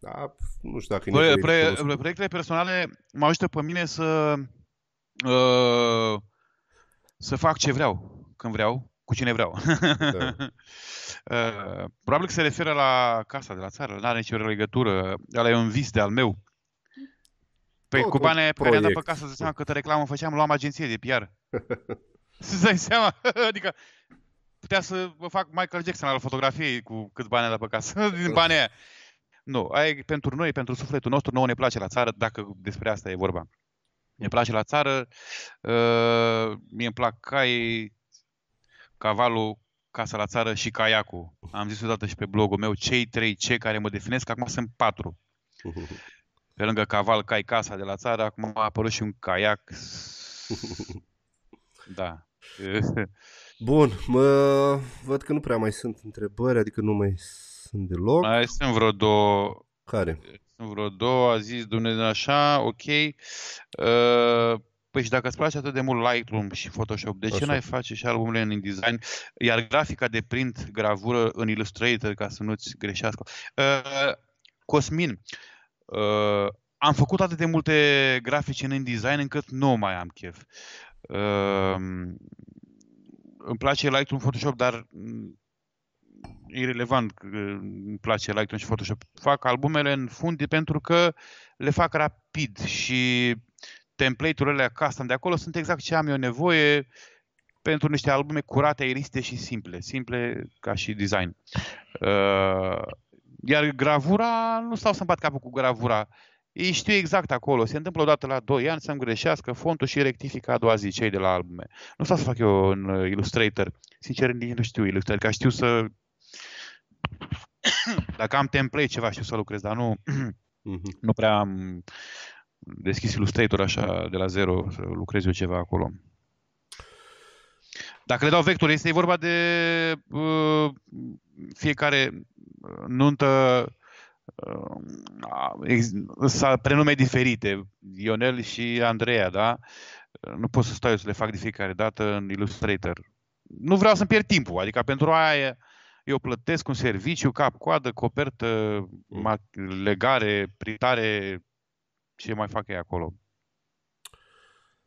Speaker 1: Da, nu știu dacă e
Speaker 10: Pro-
Speaker 1: nevoie de
Speaker 10: pro-
Speaker 1: cunoscut.
Speaker 10: proiectele personale mă ajută pe mine să uh, să fac ce vreau, când vreau, cu cine vreau.
Speaker 1: Da.
Speaker 10: Uh, probabil că se referă la casa de la țară, nu are nicio legătură, ăla e un vis de al meu. Păi
Speaker 1: Tot
Speaker 10: cu
Speaker 1: un
Speaker 10: banii pe care i-am dat pe
Speaker 1: proiect.
Speaker 10: casă, îți dai seama câtă reclamă făceam, luam agenție de PR. Să dai seama? adică putea să vă fac Michael Jackson al fotografiei cu câți bani a dat pe casă, din banii aia. Nu, aia e pentru noi, pentru sufletul nostru, nouă ne place la țară, dacă despre asta e vorba. Ne place la țară, uh, mie îmi plac cai, cavalul, casa la țară și caiacul. Am zis odată și pe blogul meu, cei trei ce care mă definesc, acum sunt patru. Pe lângă caval, cai, casa de la țară, acum a apărut și un caiac. Da.
Speaker 1: Bun, mă, văd că nu prea mai sunt întrebări, adică nu mai sunt deloc.
Speaker 10: Mai sunt vreo două.
Speaker 1: Care?
Speaker 10: Sunt vreo două, a zis Dumnezeu așa, ok. Uh, Păi și dacă îți place atât de mult Lightroom și Photoshop, de ce
Speaker 1: Așa.
Speaker 10: n-ai face și albumele în InDesign, iar grafica de print, gravură în Illustrator, ca să nu-ți greșească? Uh, Cosmin, uh, am făcut atât de multe grafici în InDesign încât nu mai am chef. Uh, îmi place Lightroom Photoshop, dar mm, irrelevant că îmi place Lightroom și Photoshop. Fac albumele în fundi pentru că le fac rapid și template-urile custom de acolo sunt exact ce am eu nevoie pentru niște albume curate, aeriste și simple. Simple ca și design. Uh, iar gravura, nu stau să-mi bat capul cu gravura. Ei știu exact acolo. Se întâmplă odată la 2 ani să-mi greșească fontul și rectifică a doua zi cei de la albume. Nu stau să fac eu în uh, Illustrator. Sincer, nici nu știu Illustrator, că știu să... Dacă am template ceva, știu să lucrez, dar nu, nu prea am deschis Illustrator așa de la zero să lucrez eu ceva acolo. Dacă le dau vector, este vorba de uh, fiecare nuntă uh, prenume diferite, Ionel și Andreea, da? Nu pot să stau eu să le fac de fiecare dată în Illustrator. Nu vreau să-mi pierd timpul, adică pentru aia eu plătesc un serviciu, cap, coadă, copertă, legare, printare, ce mai fac ei acolo.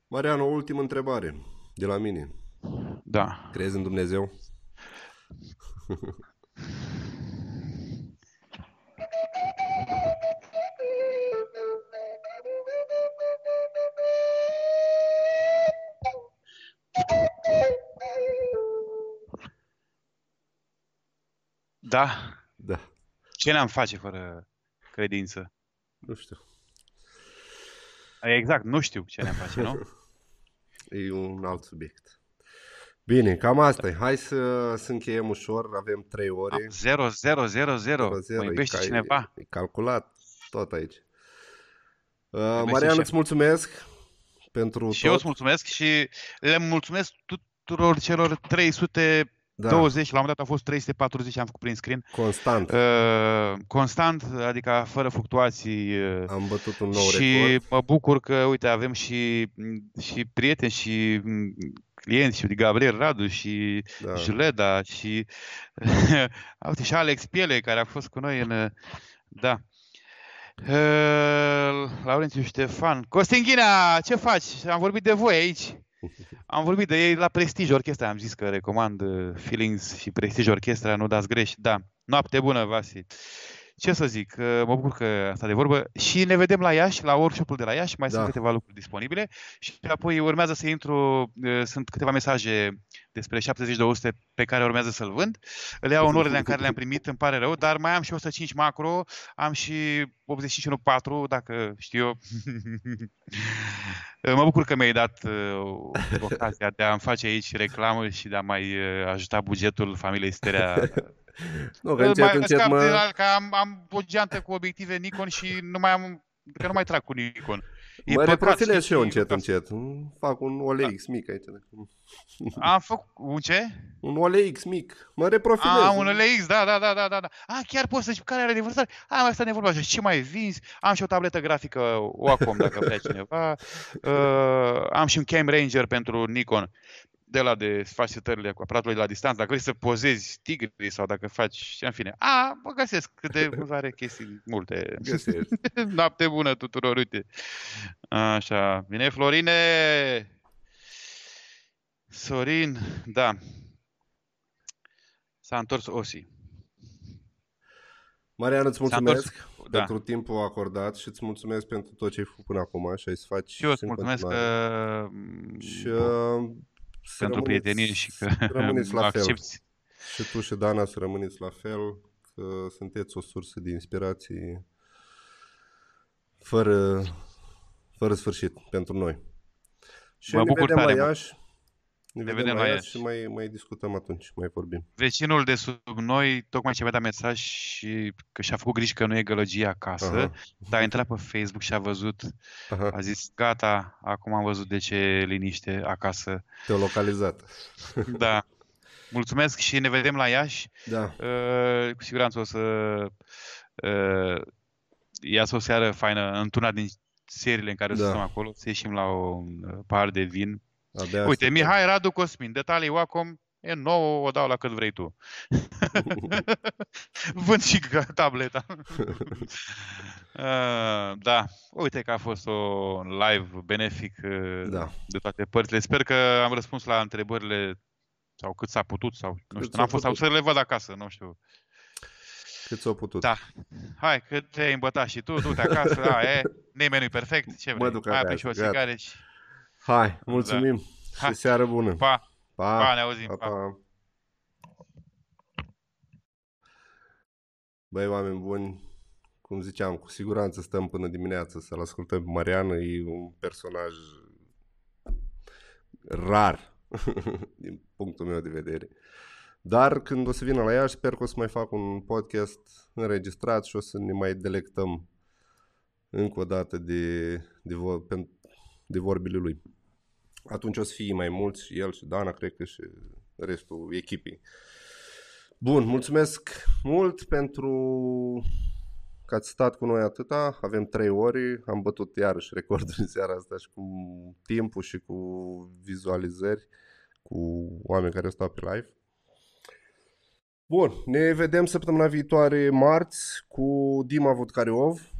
Speaker 1: Marian, o ultimă întrebare de la mine.
Speaker 10: Da.
Speaker 1: Crezi în Dumnezeu?
Speaker 10: Da.
Speaker 1: Da.
Speaker 10: Ce ne-am face fără credință?
Speaker 1: Nu știu.
Speaker 10: Exact, nu știu ce ne-am face, nu?
Speaker 1: e un alt subiect. Bine, cam asta e. Hai să, să încheiem ușor, avem 3 ore.
Speaker 10: 0, 0, 0, 0. Mă iubește
Speaker 1: e,
Speaker 10: cineva.
Speaker 1: E, e calculat tot aici. Uh, Marian, îți mulțumesc pentru
Speaker 10: Și
Speaker 1: tot.
Speaker 10: eu îți mulțumesc și le mulțumesc tuturor celor 300 da. 20, la un moment dat a fost 340, am făcut prin screen.
Speaker 1: Constant.
Speaker 10: Uh, constant, adică fără fluctuații. Uh,
Speaker 1: am bătut un nou
Speaker 10: și
Speaker 1: record.
Speaker 10: Și mă bucur că, uite, avem și, și prieteni și clienți, și Gabriel Radu și da. Juleda și, uite, și Alex Piele, care a fost cu noi în... Da. Uh, Laurențiu Ștefan. Costin Ghina, ce faci? Am vorbit de voi aici. Am vorbit de ei la Prestige Orchestra, am zis că recomand uh, Feelings și Prestige Orchestra, nu dați greș. Da, noapte bună, Vasi. Ce să zic, uh, mă bucur că asta de vorbă și ne vedem la Iași, la workshop-ul de la Iași, mai da. sunt câteva lucruri disponibile și apoi urmează să intru, uh, sunt câteva mesaje despre 70-200 pe care urmează să-l vând. Le iau în orele în care le-am primit, îmi pare rău, dar mai am și 105 macro, am și 85.4, dacă știu eu. mă bucur că mi-ai dat uh, ocazia de a-mi face aici reclamă și de a mai uh, ajuta bugetul familiei Sterea
Speaker 1: nu, că încet, mai încet mă...
Speaker 10: Că am, am o geantă cu obiective Nikon și nu mai am, că nu mai trag cu Nikon.
Speaker 1: E mă reprofilez și eu încet, încet. Fac un OLX da. mic aici.
Speaker 10: Am făcut un ce?
Speaker 1: Un OLX mic. Mă reprofilez.
Speaker 10: Ah, un OLX, da, da, da, da, da. Ah, chiar poți să zici care are aniversare? Ah, mai asta ne vorba. Ce mai vinzi? Am și o tabletă grafică Wacom, dacă vrea cineva. Uh, am și un Cam Ranger pentru Nikon de la de faci setările cu aparatul de la distanță, dacă vrei să pozezi tigri sau dacă faci, în fine. A, mă găsesc câte vânzare chestii multe.
Speaker 1: Găsești.
Speaker 10: Noapte bună tuturor, uite. Așa, bine Florine! Sorin, da. S-a întors Osi.
Speaker 1: Marian, îți mulțumesc da. pentru timpul acordat și îți mulțumesc pentru tot ce ai făcut până acum și ai să faci
Speaker 10: și eu îți mulțumesc că...
Speaker 1: Și uh,
Speaker 10: pentru prietenie și că
Speaker 1: rămâneți la accepti. fel. Și tu și Dana să rămâneți la fel, că sunteți o sursă de inspirație fără, fără sfârșit pentru noi. Și
Speaker 10: mă
Speaker 1: ne
Speaker 10: bucur
Speaker 1: vedem
Speaker 10: tare,
Speaker 1: la Iași. Ne,
Speaker 10: ne
Speaker 1: vedem, vedem la Iași și mai, mai discutăm atunci, mai vorbim.
Speaker 10: Vecinul de sub noi tocmai ce mi-a dat mesaj și că și-a făcut griji că nu e gălăgie acasă, Aha. dar a intrat pe Facebook și a văzut, Aha. a zis, gata, acum am văzut de ce liniște acasă.
Speaker 1: Te-a localizat.
Speaker 10: Da. Mulțumesc și ne vedem la Iași.
Speaker 1: Da.
Speaker 10: Uh, cu siguranță o să uh, iasă o seară faină într-una din seriile în care da. suntem acolo, să ieșim la un uh, par de vin
Speaker 1: Abia
Speaker 10: Uite, Mihai Radu Cosmin, detalii Wacom, E nouă, o dau la cât vrei tu. Vând și ca- tableta. Uh, da, uite că a fost o live benefic uh,
Speaker 1: Da.
Speaker 10: de toate părțile. Sper că am răspuns la întrebările sau cât s-a putut sau nu
Speaker 1: Cât
Speaker 10: știu,
Speaker 1: s-a
Speaker 10: n-am fost sau
Speaker 1: putut.
Speaker 10: să le văd acasă, nu știu.
Speaker 1: Cât s-au putut.
Speaker 10: Da. Hai, că te-ai îmbătat și tu, du-te acasă, da, e, nimeni nu-i perfect, ce
Speaker 1: Mă
Speaker 10: vrei?
Speaker 1: duc
Speaker 10: Hai,
Speaker 1: acasă,
Speaker 10: apri și o
Speaker 1: gata.
Speaker 10: țigară și
Speaker 1: Hai, mulțumim
Speaker 10: Hai.
Speaker 1: și seară bună.
Speaker 10: pa,
Speaker 1: Pa,
Speaker 10: pa, ne auzim,
Speaker 1: pa,
Speaker 10: pa.
Speaker 1: pa. Băi, oameni buni, cum ziceam, cu siguranță stăm până dimineață să-l ascultăm pe Marian. E un personaj rar, din punctul meu de vedere. Dar când o să vină la ea, sper că o să mai fac un podcast înregistrat și o să ne mai delectăm încă o dată de, de, vor, pen- de vorbile lui. Atunci o să fie mai mulți și el și Dana, cred că și restul echipei. Bun, mulțumesc mult pentru că ați stat cu noi atâta. Avem trei ore, am bătut iarăși recordul în seara asta și cu timpul și cu vizualizări, cu oameni care stau pe live. Bun, ne vedem săptămâna viitoare marți cu Dima Vodcariov.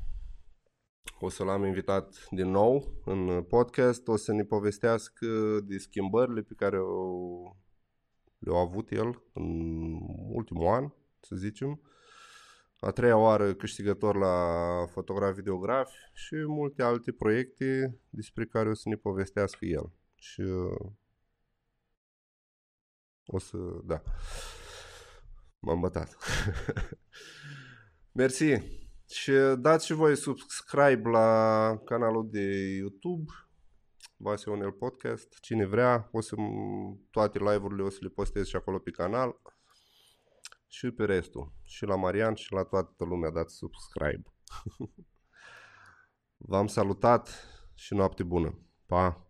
Speaker 1: O să l-am invitat din nou în podcast. O să ne povestească de schimbările pe care o, le-a avut el în ultimul an, să zicem. A treia oară câștigător la fotograf videograf și multe alte proiecte despre care o să ne povestească el. Și uh, o să, da, m-am bătat. Mersi. Și dați și voi subscribe la canalul de YouTube Vasile Onel Podcast. Cine vrea, o să toate live-urile o să le postez și acolo pe canal. Și pe restul. Și la Marian și la toată lumea dați subscribe. V-am salutat și noapte bună. Pa!